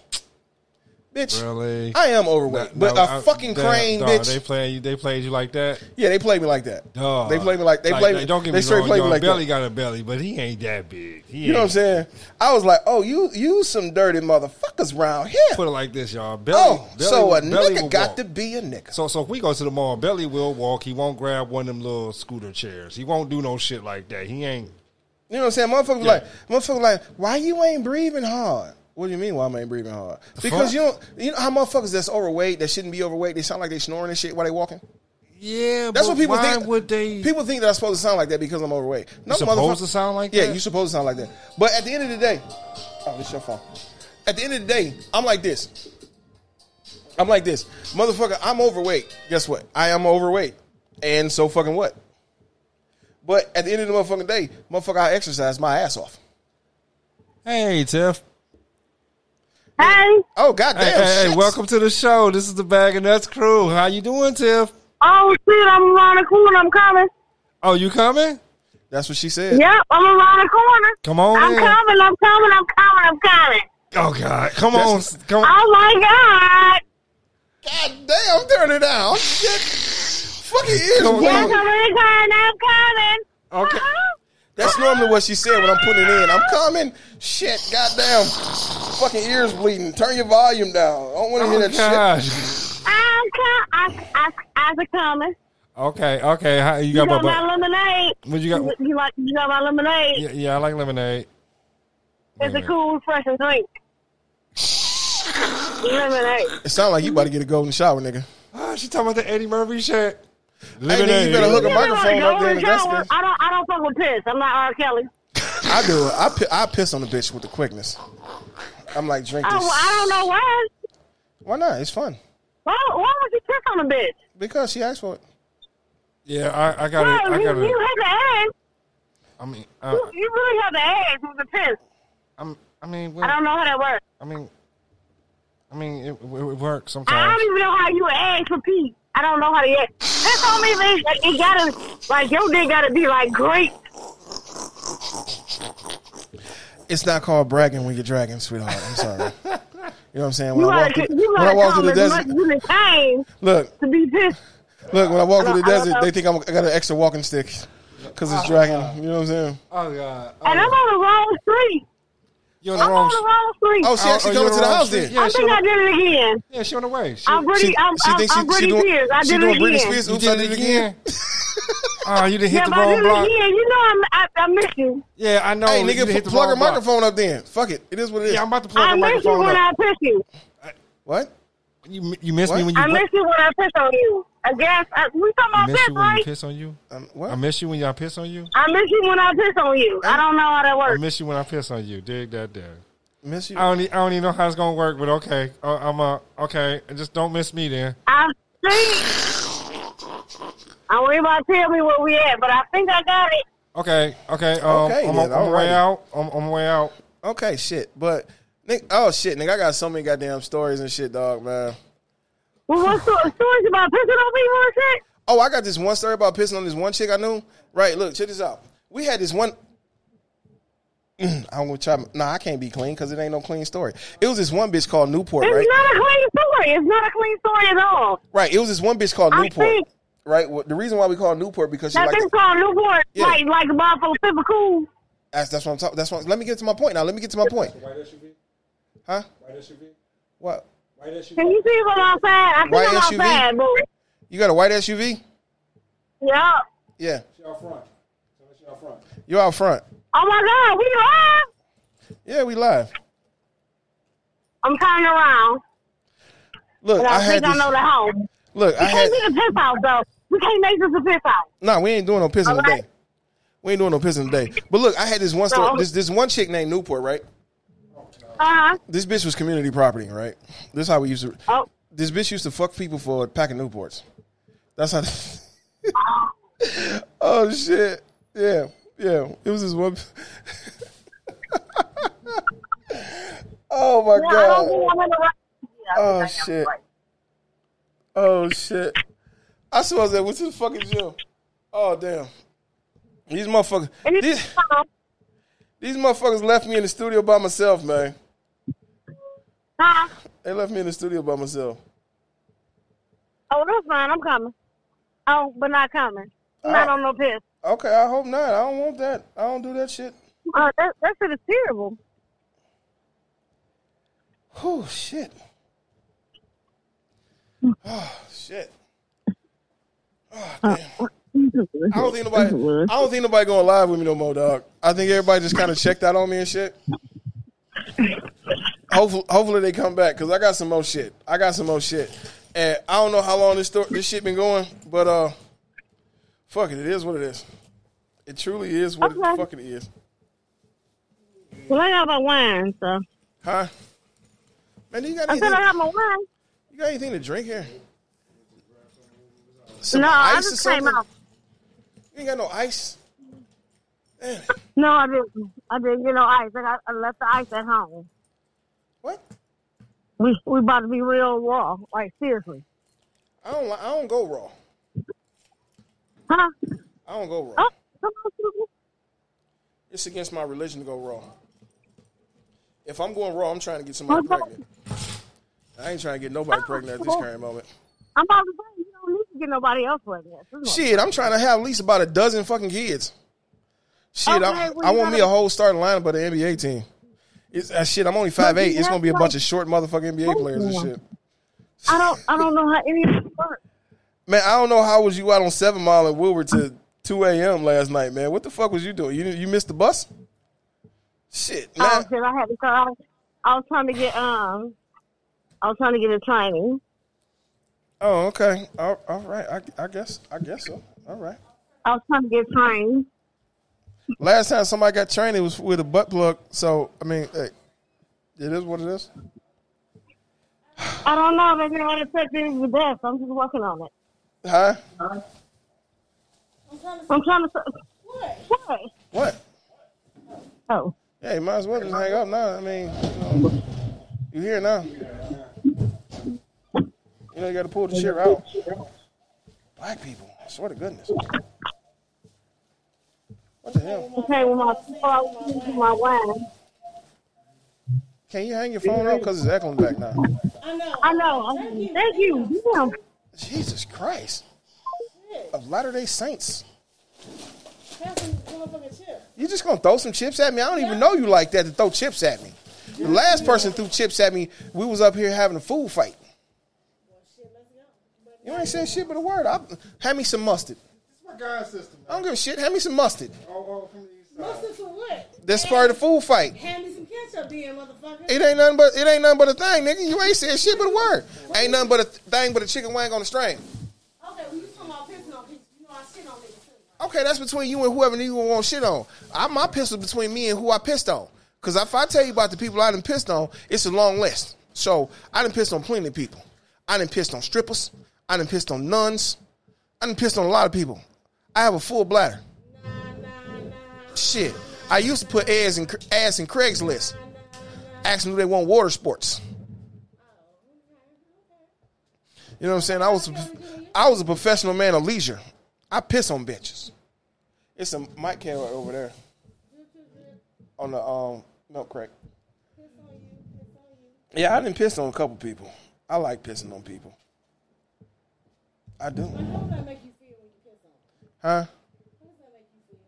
Bitch, Really? I am overweight, No, but no, a I- fucking crane, dog, bitch. They played you. They played you like that. yeah, they played me like that. Dog. They played me like they Like, played. like, Don't get they me straight wrong. played me like belly that. got a belly, but he ain't that big. He You know what I'm saying? I was like, oh, you you some dirty motherfuckers around here. Put it like this, y'all. Belly, Oh, belly so a belly nigga got walk. to be a nigga. So, so if we go to the mall, Belly will walk. He won't grab one of them little scooter chairs. He won't do no shit like that. He ain't. You know what I'm saying? Motherfuckers Yeah. like, motherfuckers like, why you ain't breathing hard? What do you mean? Why am I ain't breathing hard? because fuck? you don't. You know how motherfuckers that's overweight that shouldn't be overweight. They sound like they snoring and shit while they walking. Yeah, That's but what people why think. Would they? People think that I'm supposed to sound like that because I'm overweight. No, You supposed to sound like Yeah, that? you supposed to sound like that. But at the end of the day, oh, this your phone. At the end of the day, I'm like this. I'm like this, motherfucker. I'm overweight. Guess what? I am overweight, and so fucking what? But at the end of the motherfucking day, motherfucker, I exercise my ass off. hey, Tiff. Hey. Oh goddamn! Hey, hey, hey, welcome to the show. This is the Bag of Nuts crew. How you doing, Tiff? Oh shit, I'm around the corner. I'm coming. Oh, you coming? That's what she said. Yep, I'm around the corner. Come on I'm in. coming. I'm coming. I'm coming. I'm coming. Oh God, come on, come on. Oh my god. God damn! Turn it down. Shit. Fucking ears Come on, Yes, bleeding. come I'm coming. I'm coming. Okay. Uh-huh. That's normally what she said when I'm putting it in. I'm coming. Shit, goddamn. Fucking ears bleeding. Turn your volume down. I don't want to hear Oh that shit. I'm coming. I, I, I'm coming. Okay, okay. How, you You got got my, my lemonade. What you got? You like? You got my lemonade. Yeah, yeah, I like lemonade. It's a cool, refreshing drink. lemonade. It sounds like you about to get a golden shower, nigga. Oh, she talking about the Eddie Murphy shit. Hey, you better hook a You microphone know, up there in the go in the shower. I don't. I don't fuck with piss. I'm not R. Kelly. I do. I, I piss on the bitch with the quickness. I'm like, drink Oh, well, I don't know why. Why not? It's fun. Why, why would you piss on a bitch? Because she asked for it. Yeah, I, I got Well, it. I you, got you it. have to ask. I mean, uh, You, you really have to ask with the piss. I'm, I mean, I don't know how that works. I mean, I mean, it, it, it works sometimes. I don't even know how you ask for pee. I don't know how to ask. That's all me. It, like, it gotta, like, your dick gotta be, like, great. It's not called bragging when you're dragging, sweetheart. I'm sorry. you know what I'm saying? When You I walk through, you when I walk through the desert, as look, to be pissed. look. When I walk through the desert, they think I'm, I got an extra walking stick because it's dragging. You know what I'm saying? Oh God, oh, And I'm on the wrong street. You're on the I'm wrong. on the wrong street. Oh, she actually oh, coming to the house street. then. Yeah, I she think I on, did it again. yeah, she on the way. She, I'm Britney, She, I'm, she I'm, thinks she, I'm Britney doing, Spears. I she did doing it Britney again. Spears. you Oops, I did it again. Oh, you didn't hit Yeah, the but I wrong did block. it again. You know I'm, I, I miss you. Yeah, I know. Hey, you nigga, didn't hit the plug her wrong block. microphone up then. Fuck it. It is what it is. Yeah, I'm about to plug I her miss you microphone when up. I piss you. what? You you miss me What? when you I miss you when I piss on you. I guess I, we talking you about miss piss, you when you right? piss on you. Um, what? I miss you when y'all piss on you. I miss you when I piss on you. I don't know how that works. I miss you when I piss on you. Dig that there. Miss you. I don't, I don't even know how it's gonna work, but okay. Uh, I'm a okay. Just don't miss me then. I think. I want anybody to tell me where we at, but I think I got it. Okay, okay. Um, Okay, I'm, then, on my way out. I'm on my way out. Okay, shit. But Nick, oh shit, nigga, I got so many goddamn stories and shit, dog, man. Well, what stories about pissing on people and shit? Oh, I got this one story about pissing on this one chick I knew. Right, look, check this out. We had this one. I'm gonna try. Nah, I can't be clean because it ain't no clean story. It was this one bitch called Newport, It's right? not a clean story. It's not a clean story at all. Right. It was this one bitch called I Newport. think- Right. Well, the reason why we call Newport because she That like thing's called Newport, Yeah. like like a bottle of Super Cool. that's that's what I'm talking. That's what. Let me get to my point now. Let me get to my point. White SUV. Huh? White SUV. What? White SUV. Can you see what I'm saying? I think White I'm SUV? outside, boy. You got a white SUV? Yeah. Yeah. She out front. She out front. You out front? Oh my God, we live. Yeah, we live. I'm turning around. Look, But I, I had think I this. know the house. Look, I We had. can't get a piss house though. We can't make this a piss house. No, we ain't doing no pissing Alright. today. We ain't doing no pissing today. But look, I had this one story. No. This this one chick named Newport, right? Uh huh. This bitch was community property, right? This is how we used to. Oh. This bitch used to fuck people for a pack of Newports. That's how. oh shit! Yeah, yeah. It was this one. oh my Yeah, I don't god! think I'm in the right. Yeah, Oh, think I am shit. right. Oh shit! I suppose that went to the fucking gym. Oh damn! These motherfuckers. These, these motherfuckers left me in the studio by myself, man. Huh? They left me in the studio by myself. Oh, that's fine. I'm coming. Oh, but not coming. Not on no piss. Okay, I hope not. I don't want that. I don't do that shit. Uh, that that shit is terrible. Oh shit. Oh shit. Oh, damn. I don't think nobody. I don't think nobody going live with me no more, dog. I think everybody just kind of checked out on me and shit. Hopefully, hopefully they come back because I got some more shit. I got some more shit, and I don't know how long this story, this shit been going, but uh, fuck it, it is what it is. It truly is what Okay. it fucking is, Well, I got my wine, so huh? Man, you got I anything? said I got my wine. You got anything to drink here? Some No, I just came out. You ain't got no ice. Man, No, I didn't. I didn't get no ice. I, got, I left the ice at home. What? We we about to be real raw. Like seriously. I don't. I don't go raw. Huh? I don't go raw. Oh, come on, Susan. It's against my religion to go raw. If I'm going raw, I'm trying to get somebody Okay. pregnant. I ain't trying to get nobody pregnant at this current moment. I'm about to say you don't need to get nobody else pregnant. Shit, I'm trying to have at least about a dozen fucking kids. Shit, Okay, I, well, I want me gotta- a whole starting lineup of the NBA team. It's, uh, shit, I'm only five eight. It's gonna be a bunch of short motherfucking NBA players and shit. I don't I don't know how any of this works. Man, I don't know how was you out on Seven Mile in Wilbur to two a.m. last night, man. What the fuck was you doing? You you missed the bus? Shit, man. Oh shit, I had to call. I was, I was trying to get um, I was trying to get a training. Oh, okay. All, all right. I, I guess. I guess so. All right. I was trying to get trained. Last time somebody got trained, it was with a butt plug. So I mean, hey, it is what it is. I don't know. Maybe I want to take things the best. I'm just working on it. Huh? I'm trying to. What? What? What? Oh. Hey, might as well just hang up now. I mean, you, know, you here now? You know, you got to pull the shit out. Black people. I swear to goodness. What the hell? Okay, with my with my wine. Can you hang your phone up because it's echoing back now? I know. I know. Thank you. Damn. Jesus Christ. Of Latter day Saints. You just gonna throw some chips at me? I don't even know you like that to throw chips at me. The last person threw chips at me, we was up here having a food fight. You ain't saying shit but a word. I, hand me some mustard. My guy system. I don't give a shit. Hand me some mustard. All, all from the east side. Mustard for what? That's part of the food fight. Hand me some ketchup, then, motherfucker. It ain't nothing but it ain't nothing but a thing, nigga. You ain't said shit but a word. Ain't nothing but a thing but a chicken wing on the string. Okay, when you talking about pissing on people, you know I shit on niggas too. Okay, that's between you and whoever you want shit on. I, my pistol between me and who I pissed on. Because if I tell you about the people I done pissed on, it's a long list. So I done pissed on plenty of people. I done pissed on strippers. I done pissed on nuns. I done pissed on a lot of people. I have a full bladder. Shit. I used to put ads in, ass in Craigslist. Ask them do they want water sports. You know what I'm saying? I was I was a professional man of leisure. I piss on bitches. It's a mic can right over there. On the um milk crate. Yeah, I didn't piss on a couple people. I like pissing on people. I do. Huh? How does that make you feel?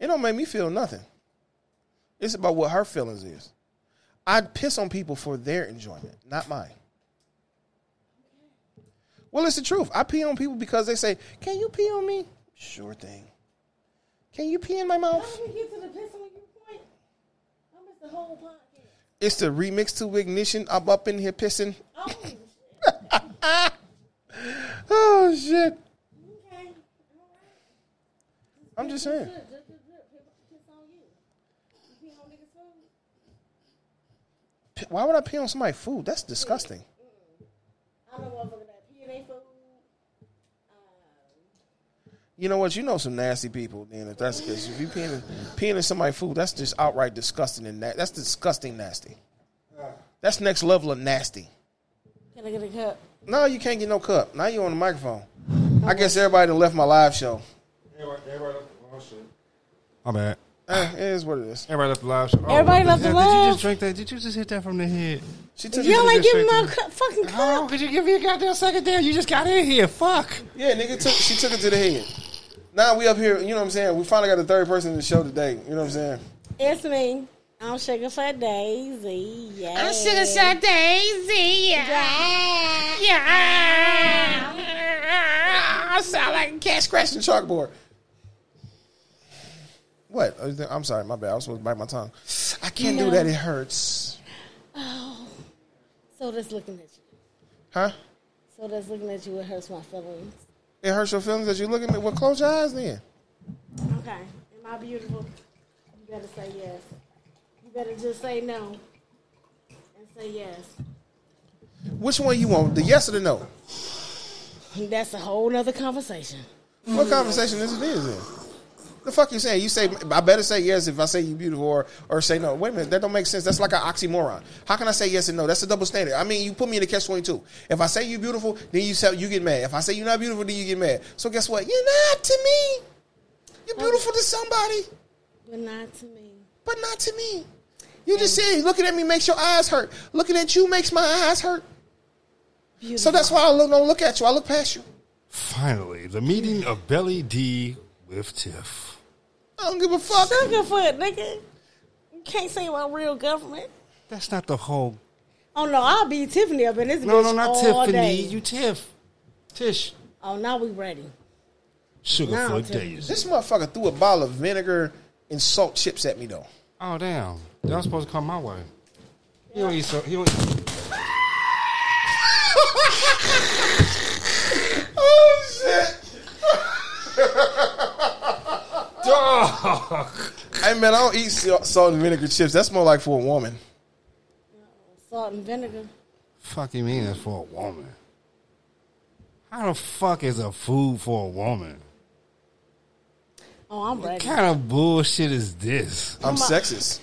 It don't make me feel nothing. It's about what her feelings is. I piss on people for their enjoyment, not mine. Well, it's the truth. I pee on people because they say, "Can you pee on me?" Sure thing. Can you pee in my How mouth? did we get to the piss on you point? I missed the whole podcast. It's the remix to ignition. I'm up in here pissing. Oh, shit. Oh shit! Okay. All right. I'm just saying. Good, good, good, good. Piss- Piss on you. You pee on niggas' just saying. Why would I pee on somebody's food? That's disgusting. I know motherfucker that pee in their food. Um, You know what? You know some nasty people. Then, if that's because if you peeing, peeing in somebody's food, that's just outright disgusting and na- that's disgusting nasty. That's next level of nasty. Can I get a cup? No, you can't get no cup. Now you're on the microphone. I guess everybody left my live show. Everybody, everybody left, oh shit. My bad. Eh, it is what it is. Everybody left the live show. Oh, Everybody what left the hell? Did you live. just drink that? Did you just hit that from the head? She took You it ain't the- give him straight cu- fucking cup. Oh, could you give me a goddamn second there? You just got in here. Fuck. Yeah, nigga took she took it to the head. Now we up here, you know what I'm saying? We finally got the third person in the show today. You know what I'm saying? It's me. I'm Sugar for Daisy. Yeah. I'm sugar for Daisy. Yeah. Yeah. I sound like a cat scratching chalkboard. What? Oh, I'm sorry, my bad. I was supposed to bite my tongue. I can't do that. It hurts. Oh, so that's looking at you. Huh? So that's looking at you. It hurts my feelings. It hurts your feelings that you're looking at me. Well, close your eyes then. Okay. Am I beautiful? You better say yes. You better just say no. And say yes. Which one you want? The yes or the no? That's a whole nother conversation. What conversation is it is then? The fuck you saying? You say I better say yes if I say you beautiful or or say no. Wait a minute, that don't make sense. That's like an oxymoron. How can I say yes and no? That's a double standard. I mean, you put me in a catch twenty two. If I say you beautiful, then you say you get mad. If I say you're not beautiful, then you get mad. So guess what? You're not to me. You're oh. beautiful to somebody, But not to me. but not to me. You just said looking at me makes your eyes hurt. Looking at you makes my eyes hurt. Beautiful. So that's why I look, don't look at you. I look past you. Finally, the meeting of Belly D with Tiff. I don't give a fuck. Sugarfoot, nigga. You can't say about real government. That's not the whole. Oh no, I'll be Tiffany up in this No, bitch no, not all Tiffany. day. You Tiff. Tish. Oh, now we ready. Sugar Now for I'm telling you. days. This motherfucker threw a bottle of vinegar and salt chips at me though. Oh damn! That was supposed to come my way. He don't eat so. He don't. Oh shit! Dog. Hey man, I don't eat salt and vinegar chips. That's more like for a woman. Salt and vinegar. Fuck you mean that's for a woman? How the fuck is a food for a woman? Oh, I'm What ready. kind of bullshit is this? I'm sexist.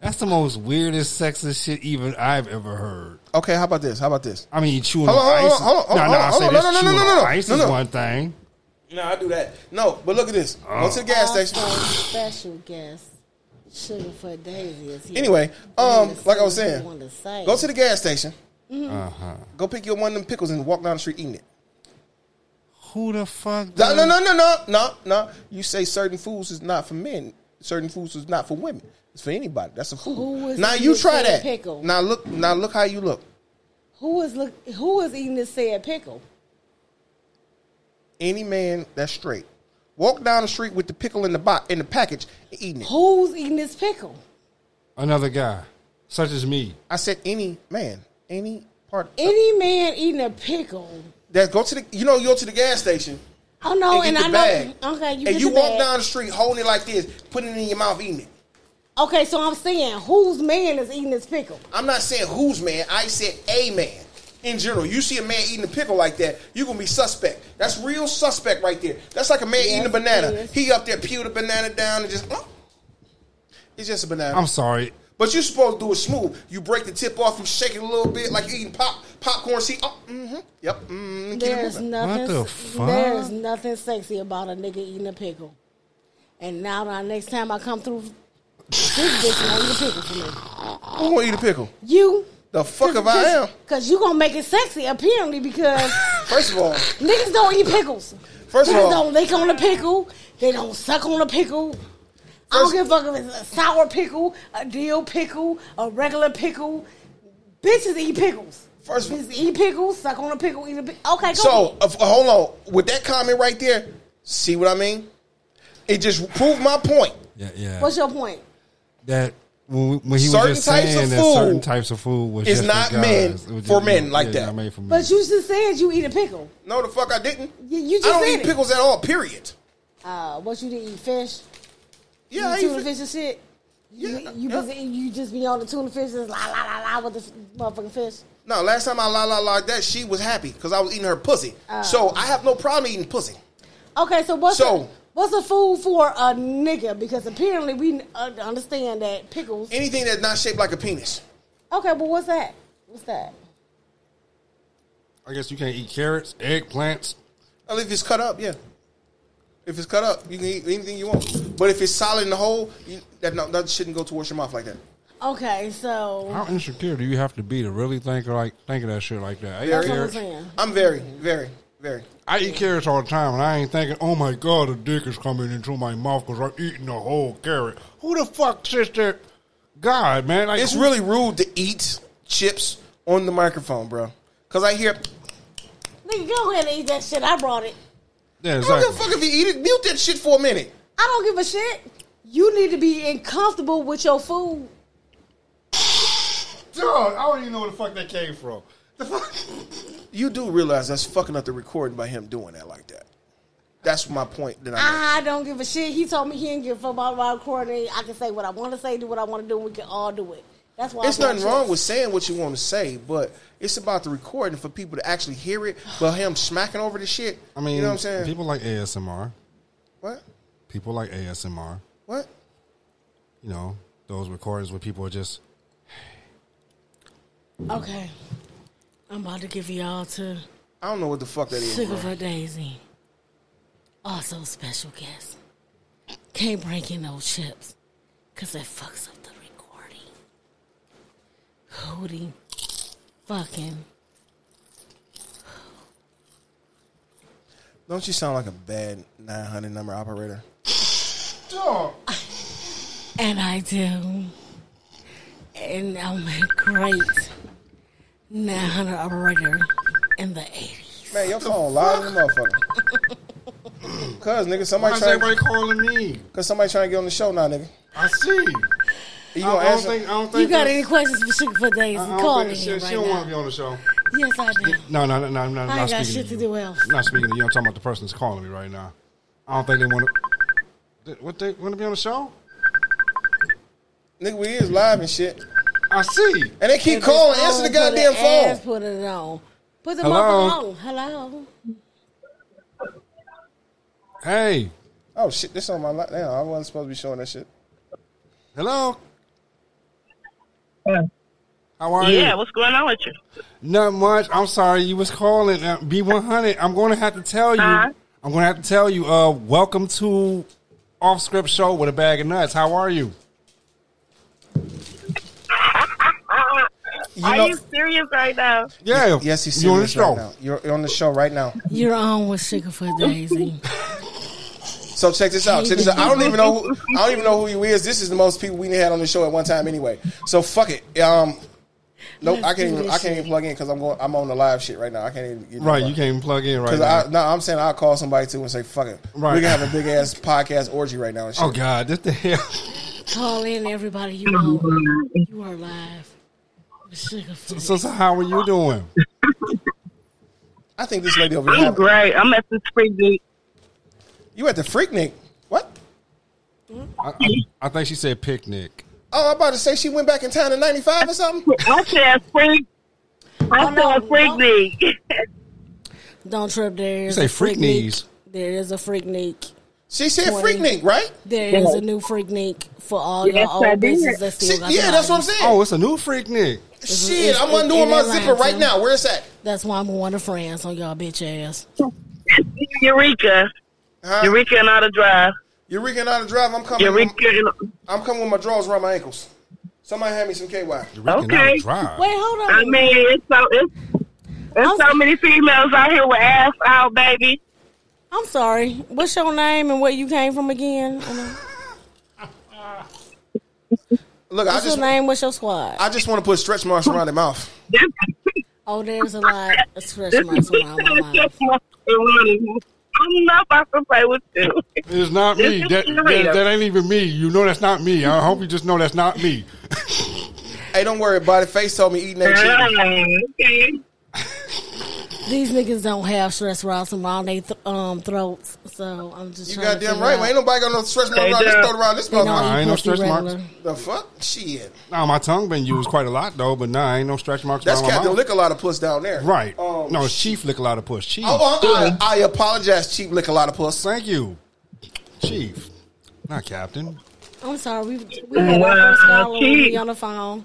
That's the most weirdest sexist shit even I've ever heard. Okay, how about this? How about this? I mean, chewing Hold on on, ice. hold on, hold no, on, no, I hold say on, this no, no, no, chewing no, no, on no, ice no, is no. one thing. No, I do that. No, but look at this. Go to the gas Also, station. special guest, Sugar for Daisy is here. Anyway, um, like I was saying, to go to the gas station. Uh huh. Go pick your one of them pickles and walk down the street eating it. Who the fuck? No, no, no, no, no, no, no. You say certain foods is not for men. Certain foods is not for women. It's for anybody. That's a food. Who is now eating you this try said that. pickle? Now look. Now look how you look. Who is look? Who is eating this said pickle? Any man that's straight walk down the street with the pickle in the box in the package and eating it. Who's eating this pickle? Another guy, such as me. I said any man, any part Any man eating a pickle. that go to the you know you go to the gas station Oh no, and and, get the I bag. know. Okay, you and get you the walk bag. down the street holding it like this, putting it in your mouth, eating it. Okay, so I'm saying whose man is eating this pickle? I'm not saying whose man. I said a man. In general, you see a man eating a pickle like that, you're gonna be suspect. That's real suspect right there. That's like a man Yes, eating a banana. it is. He up there peel the banana down and just. oh. It's just a banana. I'm sorry. but you're supposed to do it smooth. You break the tip off, you shake it a little bit, like you eating pop popcorn. See, oh, mm-hmm, yep. Mm, keep There's nothing. What the fuck? There's nothing sexy about a nigga eating a pickle. And now, now next time I come through, this bitch gonna eat a pickle for me. Who gonna eat a pickle? You. The fuck if I am? Cause you gonna make it sexy apparently because First of all, niggas don't eat pickles. First of niggas all- don't lick on the pickle. They don't suck on a pickle. I don't give a fuck if it's a sour pickle, a dill pickle, a regular pickle. Bitches eat pickles. First- Bitches eat pickles, suck on a pickle, eat a pickle. Okay, go so ahead. uh, hold on. With that comment right there, see what I mean? It just proved my point. Yeah, yeah. What's your point? that when, when he Certain was just types saying of that certain food types of food was is just not for men It for men like yeah, that. not made for men. But you just said you eat a pickle. No, the fuck I didn't. You, you I just don't said eat it. pickles at all. Period. Uh, what you didn't eat fish? Yeah, you I eat eat tuna fi- fish and shit. You, Yeah, you, yeah. just, you just be on the tuna fish, just la la la la with the motherfucking fish. No, last time I la la la that she was happy because I was eating her pussy. Oh. so I have no problem eating pussy. Okay, so what's So- a, what's a food for a nigga? Because apparently we uh, understand that pickles. Anything that's not shaped like a penis. Okay, but what's that? What's that? I guess you can't eat carrots, eggplants. Well, if it's cut up, yeah. If it's cut up, you can eat anything you want. But if it's solid in the hole, you, that no, that shouldn't go towards your mouth like that. Okay, so How insecure do you have to be to really think of like think of that shit like that? I that's what I'm saying. I'm very, very, very. I eat carrots all the time, and I ain't thinking, "Oh my god, a dick is coming into my mouth because I'm eating a whole carrot." Who the fuck says that? God, man, like It's who- really rude to eat chips on the microphone, bro. Because I hear, Nigga, go ahead and eat that shit. I brought it. yeah, I don't give a fuck if you eat it. Mute that shit for a minute. I don't give a shit. You need to be uncomfortable with your food. Dude, I don't even know where the fuck that came from. The fuck? You do realize that's fucking up the recording by him doing that like that. That's my point that I. I don't give a shit. He told me he didn't give a fuck about my recording. I can say what I want to say, do what I want to do, and we can all do it. That's why It's I brought nothing wrong with saying what you want to say, but it's about the recording for people to actually hear it. But him smacking over the shit. I mean, you know what I'm saying? People like ASMR. what? People like ASMR. What? You know, those recordings where people are just Okay. I'm about to give y'all to I don't know what the fuck that is. Sugar Bro. for Daisy. Also special guest. Can't bring in no chips. Cause it fucks up the recording. Hootie. Fucking. Don't you sound like a bad 900 number operator? And I do. And I'm great 900 operator in the 80s. Man, your phone loud than a motherfucker. Cause nigga, Why somebody is trying, everybody calling me? cause somebody trying to get on the show now, nigga. I see. You gonna I don't answer? think. I don't You got that- any questions for Sugar for Days? I don't Call think me she, here she right don't want to be on the show. Yes, I do. No, no, no, no. I'm not, I not ain't got speaking shit to to you. do else. Not speaking to you. I'm talking about the person that's calling me right now. I don't think they want to. What they want to be on the show? Nigga, we is live and shit. I see. And they keep If calling, answer the on, goddamn put it ass, phone. Put it on. Put the Hello? motherfucker on. Hello. Hey, Oh shit, this on my li Damn, I wasn't supposed to be showing that shit. hello. How are you? Yeah, what's going on with you? Not much. I'm sorry. You was calling uh, B100. I'm going to have to tell you. Uh-huh. I'm going to have to tell you. Uh, welcome to Off Script Show with a bag of nuts. How are you? You Are know, you serious right now? Yeah. yes, he's you on the serious show. right now. You're, you're on the show right now. You're on with Sugar for Daisy. So check this out. Check this out. I don't even know. Who, I don't even know who you is. This is the most people we had on the show at one time anyway. So fuck it. Um, Nope, I Let's can't even. I can't even plug in because I'm going. I'm on the live shit right now. I can't even. Get Right, you can't even plug in right Because now. I no, I'm saying I'll call somebody too and say fuck it. Right. We can have a big ass podcast orgy right now. And shit. oh God, this the hell. Call in, everybody. You know, you are live. Sugar. So, so how are you doing? I think this lady over here. I'm have- great. I'm at the free geek. You at the Freaknik? What? I, I, I think she said picnic. Oh, I'm about to say she went back in time in '95 or something. I said free. I Oh, no, said free no. Don't trip. There is say a freak knees. There is a Freaknik. She said Twenty. Freaknik, right? There is a new Freaknik for all Yes, your old did. bitches that still See, got yeah, that's what I'm saying. Oh, it's a new freak Nick. Shit, it's- I'm it's undoing in my Atlanta. zipper right now. Where's that? That's why I'm going to France on y'all bitch ass. Eureka. Huh? Eureka and Outer Drive. Eureka and Outer Drive. I'm coming. Eureka. With, And, I'm coming with my drawers around my ankles. Somebody hand me some KY. Okay. Drive. Wait, hold on. I on. mean, it's so it's, there's so many females out here with ass out, baby. I'm sorry. What's your name and where you came from again? Look, I What's just your name? What's your squad? I just want to put stretch marks around their mouth. Oh, there's a lot of stretch marks around my mouth. I'm not about to play with you. It's not me. This That, is that, that ain't even me. You know that's not me. I hope you just know that's not me. Hey, don't worry about it. Face told me eating that chicken. Okay. These niggas don't have stress marks around their th- um, throats, so I'm just You trying to goddamn right. out- Well, ain't nobody got no stretch marks around this throat around this They don't motherfucker. Nah, eat ain't no pussy stretch marks. The fuck? Shit. Now my tongue been used quite a lot though, but nah, ain't no stretch marks. That's around my Captain. Lick a lot of puss down there. Right. Um, no, Chief lick a lot of puss. Chief. Oh, oh, I, I apologize, Chief Lick a lot of puss. Thank you, Chief. Not Captain. I'm sorry. We we had our first Wow, caller with on the phone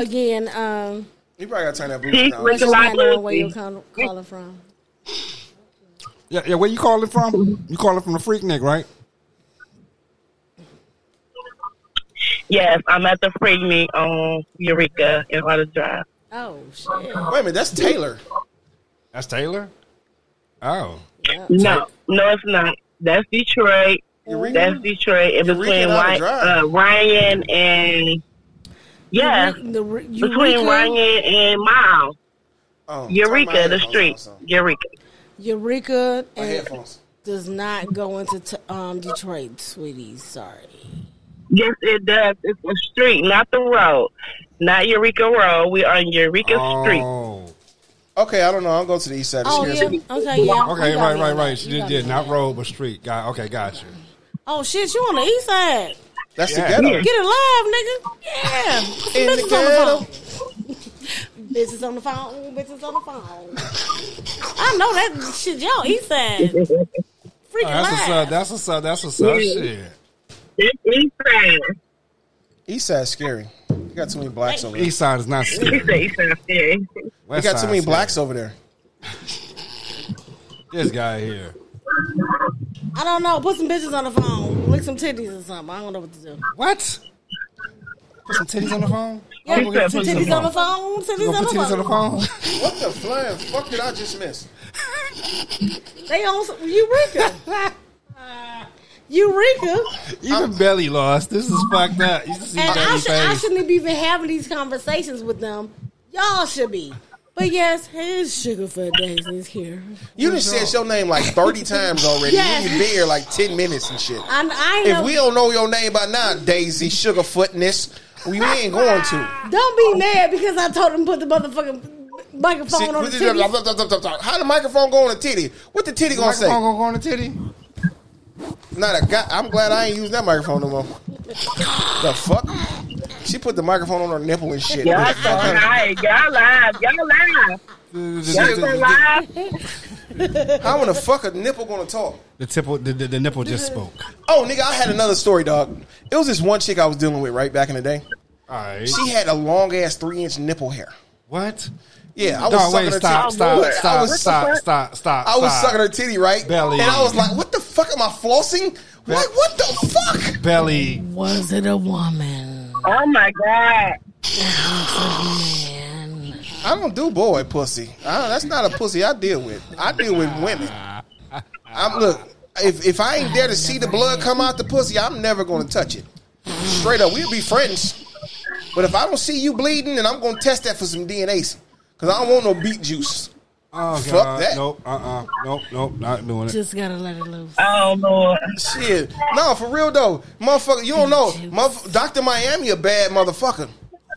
again. Um, You probably got to turn that blue Cheap down. Lick what's a your lot of where you pussy. call, calling from? Yeah, yeah. Where you calling from? You calling from the Freaknik, right? Yes, I'm at the Freak meet on Eureka and Outer Drive. Oh shit! Wait a minute, that's Taylor. That's Taylor. Oh, No, no, it's not. That's Detroit. Eureka? That's Detroit. In Eureka between and Out Drive. uh, Ryan and yeah, Eureka- the Re- between Eureka, Ryan and Miles. Oh, Eureka, the street. on. Eureka. Eureka and does not go into t- um, Detroit, sweetie. Sorry. Yes, it does. It's a street, not the road. Not Eureka Road. We are on Eureka Street. oh. Okay, I don't know. I'll go to the east side. Oh yeah. has- Okay. Yeah. Okay, You right, right, right. that. She You did, did not road, but street. Got okay, got you. Oh shit! You on the east side? That's Yeah. the ghetto. Get it live, nigga. Yeah. Put some In the bitches on ghetto. the phone. bitches on the phone. Bitches on the phone. I know that shit. Y'all east side. Freaking Oh, that's what's live. up. That's what's up. That's what's up. Shit. It's East Side. East side's scary. You got too many blacks over there. East side is not scary. said East Side. Yeah. You got too many blacks over there. This guy here. I don't know. Put some bitches on the phone. Lick some titties or something. I don't know what to do. What? Put some titties on the phone. Yeah, Oh, we're some put some titties on the phone. Titties You on the put titties on the phone. phone? What the flying fuck did I just miss? They on some- Eureka. Eureka. Even Belly lost. This is fucked up. You see And I, Belly should, I shouldn't be even having these conversations with them. Y'all should be. But yes, here's Sugarfoot Daisy's here. You done said your name like 30 times already. Yes. You been here like 10 minutes and shit. I, I If we don't know your name by now, Daisy Sugarfootness, we ain't going to. Don't be mad because I told him to put the motherfucking microphone See, on the titty. how the microphone go on the titty? What the titty gonna say? Microphone gonna go on the titty? Not a guy. I'm glad I ain't using that microphone no more. the fuck? She put the microphone on her nipple and shit. Y'all What so the fuck kind high. Y'all live. Y'all live. Y'all so live. How in the fuck a nipple gonna talk? The tipple, the, the, the nipple just spoke. Oh, nigga, I had another story, dog. It was this one chick I was dealing with right back in the day. All right. She had a long ass three inch nipple hair. What? Yeah, I was No, sucking wait, her stop, titty. stop, I stop, oh, was, stop, stop, stop. I was stop. sucking her titty, right? Belly. And I was like, what the fuck am I flossing? What what the fuck? Belly. Was it a woman? Oh my God. I don't do boy pussy. I, that's not a pussy I deal with. I deal with women. I'm look. If if I ain't there to see the blood come out the pussy, I'm never to touch it. Straight up, we'll be friends. But if I don't see you bleeding, then I'm gonna test that for some DNA. Cause I don't want no beet juice. Oh, Fuck God. that. Nope. Uh. uh Nope. Nope. Not doing it. Just gotta let it loose. Oh Lord. Shit. No, for real though. Motherfucker, you don't know. Motherf- Dr. Miami a bad motherfucker.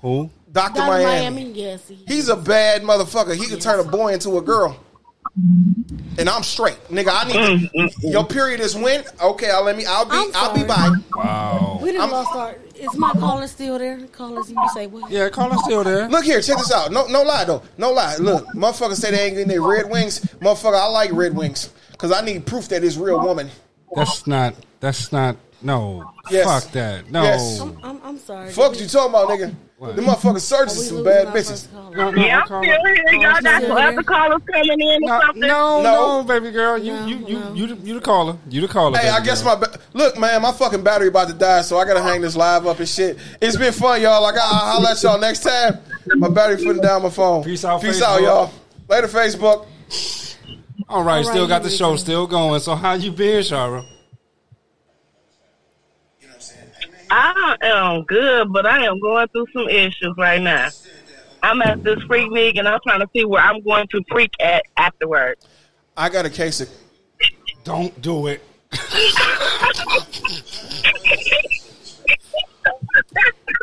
Who? Dr. Dr. Miami. Miami, yes. He, He's a bad motherfucker. He can turn a boy into a girl. And I'm straight. Nigga, I need to, your period is when? Okay, I'll let me I'll be I'm I'll be by. Wow. we didn't I'm- lost our. Is my caller still there? Callers, you say what? Yeah, Carla's still there. Look here, check this out. No no lie though. No lie. Look, motherfuckers say they ain't getting their red wings. Motherfucker, I like red wings. Cause I need proof that it's real woman. That's not. That's not. No. Yes. Fuck that. No. Yes. I'm, I'm, I'm sorry. Fuck you talking about, nigga. What? The motherfucking are oh, surgeons we some bad bitches. No, no, Yeah, I'm still here. Y'all got still some other callers coming in or No, something. no, No. no, baby girl. You, No, you, you, no. you, the, you the caller. You the caller. Hey, I guess girl. my ba- look, man. My fucking battery about to die, so I gotta hang this live up and shit. It's been fun, y'all. Like I'll holler at y'all next time. My battery putting down my phone. Peace out, Peace Facebook. out, y'all. Later, Facebook. All right, All still got the show still going. So how you been, Shara? I am good, but I am going through some issues right now. I'm at this Freaknik and I'm trying to see where I'm going to freak at afterwards. I got a case of. Don't do it.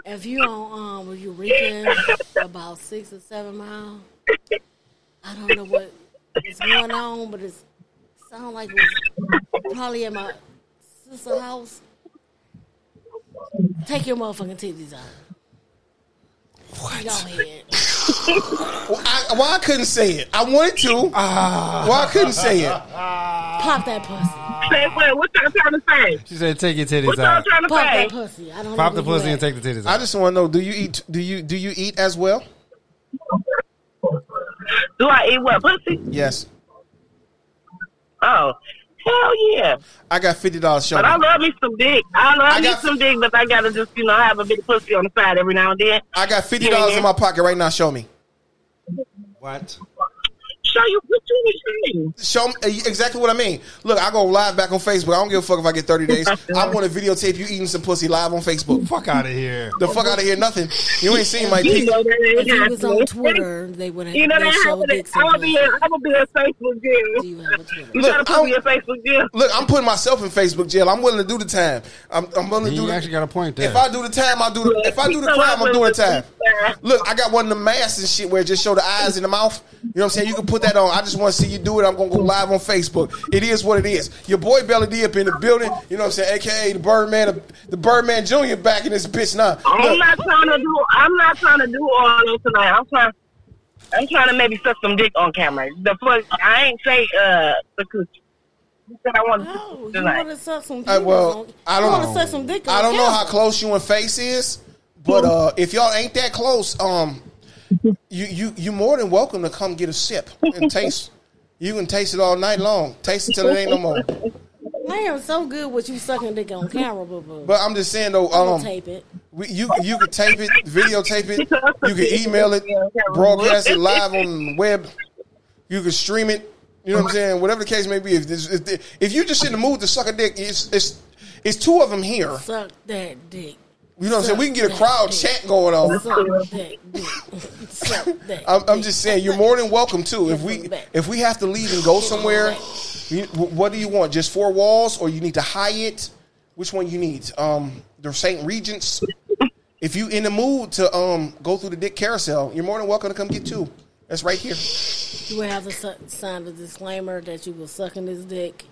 If you on um Eureka about six or seven miles, I don't know what is going on, but it's sound like it was probably at my sister's house. Take your motherfucking titties out. What? Go ahead. Well, I, well, I couldn't say it. I wanted to. Ah. well, I couldn't say it. Pop that pussy. Say, wait, what y'all trying to say? She said, "Take your titties What y'all out. trying to Pop say? that pussy. I don't Pop the pussy and take the titties I just want to know: Do you eat? Do you do you eat as well? Do I eat what pussy? Yes. Oh, hell yeah! I got fifty dollars. Show me. But I me. love me some dick. I love I me got- some dick, but I gotta just you know have a big pussy on the side every now and then. I got fifty dollars in my pocket right now. Show me. What? Show you what you was saying. Show me uh, exactly what I mean. Look, I go live back on Facebook. I don't give a fuck if I get thirty days. I want to videotape you eating some pussy live on Facebook. Fuck out of here. The fuck out of here, nothing. You ain't seen my You peak. know that If ain't you was on. Twitter, they would have You know they that showed happening. dicks I'm and gonna be pussy. a, I'm gonna be a Facebook Do jail. you have a Twitter? You Look, trying to I'm- put me in Facebook jail? Look, I'm putting myself in Facebook jail. I'm willing to do the time. I'm, I'm willing to You do the actually got a point there. If I do the time, I do. The, if I do the crime, I'm doing the time. Look, I got one of the masks and shit where it just show the eyes and the mouth. You know what I'm saying? You can put that on. I just want to see you do it. I'm gonna go live on Facebook. It is what it is. Your boy Belly D up in the building. You know what I'm saying? AKA the Birdman, the Birdman Junior back in this bitch now. I'm Look, not trying to do. I'm not trying to do all this tonight. I'm trying. I'm trying to maybe suck some dick on camera. The fuck, I ain't say uh the coochie. You said I wanted to Oh, you want to suck some dick? Uh, well, I don't wanna know. suck some dick I don't know how close you and face is, but uh, if y'all ain't that close, um, you you you more than welcome to come get a sip and taste. You can taste it all night long. Taste it till it ain't no more. I am so good with you sucking dick on camera, boo boo. But I'm just saying though, um, tape it. we, you you can tape it, videotape it, you can email it, broadcast it live on the web. You can stream it. You know what I'm saying? Whatever the case may be. If this, if, if you just in the mood to suck a dick, it's it's it's two of them here. Suck that dick. You know what I'm saying? We can get a crowd chant going on. Suck that dick. Suck that. I'm, I'm just saying you're more than welcome to. If we if we have to leave and go somewhere, you, what do you want? Just four walls, or you need to Hyatt? Which one you need? Um, the St. Regents. If you in the mood to um go through the dick carousel, you're more than welcome to come get two. That's right here. You would have to sign a disclaimer that you were sucking this dick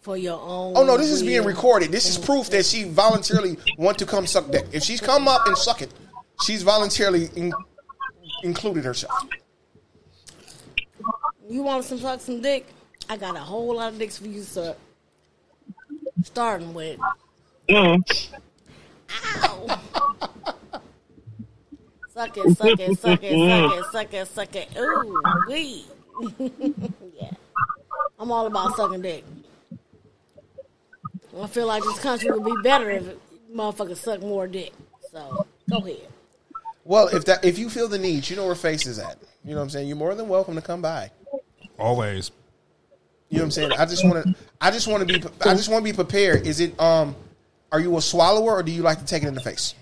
for your own. Oh no, this is being recorded. This is proof that she voluntarily want to come suck dick. If she's come up and suck it, she's voluntarily in, included herself. You want some suck some dick? I got a whole lot of dicks for you to suck. Starting with. Mm. Ow. suck it, suck it, suck it, suck it, suck it, suck it. Ooh, wee. yeah. I'm all about sucking dick. I feel like this country would be better if motherfuckers suck more dick. So, go ahead. Well, if that if you feel the need, you know where face is at. You know what I'm saying? You're more than welcome to come by. Always. You know what I'm saying? I just want to. I just want to be. I just want to be prepared. Is it? Um, are you a swallower or do you like to take it in the face?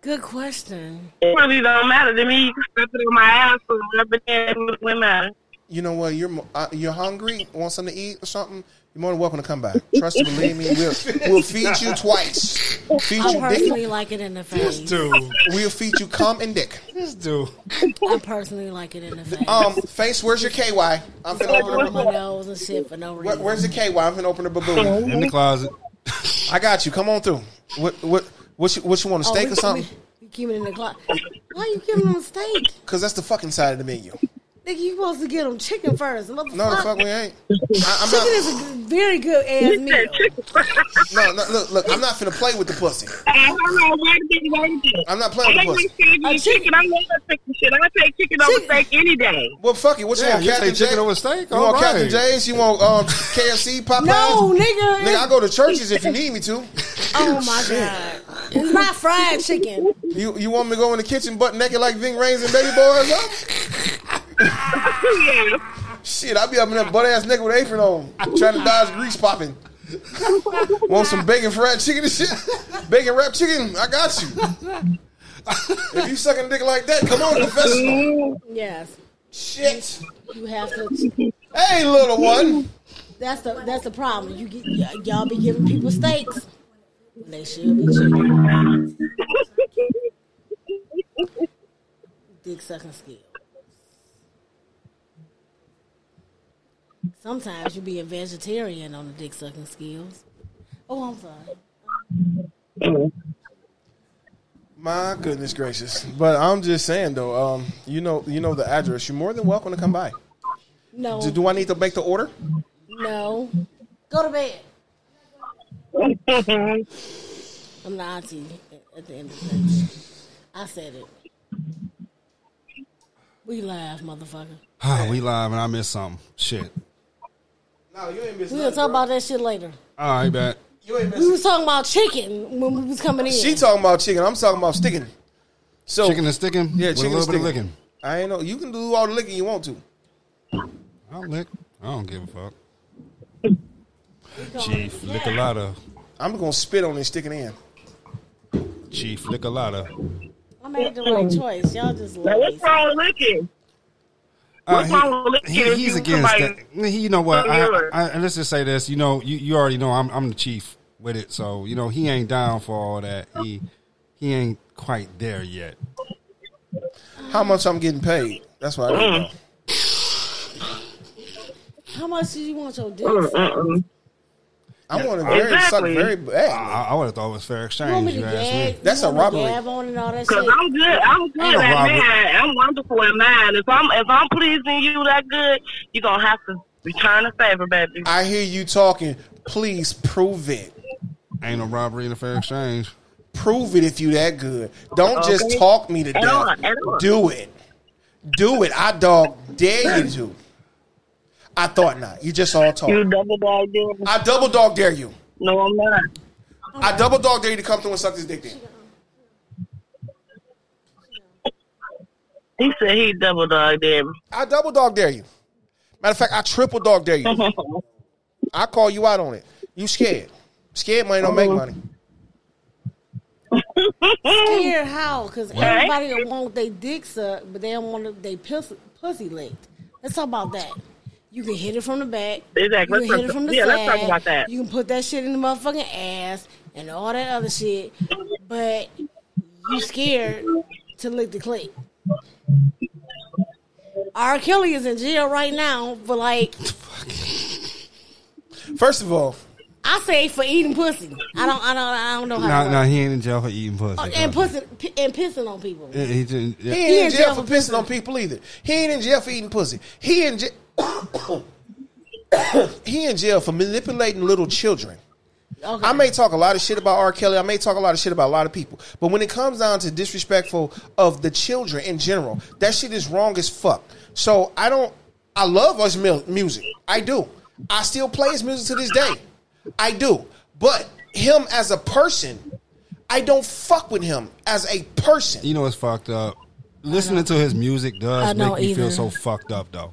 Good question. It really don't matter to me. You can step it on my ass or rub it in. It wouldn't matter. You know what? You're uh, you're hungry, want something to eat or something. You're more than welcome to come back. Trust and believe me, we'll we'll feed you twice. Feed I you personally dick. like it in the face. Dude, We'll feed you cum and dick. this dude. I personally like it in the face. Um, face, where's your KY? I'm gonna open on the my nose and shit for no Where, reason. where's the KY? I'm gonna open the baboon. In the closet. I got you. Come on through. What what what you, what you want? A Oh, steak we- or something? We, we keep it in the closet. Why are you giving them steak? Because that's the fucking side of the menu. Nigga, you supposed to get them chicken first. Motherfucker. No, the fuck we ain't. I, I'm Chicken not. is a very good ass meal. No, no, look, look. I'm not finna play with the pussy. Hey, hold on, wait a minute, wait a minute. I'm not playing I with the like pussy. my chicken. I love that chicken shit. I take chicken over steak any day. Well, fuck it. What you Yeah, want, you Captain chicken J? over steak? You All want Captain. Jay's? You want um, KFC, Popeyes? No, nigga. Nigga, I go to Church's if you need me to. Oh my god. It's not fried chicken. You you want me to go in the kitchen butt naked like Ving Rhames and Baby Boy or something? yeah. Shit, I be up in that butt ass nigga with apron on, trying to dodge grease popping. Want some bacon fried chicken and shit? Bacon wrapped chicken? I got you. If you sucking dick like that, come on, professional. Yes. Shit. You have to Hey, little one. that's the that's the problem. You get y- y'all be giving people steaks. They should be chicken. Dick sucking skills. Sometimes you be a vegetarian on the dick sucking skills. Oh, I'm sorry. My goodness gracious. But I'm just saying though, um, you know, you know the address. You're more than welcome to come by. No, Do, do I need to make the order? no. Go to bed. I'm the auntie at- at the end of the day. I said it. We laugh, motherfucker. Ah, we live and I missed something. Shit. No, you ain't missing We'll talk about that shit later. All right, bet. You ain't We was talking about chicken when we was coming in. She talking about chicken. I'm talking about sticking. So Chicken and sticking? Yeah, with chicken a little and bit of sticking. licking. I ain't know. You can do all the licking you want to. I'll lick. I don't give a fuck. Chief Licolata. I'm gonna spit on this sticking in. Chief Licolata. I made the right choice. Y'all just Now, love what's wrong with licking? What's wrong with Uh, he, he's against somebody- that. He, you know what? from I. I, I, let's just say this. You know, you, you already know I'm I'm the chief with it. So you know he ain't down for all that. He he ain't quite there yet. How much I'm getting paid? That's what I don't know. How much do you want your dick? Mm, sucked? mm, mm. I want to very suck Exactly. very bad. I, I would have thought it was fair exchange. me You to ask me. That's you a want me to robbery. Gab on and all that Cause. I'm good. I'm good at robbery. mine. I'm wonderful at mine. If I'm if I'm pleasing you that good, you gonna have to return the favor, baby. I hear you talking. Please prove it. Ain't no robbery in a fair exchange. Prove it if you that good. Don't just talk me to death. on, and on. Do it. Do it. I dog dare you to. I thought not. You just all You talk. double dog dare? I double dog dare you. No, I'm not. I double dog dare you to come through and suck this dick then. He said he double dog dare me. I double dog dare you. Matter of fact, I triple dog dare you. I call you out on it. You scared. Scared money don't make money. Scared how? Because everybody don't want their dick sucked, but they don't want their pussy, pussy licked. Let's talk about that. You can hit it from the back. Exactly. You can Let's hit it from the yeah, side. let's talk about that. You can put that shit in the motherfucking ass and all that other shit, but you scared to lick the clit. R. Kelly is in jail right now for like First of all, I say for eating pussy. I don't I don't I don't know how. No, to no, work. he ain't in jail for eating pussy. Oh, and pussy and pissing on people. He, he just- yeah. he ain't in jail for pissing on people either. He ain't in jail for eating pussy. He in jail. he in jail for manipulating little children. Okay. I may talk a lot of shit about R. Kelly. I may talk a lot of shit about a lot of people. But when it comes down to disrespectful of the children in general, that shit is wrong as fuck. So I don't. I love us music. I do. I still play his music to this day. I do. But him as a person, I don't fuck with him as a person. You know what's fucked up? Listening to his music does make me feel so fucked up though.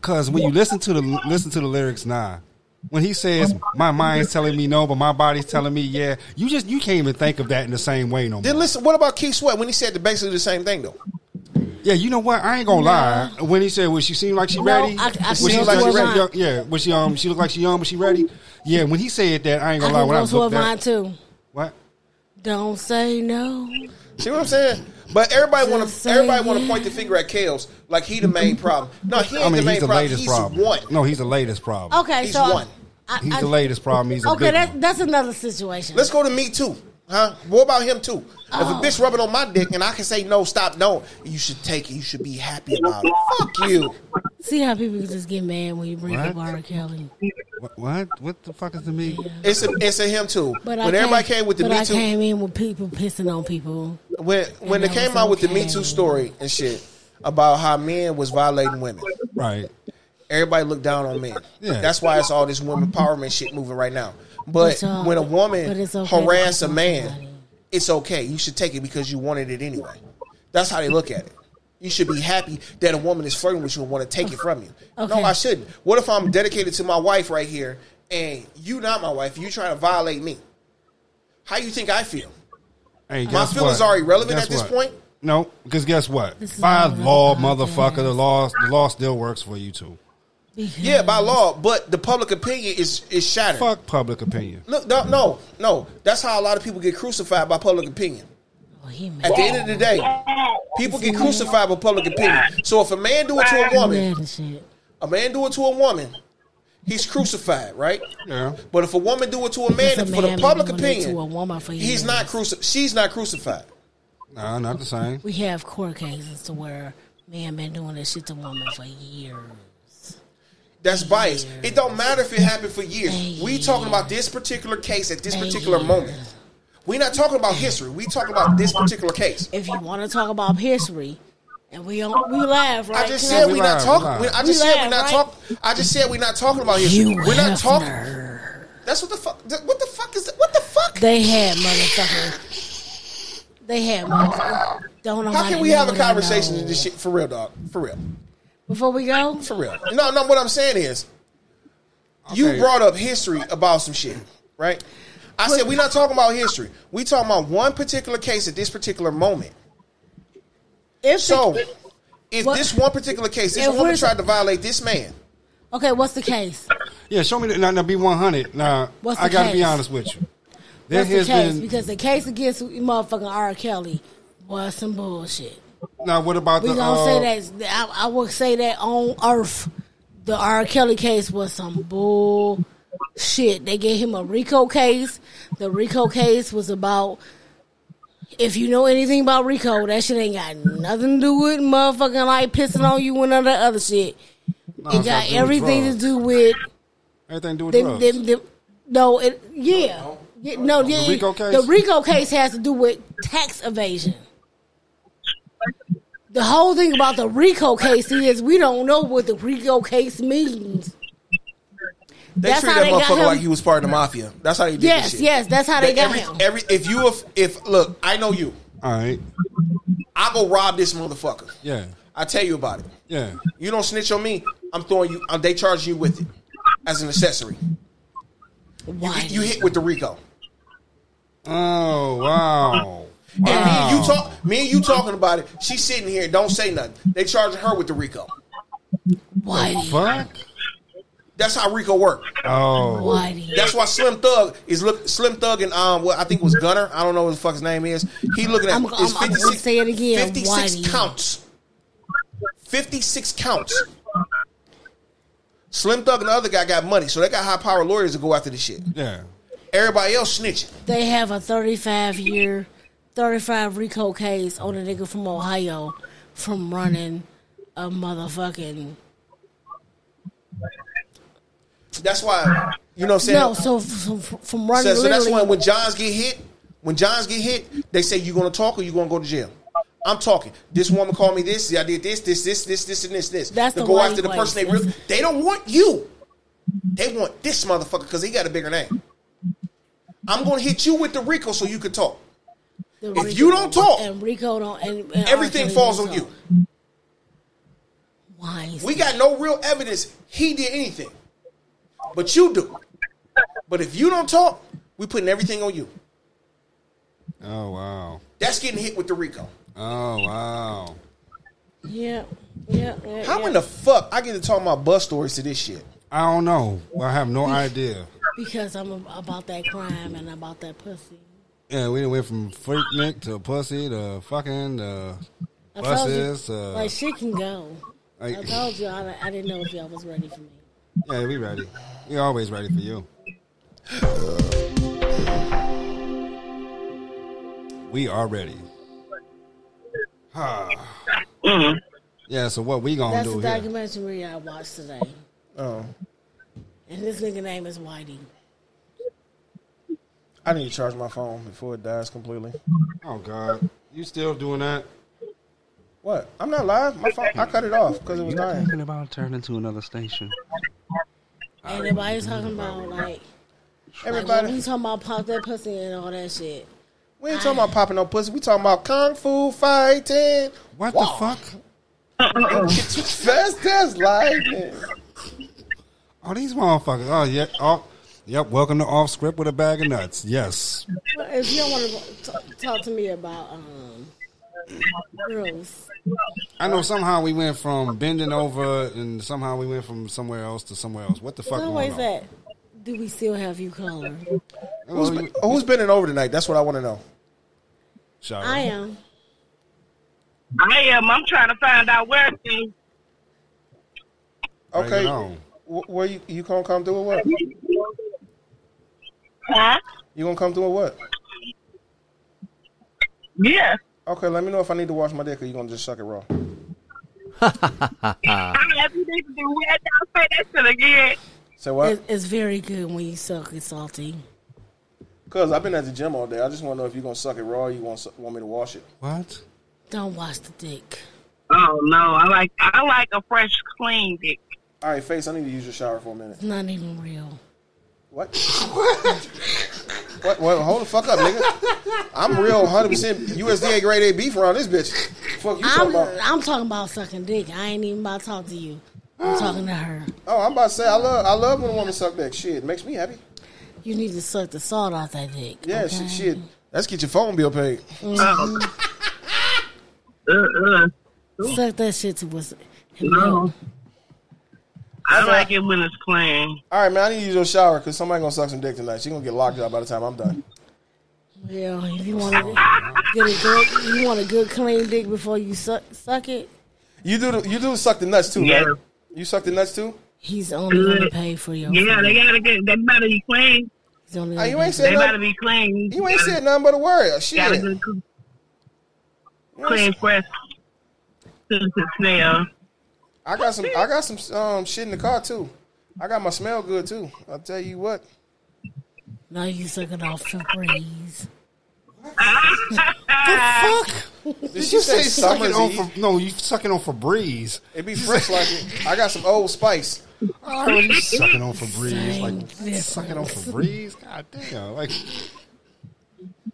Cause when you listen to the listen to the lyrics now, when he says my mind's telling me no, but my body's telling me yeah, you just you can't even think of that in the same way no more. Then listen, what about Keith Sweat when he said the basically the same thing though? Yeah, you know what? I ain't gonna lie. When he said, "Was she seemed like she No, ready?" I- I was she like she ready? Young- Yeah, was she um? She looked like she young, but she ready? Yeah. When he said that, I ain't gonna lie. can When I go to a looked vine at too. what? Don't say no. See what I'm saying? But everybody want to everybody want to point the finger at Kellz like he the main problem. No, he ain't I mean, the main he's the problem. latest He's problem. one. No, he's the latest problem. Okay, He's so one. I, He's I- the latest problem. He's a Okay, big that, one. that's another situation. Let's go to me too, huh? What about him too? If a Oh. bitch rubbing on my dick and I can say no, stop, no, you should take it. You should be happy about it. Fuck you. See how people just get mad when you bring What? up R. Kelly. What? What, what the fuck is the me? It's a it's a him too. But when I everybody came with the but Me I Too, came in with people pissing on people. when when they came was out with the Me. Too story and shit about how men was violating women, Right. everybody looked down on men. Yeah. That's why it's all this women empowerment shit moving right now. But It's all- when a woman it's okay harass a man, somebody. It's okay. You should take it because you wanted it anyway. That's how they look at it. You should be happy that a woman is flirting with you and want to take it from you. No, I shouldn't. What if I'm dedicated to my wife right here and you not my wife? You trying to violate me? How you think I feel? Hey, My guess feelings what? are irrelevant Guess at this what? point? No, because guess what? By law, motherfucker, the law, the law still works for you too. Yeah, by law, but the public opinion is is shattered. Fuck public opinion. Look, no, no, no. That's how a lot of people get crucified by public opinion. Oh, At the end of the day, people get crucified by public opinion. So if a man do it to a woman, Mad and shit. a man do it to a woman, he's crucified, right? Yeah. But if a woman do it to a man, Because a for the public been doing it opinion, to a woman for he's not crucified. She's not crucified. Nah, not the same. We have court cases to where man been doing this shit to woman for years. That's bias. It don't matter if it happened for years. We talking about this particular case at this particular moment. we not talking about history. We talking about this particular case. If you want to talk about history, and we don't, we laugh, right? I just said we we not talking. I We just said we not right? talk. I just said we not talking about history. You We're not talking. That's what the fuck. What the fuck is that? What the fuck? They had motherfucker. They had motherfucker. Don't know How can we have a conversation in this shit for real, dog? For real, before we go? for real. No, no. What I'm saying is, you Okay. brought up history about some shit, right? I said we're not talking about history. We talking about one particular case at this particular moment. If So, the- if What- this one particular case, this If woman tried to violate this man, okay, what's the case? Yeah, show me the, now, now be 100. Now, What's the I got to be honest with you. There What's the has case? been. because the case against motherfucking R. Kelly was some bullshit. Now, what about We the. gonna uh, say that I, I would say that on Earth, the R. Kelly case was some bull shit. They gave him a RICO case. The RICO case was about. If you know anything about RICO, that shit ain't got nothing to do with motherfucking like pissing on you and all that other shit. no, It it's got to everything to do with Everything to do with them, drugs. them, them, no, it, yeah. Yeah, no, yeah, RICO case? the RICO case has to do with tax evasion. The whole thing about the RICO case is we don't know what the RICO case means. they That's treated how that they got motherfucker him. like he was part of the mafia. That's how they did Yes, this shit. yes, that's how they got every, him. every if you if, if look, I know you. All right. I go rob this motherfucker. Yeah. I tell you about it. Yeah. You don't snitch on me, I'm throwing you. Uh, they charge you with it as an accessory. Why? You hit with the Rico. Oh, wow. And me and you talk. Me and you talking about it. She's sitting here. Don't say nothing. They charging her with the Rico. Why? Fuck. That's how Rico work. Oh. Why? That's why Slim Thug is look. Slim Thug and um, what I think it was Gunna. I don't know what the fuck his name is. He looking at I'm- it's I'm- I'm gonna 56 say it again. 56 Whitey. counts. 56 counts. Slim Thug and the other guy got money, so they got high power lawyers to go after this shit. Yeah. Everybody else snitching. They have a 35 year, 35 RICO case on a nigga from Ohio from running a motherfucking. That's why you know what I'm saying. No, so from, from running So, so that's literally. when when Johns get hit, when Johns get hit, they say you gonna talk or you gonna go to jail. I'm talking. This woman called me this. I did this, this, this, this, this, and this, this. That's to the go after the person they really. They don't want you. They want this motherfucker because he got a bigger name. I'm gonna hit you with the Rico so you can talk. The if you don't talk, and Rico don't, and, and Everything falls don't on you. Why? Is We that? got no real evidence he did anything. but you do. But if you don't talk, we putting everything on you. Oh wow. That's getting hit with the Rico. Oh wow. Yeah, yeah, yeah. How yeah. in the fuck I get to talk about bus stories to this shit? I don't know. I have no idea. Because I'm about that crime and about that pussy. Yeah, we went from freak Nick to pussy to fucking to I buses. told you, to, like she can go. like- I told you I, I didn't know if y'all was ready for me. yeah, we ready. We always ready for you. We are ready. Mm-hmm. yeah. So what we gonna do? That's do the here? documentary I watched today, Oh, and this nigga name is Whitey. I need to charge my phone before it dies completely. Oh God, you still doing that? What? I'm not live. My phone. I cut it off because it was dying. Thinking about turning to another station. Ain't nobody talking about like, like Everybody, we talking about pop that pussy and all that shit. we ain't talking about popping no pussy. We talking about kung fu fighting. What Wow. the fuck? Get you fast as lightning. Oh, these motherfuckers. Oh yeah. Oh, yep. Welcome to off script with a bag of nuts. Yes. Well, If you don't want to talk, talk to me about um, girls, I know somehow we went from bending over and somehow we went from somewhere else to somewhere else. What the it's fuck? always going that. Do we still have you color? Oh, Who's, you- who's bending over tonight? That's what I want to know. Shout I am. I am. I'm trying to find out where to. Okay, it on. Wh- where you you gonna come through or what? Huh? You gonna come through or what? Yeah. Okay, let me know if I need to wash my dick or you gonna just suck it raw. I have you need to do that. I'll say that shit again. Say what? It, it's very good when you suck it salty. Cause I've been at the gym all day. I just want to know if you're gonna suck it raw. or You want want me to wash it? What? Don't wash the dick. Oh no, I like I like a fresh, clean dick. All right, face. I need to use your shower for a minute. It's not even real. What? what? What? Hold the fuck up, nigga. I'm real 100 percent USDA grade A beef around this bitch. Fuck you talking I'm, about? I'm talking about sucking dick. I ain't even about to talk to you. I'm talking to her. Oh, I'm about to say I love I love when a woman suck that shit. It makes me happy. You need to suck the salt off that dick. Yeah, okay? shit, shit. Let's get your phone bill paid. Oh. uh, uh. Suck that shit to us. No. I like it when it's clean. All right, man. I need to use your shower because somebody gonna suck some dick tonight. She gonna get locked up by the time I'm done. Yeah, if you want to get a good, you want a good clean dick before you suck suck it. You do the, you do suck the nuts too, Yeah. right? You suck the nuts too. He's only gonna pay for your. Yeah, food. they gotta get. They better be clean. He's only Hey, gonna you pay ain't for- said They better nothing. be clean. You ain't said nothing but a word. Oh, shit. Got a good, cl- You ain't clean, said- fresh to smell. I got some. I got some um, shit in the car too. I got my smell good too. I'll tell you what. Now you sucking off Febreze. What the fuck? Did you say sucking on Eve? for, no, you sucking on Febreze. It be fresh like it. I got some old spice. Oh, you sucking on Febreze. Same Like difference. sucking on Febreze. God damn. Like,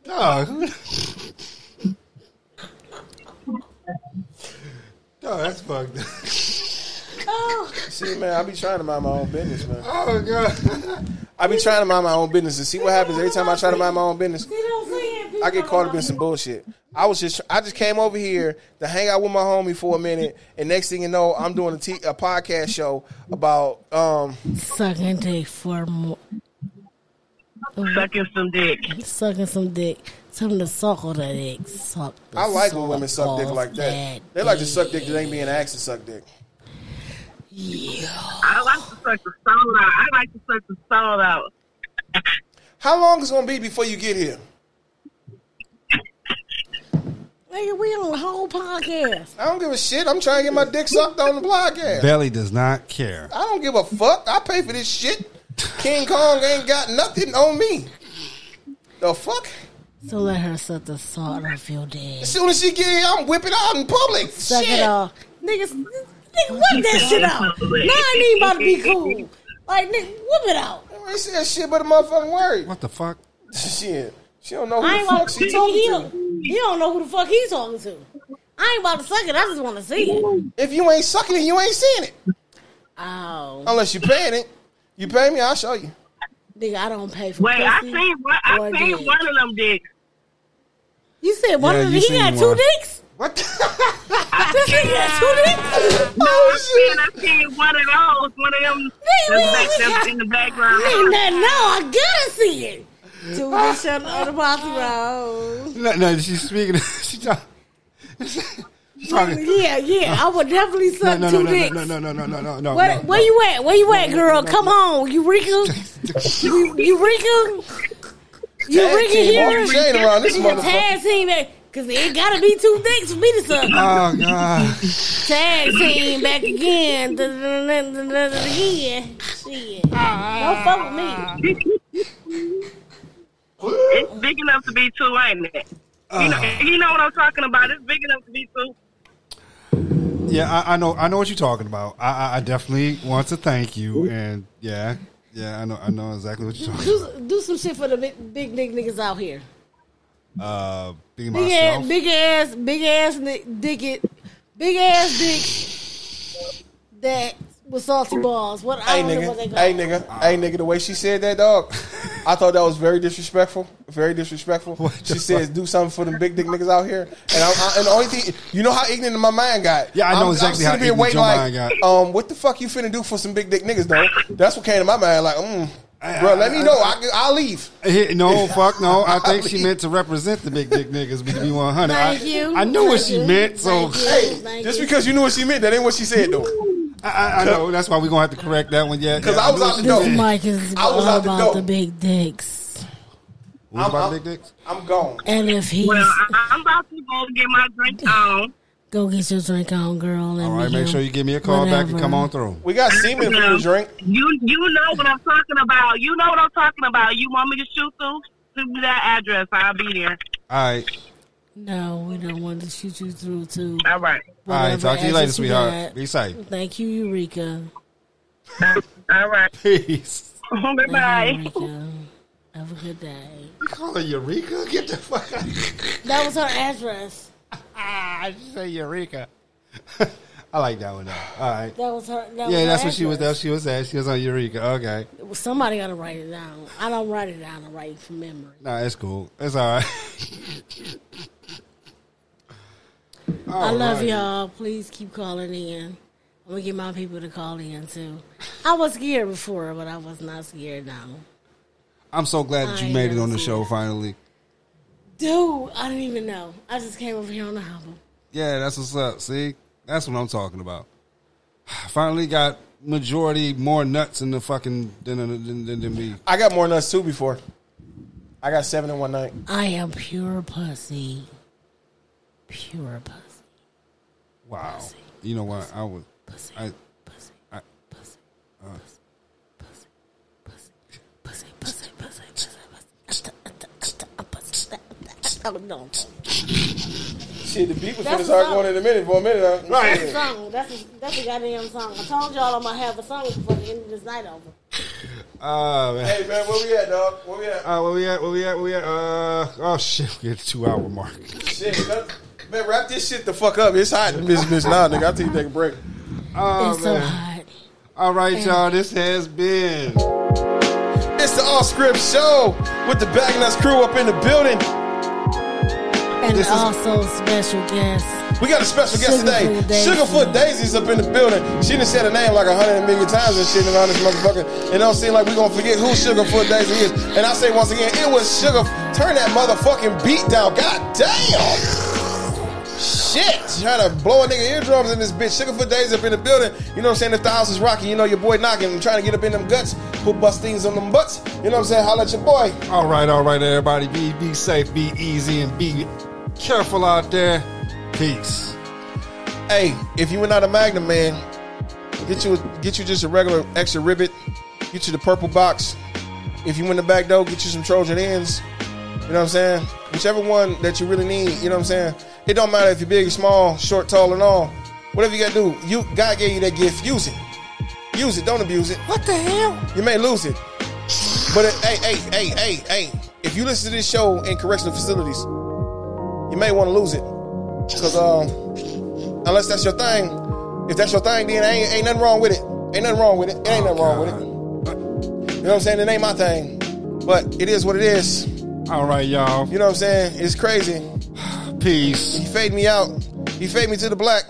dog. Who- Dog, that's fucked. up. oh. See, man, I be trying to mind my own business, man. Oh god. I be trying to mind my own business and see what happens every time I try to mind my own business. You know what I'm? I get caught up in some bullshit. I was just, I just came over here to hang out with my homie for a minute, and next thing you know, I'm doing a, t- a podcast show about um Sucking dick for more. Sucking some dick. Sucking some dick. Something to suck on that dick. Suck. the I like when women suck dick like that. They like to suck dick that ain't being asked to suck dick. Yeah. I like to suck the salt out. I like to suck the salt out. How long is it gonna be before you get here? Nigga, we on the whole podcast. I don't give a shit. I'm trying to get my dick sucked on the podcast. Belly does not care. I don't give a fuck. I pay for this shit. King Kong ain't got nothing on me. The fuck? So let her suck the salt off your dick. As soon as she get here, I'm whipping out in public. Suck shit. it off. Niggas, nigga, whip that shit out. Now I need about to be cool. Like, nigga, whip it out. I ain't said shit but a motherfucking word. What the fuck? Shit. She don't know who I the ain't fuck about she talking he, to. he don't know who the fuck he's talking to. I ain't about to suck it. I just want to see it. If you ain't sucking it, you ain't seeing it. Oh. Unless you paying it. You pay me, I'll show you. Nigga, I don't pay for Wait, I pussy seen one. I seen dick. one of them dicks. You said one Yeah, of them. you He seen got two dicks. What? This nigga got two dicks. No, oh, I seen, I seen one of those. One of them Nigga, that's back, we got- in the background. Nigga, that- no, I gotta see it. Two dicks on the oh, other road. No, no, she's speaking. She's talking. She's. Yeah, yeah, I would definitely No, suck no, two no, no, dicks. no, no, no, no, no, no, no. Where, no, where you at? Where you at, girl? Come on, Eureka. Eu- Eureka. Eureka team, here. Mark around this motherfucker. Tag team, back. Cause it gotta be two dicks for me to suck. Oh God. Tag team back again. Again. Shit. Don't fuck with me. It's big enough to be two, ain't it? You ah. know, you know what I'm talking about. It's big enough to be two. Yeah, I, I know. I know what you're talking about. I, I, I definitely want to thank you, and yeah, yeah, I know. I know exactly what you're talking. Do, do some shit for the big, big dick niggas out here. Uh, being Big myself. ass, big ass, big ass ni- dick it, big ass dick that with salty balls. What I Hey don't know what they nigga, call. hey nigga, hey nigga. The way she said that, dog, I thought that was very disrespectful. Very disrespectful. What She says, "Do something for them big dick niggas out here." And, I, I, and the only thing, you know how ignorant my mind got. Yeah, I know I'm, exactly I'm how sitting ignorant waiting your like, mind got. Um, what the fuck you finna do for some big dick niggas, though? That's what came to my mind. Like, mm, I- bro, let me know. I, I'll leave. No, fuck no. I think she meant to represent the big dick niggas. Be be one hundred. Thank I, you. I knew what Thank she you. meant. So Thank you. Hey, Thank just because you knew what she meant, that ain't what she said, though. I, I, I know that's why we're gonna have to correct that one. Yeah, 'Cause yeah, I was knew out the she door. This mic is I was all out the about door. the big dicks. What about I'm- big dicks? I'm gone. And if he's Well, I- I'm about to go get my drink on. go get your drink on, girl. Let All make know. sure you give me a call back and come on through. We got semen for the drink. You you know what I'm talking about. You know what I'm talking about. You want me to shoot through? Send me that address. I'll be there. All right, No, we don't want to shoot you through too. All right. all right. Talk to you later, address sweetheart. got. Be safe. Thank you, Eureka. All right. Peace. Bye Thank you, bye. Have a good day. You call her Eureka? Get the fuck out. That was her address. Ah, she say Eureka. I like that one though. All right. That was her. That was Yeah, her that's what she was. That she was at. She was on Eureka. Okay. Somebody got to write it down. I don't write it down. I write it from memory. Nah, it's cool. It's all right. I love Alrighty. y'all. Please keep calling in. I'm gonna get my people to call in too. I was scared before, but I was not scared now. I'm so glad that I you made it on the too. show finally. Dude, I didn't even know. I just came over here on the album. Yeah, that's what's up. See, that's what I'm talking about. Finally got majority more nuts in the fucking than than, than, than me. I got more nuts too before. I got seven in one night. I am pure pussy. Pure pussy. Wow. You know what? I was. Pussy. I, pussy. I- pussy. uh, Pussy. Pussy. Pussy. Pussy. Pussy. Pussy. Pussy. Oh, no. Shit, the beat was That's finna start what's going up. in a minute for a minute. Huh? That's a song. That's a, that's a goddamn song. I told y'all I'm gonna have a song before the end of this night over. uh, man. Hey man, where we at, dog? Where we at? Uh, where we at? Where we at? Where we at? Uh, oh shit, we hit the two hour mark. Shit, let- man, wrap this shit the fuck up. It's hot in this bitch now, nigga. I'll tell you take a break. Oh it's so hot. All right, y'all. This has been. It's the All Script Show with the Bag Nuts crew up in the building. And This is- also special guest. We got a special guest today. Sugarfoot Daisy. Sugarfoot Daisy's up in the building. She done said her name like a hundred million times and shit around this motherfucker. It don't seem like we're gonna forget who Sugarfoot Daisy is. And I say once again, it was Sugar. Turn that motherfucking beat down. God damn. Shit. Trying to blow a nigga eardrums in this bitch. Sugarfoot days up in the building. You know what I'm saying? If the house is rocking, you know your boy knocking and trying to get up in them guts. Put bust things on them butts. You know what I'm saying? Holla at your boy. All right, all right, everybody. Be be safe, be easy, and be careful out there. Peace. Hey, if you were not a Magnum man, get you get you just a regular extra ribbit. Get you the purple box. If you in the back door, get you some Trojan ENZ. You know what I'm saying? Whichever one that you really need. You know what I'm saying? It don't matter if you're big or small, short, tall, and all. Whatever you gotta do, you God gave you that gift. Use it. Use it. Don't abuse it. What the hell? You may lose it. But it, hey, hey, hey, hey, hey. If you listen to this show in correctional facilities, you may want to lose it. Cause um, unless that's your thing, if that's your thing, then ain't, ain't nothing wrong with it. Ain't nothing wrong with it. It ain't nothing wrong with it. You know what I'm saying? It ain't my thing, but it is what it is. All right, y'all. You know what I'm saying? It's crazy. Peace. He fade me out. He fade me to the black.